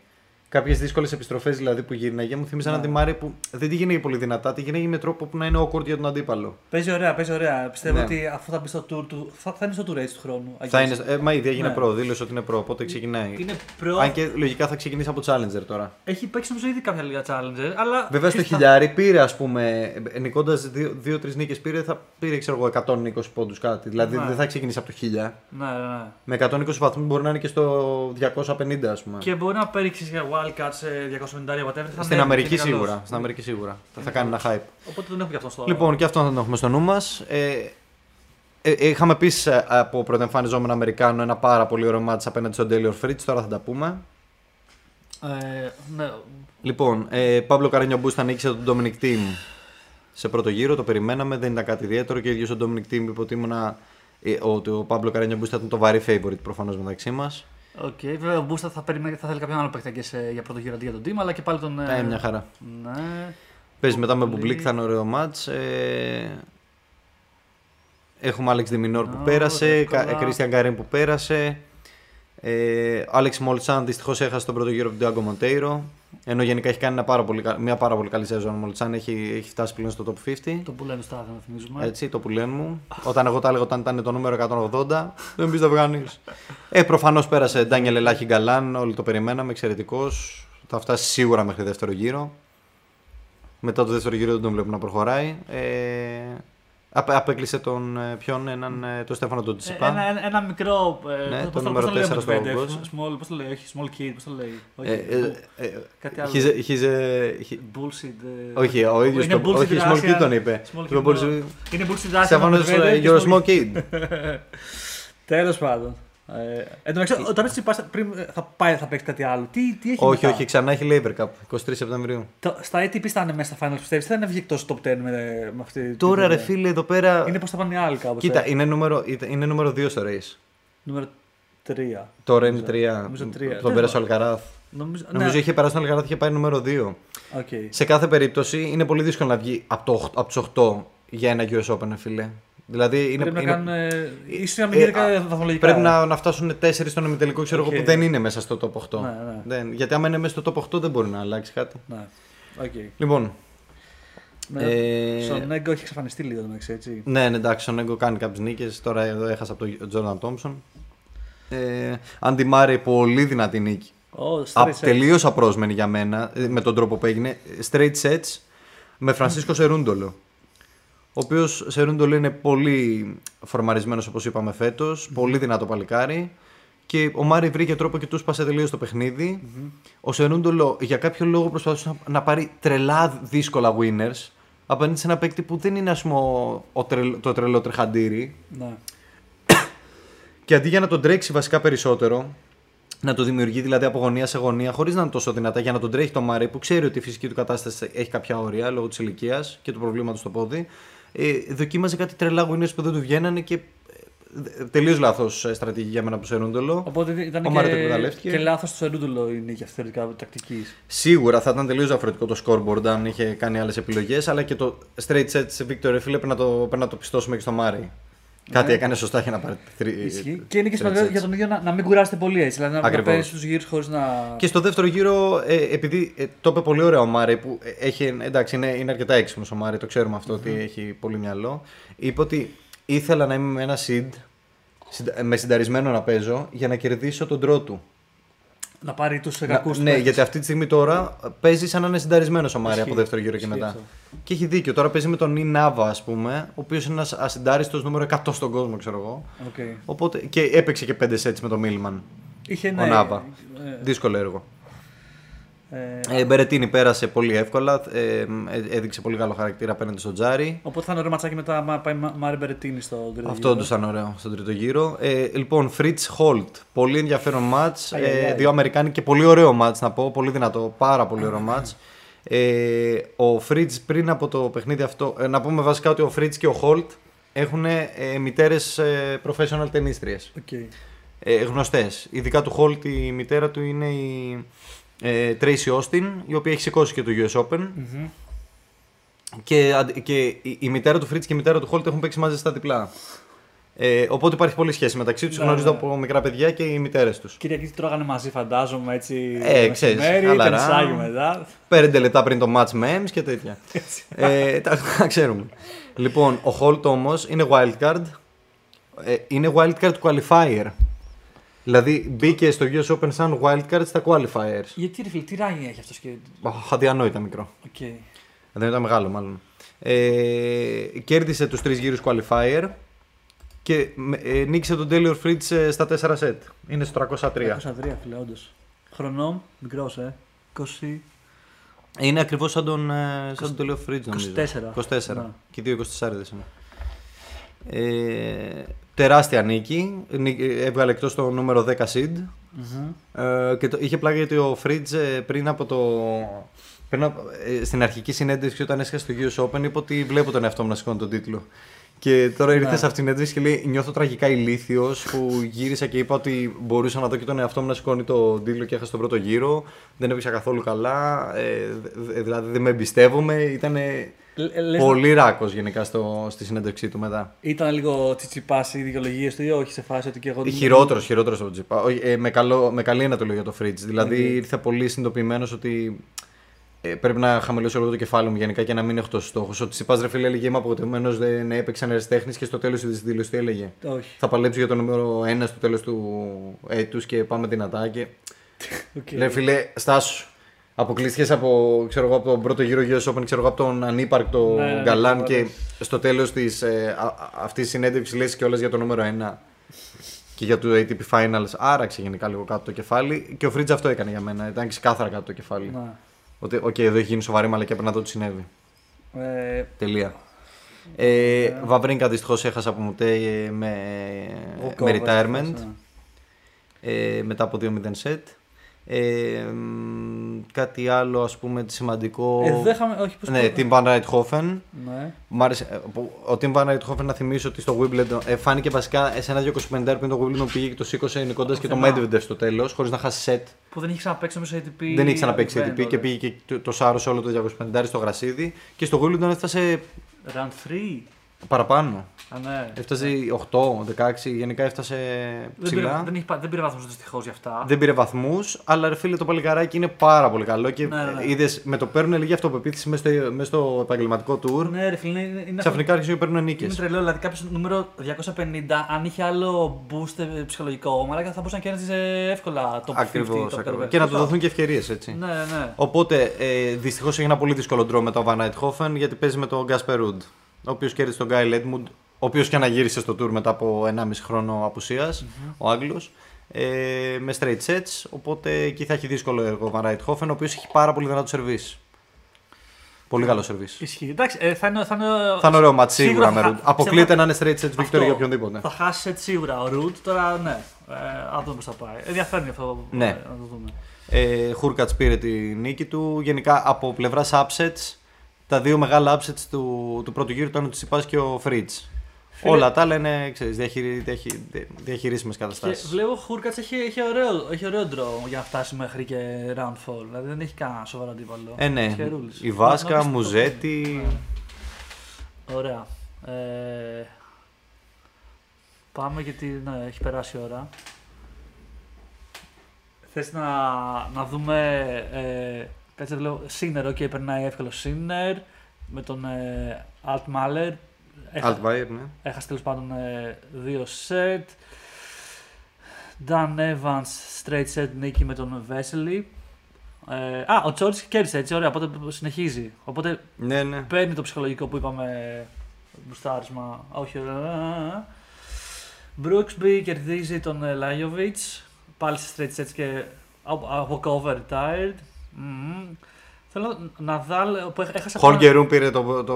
B: Κάποιες δύσκολες επιστροφές δηλαδή που γύρναγε μου θύμιζαν
A: Ναι.
B: Άντι Μάρεϊ που δεν τη γύρναγε πολύ δυνατά, τη γύρναγε με τρόπο που να είναι awkward για τον αντίπαλο.
A: Παίζει ωραία, παίζει ωραία. Πιστεύω
B: Ναι.
A: ότι αυτό θα μπει στο tour του. Θα, θα είναι στο tour έτσι του χρόνου.
B: Θα
A: Αγγίζει.
B: είναι, ε, μα ήδη έγινε
A: Ναι.
B: pro, δήλωσε ότι είναι pro, οπότε ξεκινάει.
A: Είναι pro.
B: Αν και λογικά θα ξεκινήσει από Challenger τώρα.
A: Έχει παίξει νομίζω ήδη κάποια λίγα challenger. Αλλά
B: Βέβαια στο
A: ξέρεις, θα-
B: χιλιάρι πήρε, ας πούμε, νικώντας δύο-τρεις νίκες πήρε, θα πήρε ξέρω εγώ 120 πόντους κάτι. Δηλαδή
A: Ναι.
B: δεν θα ξεκινήσει από το 1000.
A: Ναι, ναι, ναι.
B: Με 120 βαθμούς μπορεί να είναι και στο 250, ας πούμε.
A: Και μπορεί να παίξει για wildcard σε 250 whatever. θα
B: Στην
A: ανέβει,
B: Αμερική
A: είναι καλός.
B: σίγουρα. Στην Αμερική σίγουρα. Θα, θα κάνει ένα hype.
A: Οπότε τον έχω και αυτό στο.
B: Λοιπόν, και αυτό θα το έχουμε στο νου μας. Ε, ε, είχαμε επίσης από πρωτοεμφανιζόμενο Αμερικάνο ένα πάρα πολύ ωραίο ματς απέναντι στον Τέιλορ Φριτζ. Τώρα θα τα πούμε.
A: Ε, ναι.
B: Λοιπόν, ε, Πάμπλο Καρένιο Μπούστα νίκησε τον Dominic Thiem σε πρώτο γύρο. Το περιμέναμε, δεν ήταν κάτι ιδιαίτερο και ο ίδιος ο Dominic Thiem είπε ότι, ήμουνα, ε, ότι ο Πάμπλο Καρένιο Μπούστα ήταν το βαρύ favorite προφανώς μεταξύ μας.
A: Οκ, βέβαια ο Μπούστα θα, περίμενε, θα θέλει κάποιον άλλο παίκτη και σε, για πρώτο γύρο αντί για τον Thiem, αλλά και πάλι τον.
B: Ε, μια χαρά.
A: Ναι.
B: Παίζει μετά με
A: Πολύ.
B: Μπουμπλίκ, θα είναι ωραίο ματς. Ε, έχουμε Άλεξ Ντε Μινόρ που
A: Α,
B: πέρασε,
A: εύκολα.
B: Κρίστιαν Γκαρέν που πέρασε. Ε, Άλεξ Μολτσάν δυστυχώς έχασε τον πρώτο γύρο από τον Τιάγκο Μοντέιρο. Ενώ γενικά έχει κάνει ένα πάρα πολύ, κα- μια πάρα πολύ καλή σεζόν. Ο Μολτσάν έχει, έχει φτάσει πλέον στο top 50.
A: Το που λένε στα να θυμίζουμε.
B: Έτσι, το που λένε μου. Όταν εγώ τα έλεγα όταν ήταν το νούμερο 180, δεν πίστευε κανεί. Ε, προφανώς πέρασε Ντάνιελ Ελάχη Γκαλάν, όλοι το περιμέναμε, εξαιρετικός. Θα φτάσει σίγουρα μέχρι δεύτερο γύρο. Μετά το δεύτερο γύρο δεν τον βλέπουμε να προχωράει. Ε, απ- απέκλεισε τον ε, ποιον, έναν, ε, τον Στέφανο τον
A: Ε,
B: Τσιπά.
A: ένα, ένα, ένα μικρό. Ε,
B: Ναι,
A: πώς
B: το
A: πώς
B: νούμερο
A: πώς λέει ο
B: τέσσερα στο
A: Medvedev,
B: World
A: Small, πώς το λέει, όχι, small kid, πώς το λέει. Όχι,
B: Ε, ε, ε,
A: κάτι άλλο.
B: he's a- he's a- he-
A: Bullshit. ε,
B: Όχι, ο ίδιος
A: είναι
B: το.
A: bullshit
B: Όχι, small kid
A: Russian-
B: τον είπε.
A: small
B: Του
A: kid,
B: μπορούσε-
A: ναι. Είναι bullshit Russian.
B: Στέφανος,
A: ο Medvedev και
B: you're a
A: small
B: small kid. [LAUGHS]
A: Τέλος πάντων. Ε, εν τω μεταξύ, όταν έτσι πας, πριν ε, θα, πάει, θα παίξει κάτι άλλο. Τι, τι έχει
B: Όχι,
A: μετά;
B: όχι, ξανά έχει Labor Cup 23 Σεπτεμβρίου.
A: Το, στα ATP θα είναι μέσα στα finals, πιστεύει. Δεν είναι βγει εκτός top 10 με, με αυτή την
B: Τώρα ρε
A: ιδέα.
B: φίλε εδώ πέρα.
A: Είναι πώ θα πάνε οι άλλοι κάπως.
B: Κοίτα, είναι νούμερο, ήταν- είναι νούμερο 2 στο race.
A: Νούμερο 3.
B: Τώρα είναι 3.
A: Νομίζω τρία.
B: Τον
A: Τέλος
B: πέρασε ο
A: πάντων.
B: Αλκαράθ.
A: Νομίζω,
B: Νομίζω
A: ναι.
B: είχε περάσει τον Αλκαράθ είχε πάει νούμερο 2.
A: Οκ.
B: Σε κάθε περίπτωση είναι πολύ δύσκολο να βγει από, το, οχ- από τους 8 για ένα US Open, φίλε. Δηλαδή είναι,
A: Πρέπει
B: είναι-
A: να κάνουν. ε, ίσως να μην
B: ε,
A: γίνει
B: α,
A: βαθμολογικά.
B: Πρέπει να, να φτάσουν 4 στον ημιτελικό, ξέρω εγώ,
A: Οκ.
B: που δεν είναι μέσα στο top 8.
A: Ναι, ναι.
B: Δεν, γιατί άμα είναι μέσα στο top 8 δεν μπορεί να αλλάξει κάτι.
A: Ναι. Οκ.
B: Λοιπόν.
A: Ναι.
B: Ε,
A: Στον Νέγκο έχει εξαφανιστεί λίγο το μεταξύ, έτσι.
B: Ναι, ναι, εντάξει, ο Σόνεγκο κάνει κάποιες νίκες. Τώρα εδώ έχασε από τον Τζόρνταν Τόμψον. Ε, Άντι Μάρεϊ, πολύ δυνατή νίκη.
A: Ω, straight
B: Α,
A: set.
B: τελείως απρόσμενη για μένα ε, με τον τρόπο που έγινε. Straight sets με Φρανσίσκο Σερούντολο. Ο οποίος Σερούντολο είναι πολύ φορμαρισμένος όπως είπαμε φέτος. Πολύ δυνατό παλικάρι. Και ο Μάρι βρήκε τρόπο και τους σπάσε τελείως το παιχνιδι Ο Σερούντολο για κάποιο λόγο προσπαθούσε να, να πάρει τρελά δύσκολα winners. απέναντι σε ένα παίκτη που δεν είναι ας πούμε, ο, ο τρελ- το τρελό τρεχαντήρι.
A: Ναι.
B: Και αντί για να τον τρέξει βασικά περισσότερο, να το δημιουργεί δηλαδή από γωνία σε γωνία, χωρίς να είναι τόσο δυνατά, για να τον τρέχει το Μάρι που ξέρει ότι η φυσική του κατάσταση έχει κάποια όρια λόγω της ηλικίας και του προβλήματος στο πόδι. Ε, δοκίμαζε κάτι τρελά γωνίες που δεν του βγαίνανε και τελείως λάθος στρατηγική για μένα από Σερούντολο.
A: Οπότε ήταν
B: Ο Μάρι το
A: και,
B: εκμεταλλεύτηκε.
A: και λάθος του Σερούντουλο η νίκη αυτή θεωρητικά τακτικής.
B: Σίγουρα θα ήταν τελείως διαφορετικό το scoreboard αν είχε κάνει άλλες επιλογές, αλλά και το straight set σε Victor Εφίλε πρέπει να το, πρέπει να το πιστώσουμε και στο Μάρι. Κάτι έκανε σωστά για να πάρει τρι-
A: Ισχύει. Και είναι και
B: straight
A: σημαντικό
B: sets.
A: για τον ίδιο να, να μην κουράσετε πολύ έτσι. Δηλαδή να, να
B: Ακριβώς.
A: παίρνεις τους γύρους χωρίς να.
B: Και στο δεύτερο γύρο, ε, επειδή ε, το είπε πολύ ωραία ο Μάρι, που ε, έχει, εντάξει, είναι, είναι αρκετά έξυπνος ο Μάρι, το ξέρουμε αυτό ότι έχει πολύ μυαλό. Είπε ότι ήθελα να είμαι με ένα seed, συντα- με συνταρισμένο να παίζω, για να κερδίσω τον draw του.
A: Να πάρει τους
B: Να-
A: κακού
B: ναι, γιατί αυτή τη στιγμή τώρα παίζει σαν να είναι συνταρισμένος ο Μάρι
A: Ισχύει.
B: από δεύτερο γύρο και
A: Ισχύει
B: μετά.
A: αυτό.
B: Και έχει δίκιο. Τώρα παίζει με τον Νι Νάβα, ας πούμε, ο οποίος είναι ένας ασυντάριστος νούμερο 100 στον κόσμο, ξέρω εγώ.
A: Okay.
B: Οπότε, και έπαιξε και 5 sets με τον Μίλμαν.
A: Είχε
B: Ο
A: ναι,
B: Νάβα.
A: ε,
B: Δύσκολο έργο.
A: Ε,
B: Ε, Μπερετίνη πέρασε πολύ εύκολα. Ε, ε, έδειξε πολύ καλό χαρακτήρα απέναντι στον Τζάρι.
A: Οπότε θα είναι ωραίο ματσάκι μετά μα πάει Μα- Μάρι Μπερετίνη στο τρίτο
B: Αυτό
A: γύρο.
B: του ήταν ωραίο στον τρίτο γύρο. Ε, λοιπόν, Fritz Holt. Πολύ ενδιαφέρον μάτς.
A: Αι, αι,
B: Ε,
A: αι.
B: δύο Αμερικάνοι και πολύ ωραίο μάτς να πω. Πολύ δυνατό. Πάρα πολύ ωραίο μάτς. Ε, ο Fritz πριν από το παιχνίδι αυτό. Ε, να πούμε βασικά ότι ο Fritz και ο Holt έχουν ε, μητέρες ε, professional ταινίστριες.
A: Okay.
B: Ε, γνωστές. Ειδικά του Holt η μητέρα του είναι η ε, Tracy Austin, η οποία έχει σηκώσει και το US Open.
A: Mm-hmm.
B: Και, αντι- και η, η μητέρα του Φριτζ και η μητέρα του Χολτ έχουν παίξει μαζί στα διπλά. Ε, οπότε υπάρχει πολλή σχέση μεταξύ τους.
A: Ναι,
B: Γνωρίζονται
A: ναι.
B: από μικρά παιδιά και οι μητέρες τους.
A: Κυριακή τι τρώγανε μαζί, φαντάζομαι έτσι.
B: Ε,
A: το
B: ξέρεις,
A: μεσημέρι,
B: χαλαρά.
A: τενισάκι μετά.
B: Πέντε λεπτά πριν το match memes και τέτοια. [LAUGHS] ε, τα, τα ξέρουμε. Λοιπόν, ο Χόλτ όμως είναι wildcard. Ε, είναι wildcard qualifier. Δηλαδή μπήκε στο US Open σαν wildcard στα qualifiers.
A: Γιατί ρε φίλε, τι ράγει έχει αυτός και.
B: Αχ, Αδιανόητα μικρό.
A: Okay.
B: Δεν ήταν μεγάλο μάλλον. Ε, κέρδισε τους τρεις γύρους qualifier και με- ε, νίκησε τον Taylor Fritz ε, στα 4 set. Είναι στο 303.
A: 303 φίλε, όντως. Χρονόμ, μικρός, ε. 20.
B: Είναι ακριβώς σαν τον, ε, σαν τον Taylor Fritz νομίζω.
A: 24.
B: 24.
A: Ναι.
B: Και οι δύο 24 είναι. Ε, τεράστια νίκη. Νί- ε, Έβγαλε εκτός το νούμερο 10 seed.
A: Mm-hmm.
B: Ε, και το, είχε πλάκα γιατί ο Φρίτζ ε, πριν από το. Πριν από, ε, στην αρχική συνέντευξη όταν έσκασε στο US Open είπε ότι βλέπω τον εαυτό μου να σηκώνει τον τίτλο. Και τώρα ήρθε
A: Ναι.
B: σε αυτήν την συνέντευξη και λέει: Νιώθω τραγικά ηλίθιος που γύρισα και είπα ότι μπορούσα να δω και τον εαυτό μου να σηκώνει τον τίτλο και έχασα τον πρώτο γύρο. Δεν έπαιξα καθόλου καλά. Ε, δε- δηλαδή δεν με εμπιστεύομαι. Ήταν πολύ ράκος γενικά στο, στη συνέντευξή του μετά.
A: Ήταν λίγο Τσιτσιπάς οι δικαιολογίες του ή όχι σε φάση ότι και εγώ.
B: Χειρότερος, χειρότερος από τον Τσιτσιπά. Όχι, Ε, με, καλό, με καλή ένα το λέω για το Φριτζ. Δηλαδή
A: Οκ.
B: ήρθε πολύ συνειδητοποιημένος ότι ε, πρέπει να χαμηλώσω λίγο το κεφάλι μου γενικά και να μην έχω τόσο στόχο. Ότι Τσιτσιπάς ρε φίλε έλεγε Είμαι απογοητευμένος, δεν έπαιξε ένα τέχνη και στο τέλος της δήλωσης τι έλεγε.
A: Όχι.
B: Θα παλέψω για το νούμερο 1 στο τέλος του έτους και πάμε δυνατά. Και... [LAUGHS]
A: Okay.
B: Λέει φίλε, στάσου. Αποκλείστηκες από, ξέρω εγώ, από τον πρώτο γύρο US Open, ξέρω εγώ, από τον ανύπαρκτο
A: Ναι, ναι, ναι,
B: Γκαλάν
A: ναι,
B: και
A: ναι.
B: στο τέλος της ε, αυτής της συνέντευξης λες κιόλας για το νούμερο 1 και για το ATP Finals. Άραξε γενικά λίγο κάτω το κεφάλι και ο Φριτζ αυτό έκανε για μένα. Ήταν ξεκάθαρα κάτω το κεφάλι.
A: Να.
B: Ότι, οκ, εδώ έχει γίνει σοβαρή μαλακιά, πρέπει να δω τι συνέβη.
A: Ε,
B: Τελεία. Ε, Βαβρίνκα δυστυχώς έχασε από Μουτέ ε, με,
A: walkover,
B: με retirement
A: ναι.
B: ε, μετά από 2-0 set. Ε, μ, κάτι άλλο ας πούμε σημαντικό.
A: Εδώ είχαμε. Όχι, πώς
B: ναι,
A: το-
B: Tim Van Rijthoven.
A: Ναι.
B: Μ' άρεσε, ε, που- ο Tim Van Rijthoven να θυμίσω ότι στο Wimbledon ε, φάνηκε βασικά σε ένα 225 πριν το Wimbledon πήγε και το σήκωσε νικώντας και το
A: Θεμά.
B: Medvedev στο τέλος χωρίς να χάσει set.
A: Που δεν είχε ξαναπέξει νομίζω ATP.
B: Δεν είχε ξαναπαίξει
A: event,
B: ATP και
A: ωραία.
B: πήγε και το, το σάρωσε όλο το 250 στο γρασίδι και στο Wimbledon έφτασε
A: Round 3.
B: παραπάνω.
A: Α, ναι.
B: Έφτασε 8, 16, γενικά έφτασε
A: Δεν πήρε,
B: ψηλά.
A: δεν, είχε, πά- δεν πήρε βαθμούς δυστυχώς γι' αυτά.
B: Δεν πήρε βαθμούς, αλλά ρε φίλε το παλικαράκι είναι πάρα πολύ καλό και
A: Ναι, ναι, ναι.
B: είδες, με το παίρνουν λίγη αυτοπεποίθηση μέσα στο, μέσα στο επαγγελματικό tour.
A: Ναι, ρε φίλε, είναι, είναι
B: Ξαφνικά άρχισαν και παίρνουν νίκες.
A: Είναι τρελό, δηλαδή κάποιος νούμερο 250, αν είχε άλλο boost ε, ψυχολογικό, μαλάκα θα μπορούσε να κέρδιζε εύκολα το 50.
B: Ακριβώς.
A: top 100.
B: Και να του δοθούν και ευκαιρίες έτσι.
A: Ναι, ναι.
B: Οπότε ε, δυστυχώς έχει ένα πολύ δύσκολο draw με τον Van Rijthoven γιατί παίζει με τον Γκάσπερ Ρουντ. Ο οποίος κέρδισε τον Γκάιλ Έντμουντ, ο οποίος και αναγύρισε στο tour μετά από 1,5 χρόνο απουσίας, ο Άγγλος. Ε, με straight sets. Οπότε εκεί θα έχει δύσκολο έργο ο Van Rijthoven, ο οποίος έχει πάρα πολύ δυνατό σερβίς. Πολύ καλό σερβίς.
A: Ισχύει. Εντάξει, ε, θα είναι, θα είναι,
B: Θα είναι ωραίο ματ σίγουρα με
A: θα-
B: Root. Αποκλείεται
A: σε-
B: να είναι straight set victory για οποιονδήποτε.
A: Θα χάσει έτσι σίγουρα ο Root. Τώρα ναι. Ε, ας δούμε πώς θα πάει. Ενδιαφέρει αυτό
B: Ναι.
A: ε, να το δούμε.
B: Ε, Χούρκατς πήρε τη νίκη του. Γενικά από πλευράς upsets, τα δύο μεγάλα upsets του, του πρώτου γύρου ήταν ο Τσιπάς και ο Φρίτς.
A: Φίλε-
B: Όλα τα άλλα είναι ξέρεις, διαχειρι, διαχει, διαχειρίσιμες
A: Και
B: καταστάσεις.
A: βλέπω ο Χούρκατ έχει, έχει, ωραίο, έχει ωραίο draw για να φτάσει μέχρι και round fall. Δηλαδή δεν έχει κανένα σοβαρό αντίπαλο.
B: Ε, ναι.
A: Έχει χερούλης.
B: Η Βάσκα,
A: Νομίζω το-
B: Μουζέτη.
A: Ναι. Ωραία. Ε, πάμε γιατί ναι, έχει περάσει η ώρα. Θες να, να δούμε, ε, κάτσε λέω, Σίνερ, ok, περνάει εύκολο Σίνερ, με τον ε, Alt Mahler. Έχα-
B: Altmaier, ναι.
A: Έχασε τέλος πάντων ε, δύο σετ. Dan Evans, straight set νίκη με τον Vesely. Ε, α, ο Τσόρις κέρδισε έτσι, ωραία, οπότε συνεχίζει. Οπότε
B: Ναι, ναι.
A: παίρνει το ψυχολογικό που είπαμε μπουστάρισμα. Όχι, ωραία. Brooksby κερδίζει τον ε, Lajovic. Πάλι σε straight sets και από από cover retired. Μμμ. Θέλω να δάλ που έχ- έχασε από
B: Χόλγκερ Ρουν πήρε, το, το,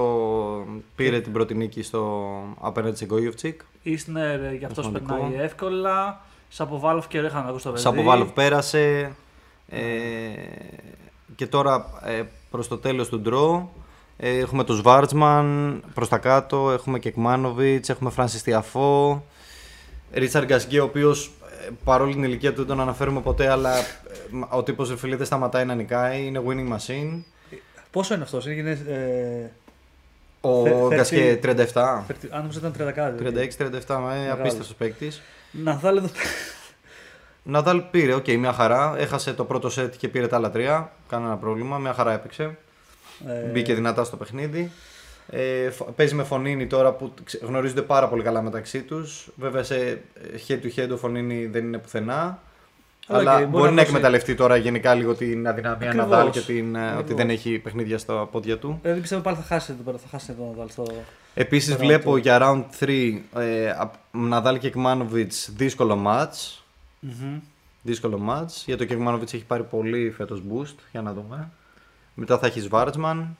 B: πήρε την πρώτη νίκη στο απέναντι σε Γκόγιοφτσικ.
A: Ίσνερ ε, για αυτός
B: Σημαντικό.
A: περνάει εύκολα. Σαποβάλοφ και είχα να ακούσει το παιδί.
B: Σαποβάλοφ πέρασε. Ε, και τώρα ε, προς το τέλος του draw ε, έχουμε τον Σβάρτσμαν προς τα κάτω, έχουμε Κετσμάνοβιτς, έχουμε Φράνσις Τιαφό, Ρίτσαρ Γκασγκέ, ο οποίος ε, παρόλη την ηλικία του δεν τον αναφέρουμε ποτέ, αλλά ε, ο τύπος φίλε δεν σταματάει να νικάει, είναι winning machine.
A: Πόσο είναι αυτός, είναι. Ε,
B: Ο
A: Θε-
B: Γκασγκέ 37,
A: thirty- αν νομίζω ήταν 30 κάτι.
B: 36-37, ε,
A: Μεγάλος.
B: απίστευτος παίκτης.
A: Ναδάλ εδώ.
B: Ναδάλ πήρε, οκ, μια χαρά. Έχασε το πρώτο σετ και πήρε τα άλλα τρία. Κανένα πρόβλημα, μια χαρά έπαιξε.
A: Ε,
B: Μπήκε δυνατά στο παιχνίδι. Ε, φ- παίζει με Φωνίνη τώρα που ξε- γνωρίζονται πάρα πολύ καλά μεταξύ τους. Βέβαια σε ε, head to head ο Φωνίνη δεν είναι πουθενά.
A: Αλλά
B: Αλλά
A: και μπορεί
B: μπορεί,
A: να
B: να,
A: δώσει-
B: εκμεταλλευτεί τώρα γενικά λίγο την αδυναμία
A: Ακριβώς.
B: Ναδάλ και την, ε, ότι
A: Ακριβώς.
B: δεν έχει παιχνίδια στα πόδια του.
A: Ε, δεν πιστεύω πάλι θα χάσει εδώ πέρα, θα χάσει εδώ να βάλει στο.
B: Επίσης
A: Στο round
B: βλέπω
A: two.
B: για round 3 ε, απ- Ναδάλ και Κμάνοβιτς δύσκολο match.
A: Μμμ.
B: Δύσκολο match. Για το Κεγμάνοβιτς έχει πάρει πολύ φέτος boost. Για να δούμε. Μετά θα έχει Σβάρτσμαν.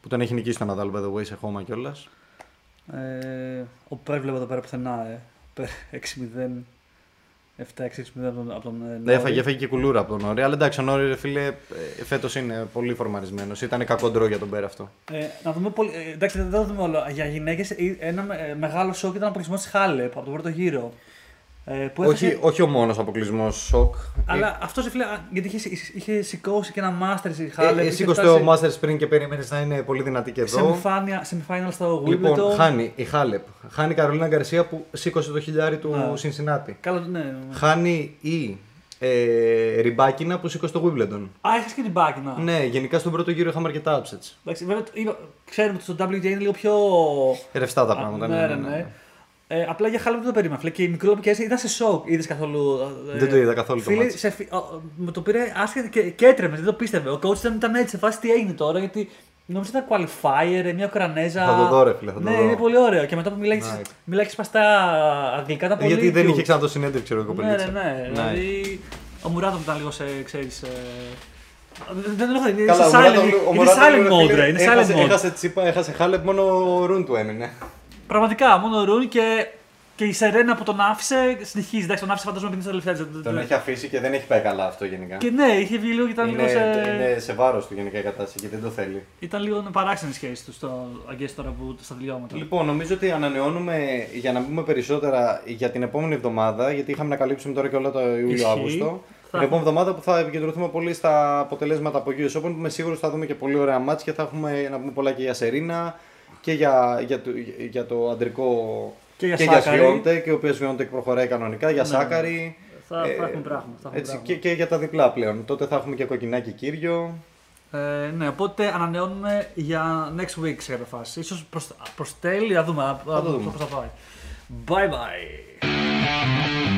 B: Που τον έχει νικήσει τον Nadal by the way σε χώμα κιόλας.
A: Ε, ο Πέρ βλέπω εδώ πέρα πουθενά. Ε. Πέρ 6-0. 7-6-6-0 από τον. Από τον ε,
B: Ναι,
A: Νόρι.
B: έφαγε, έφαγε και κουλούρα από τον Νόρι. Αλλά εντάξει, ο Νόρι, ρε φίλε, φέτος είναι πολύ φορμαρισμένος. Ήταν κακό ντρό για τον Πέρα αυτό.
A: Ε, να δούμε πολύ. Ε, εντάξει, δεν θα δούμε όλο. Για γυναίκες, ένα ε, μεγάλο σοκ ήταν ο αποκλεισμό της Χάλεπ από τον πρώτο γύρο. Ε, που έχασε-
B: Όχι, όχι ο μόνος αποκλεισμός σοκ.
A: Αλλά αυτός φίλε, α, γιατί είχε, είχε σηκώσει και ένα μάστερ στη
B: Ε,
A: Χάλεπ.
B: ε,
A: είχε
B: σήκωσε
A: φτάσει
B: το Masters πριν και περίμενες να είναι πολύ δυνατή και εδώ.
A: semi-final- Semi-final στο Wimbledon.
B: Λοιπόν, χάνει η Χάλεπ. Χάνει η Καρολίνα Γκαρσία που σήκωσε το χιλιάρι του
A: Ναι.
B: Σινσινάτη.
A: Καλά, ναι. ναι.
B: Χάνει η ε, Ριμπάκινα που σήκωσε το Wimbledon.
A: Α, έχασε και την Μπάκινα.
B: Ναι, γενικά στον πρώτο γύρο είχαμε αρκετά upsets.
A: Εντάξει, βέβαια, το- είπα- ξέρουμε ότι στο WTA είναι λίγο πιο.
B: Ρευστά τα
A: Α,
B: πράγματα.
A: ναι, ναι, ναι. Ε, απλά για Χάλεπ δεν το περίμενα. φίλε, Και η μικρό και ήταν σε σοκ. Είδες καθόλου. ε,
B: Δεν το είδα καθόλου το
A: Φίλε,
B: μάτς.
A: σε, φι- ο- με το πήρε άσχετα και, και έτρεμε, δεν το πίστευε. Ο coach ήταν, ήταν έτσι, σε φάση τι έγινε τώρα, γιατί νομίζω ήταν qualifier, μια Ουκρανέζα.
B: Θα το δω, ρε φίλε, θα το
A: ναι,
B: δω.
A: είναι πολύ ωραίο. Και μετά που μιλάει,
B: Nice.
A: μιλάει και σπαστά αγγλικά, ήταν πολύ.
B: Γιατί δεν
A: cute.
B: είχε ξανά το συνέντευξη, ξέρω εγώ,
A: Ναι,
B: κοπελίτσα.
A: ναι, ναι.
B: Nice.
A: Δηλαδή, ο Μουράτο ήταν λίγο σε, ξέρεις, ε, Δεν δεν έχω δει. Είναι
B: Καλά,
A: σε
B: ο
A: silent,
B: Μουράτογλου- ο
A: είναι
B: Μουράτογλου,
A: silent
B: ρε
A: mode,
B: φίλε,
A: ρε. Είναι
B: έχασε-
A: silent mode.
B: Έχασε τσίπα, έχασε χάλεπ, μόνο ο Ρουν του έμεινε.
A: Πραγματικά, μόνο ο Ρουν και, και η Σερένα που τον άφησε συνεχίζει. Εντάξει, τον άφησε φαντάζομαι επειδή είναι στα τελευταία.
B: Τον έχει αφήσει και δεν έχει πάει καλά αυτό γενικά.
A: Και ναι, είχε βγει λίγο και ήταν
B: είναι,
A: λίγο σε.
B: είναι σε βάρος του γενικά η κατάσταση και δεν το θέλει.
A: Ήταν λίγο παράξενη σχέση του στο αγγές τώρα που στα τελειώματα.
B: Λοιπόν, νομίζω ότι ανανεώνουμε για να πούμε περισσότερα για την επόμενη εβδομάδα, γιατί είχαμε να καλύψουμε τώρα και όλα το
A: Ισχύει.
B: Ιούλιο-Αύγουστο.
A: Θα-
B: Την επόμενη εβδομάδα που θα επικεντρωθούμε πολύ στα αποτελέσματα από US Open, που είμαι σίγουρο θα δούμε και πολύ ωραία μάτς και θα έχουμε να πούμε πολλά και για Σερίνα και για, για, το, για το αντρικό
A: Και για
B: και
A: Σάκαρη.
B: Σβιόντεκ, ο οποίος Σβιόντεκ προχωράει κανονικά, για
A: Ναι.
B: Σάκαρη.
A: Θα, θα
B: Ε,
A: έχουμε πράγμα. Θα έχουμε
B: Έτσι,
A: πράγμα.
B: και, και για τα διπλά πλέον. Τότε θα έχουμε και Κοκκινάκη Κύργιο.
A: Ε, ναι, οπότε ανανεώνουμε για next week σε κάποια φάση. Ίσως προς, προς τέλη, θα δούμε, θα
B: το
A: δούμε
B: δούμε.
A: πώς θα πάει. Bye bye.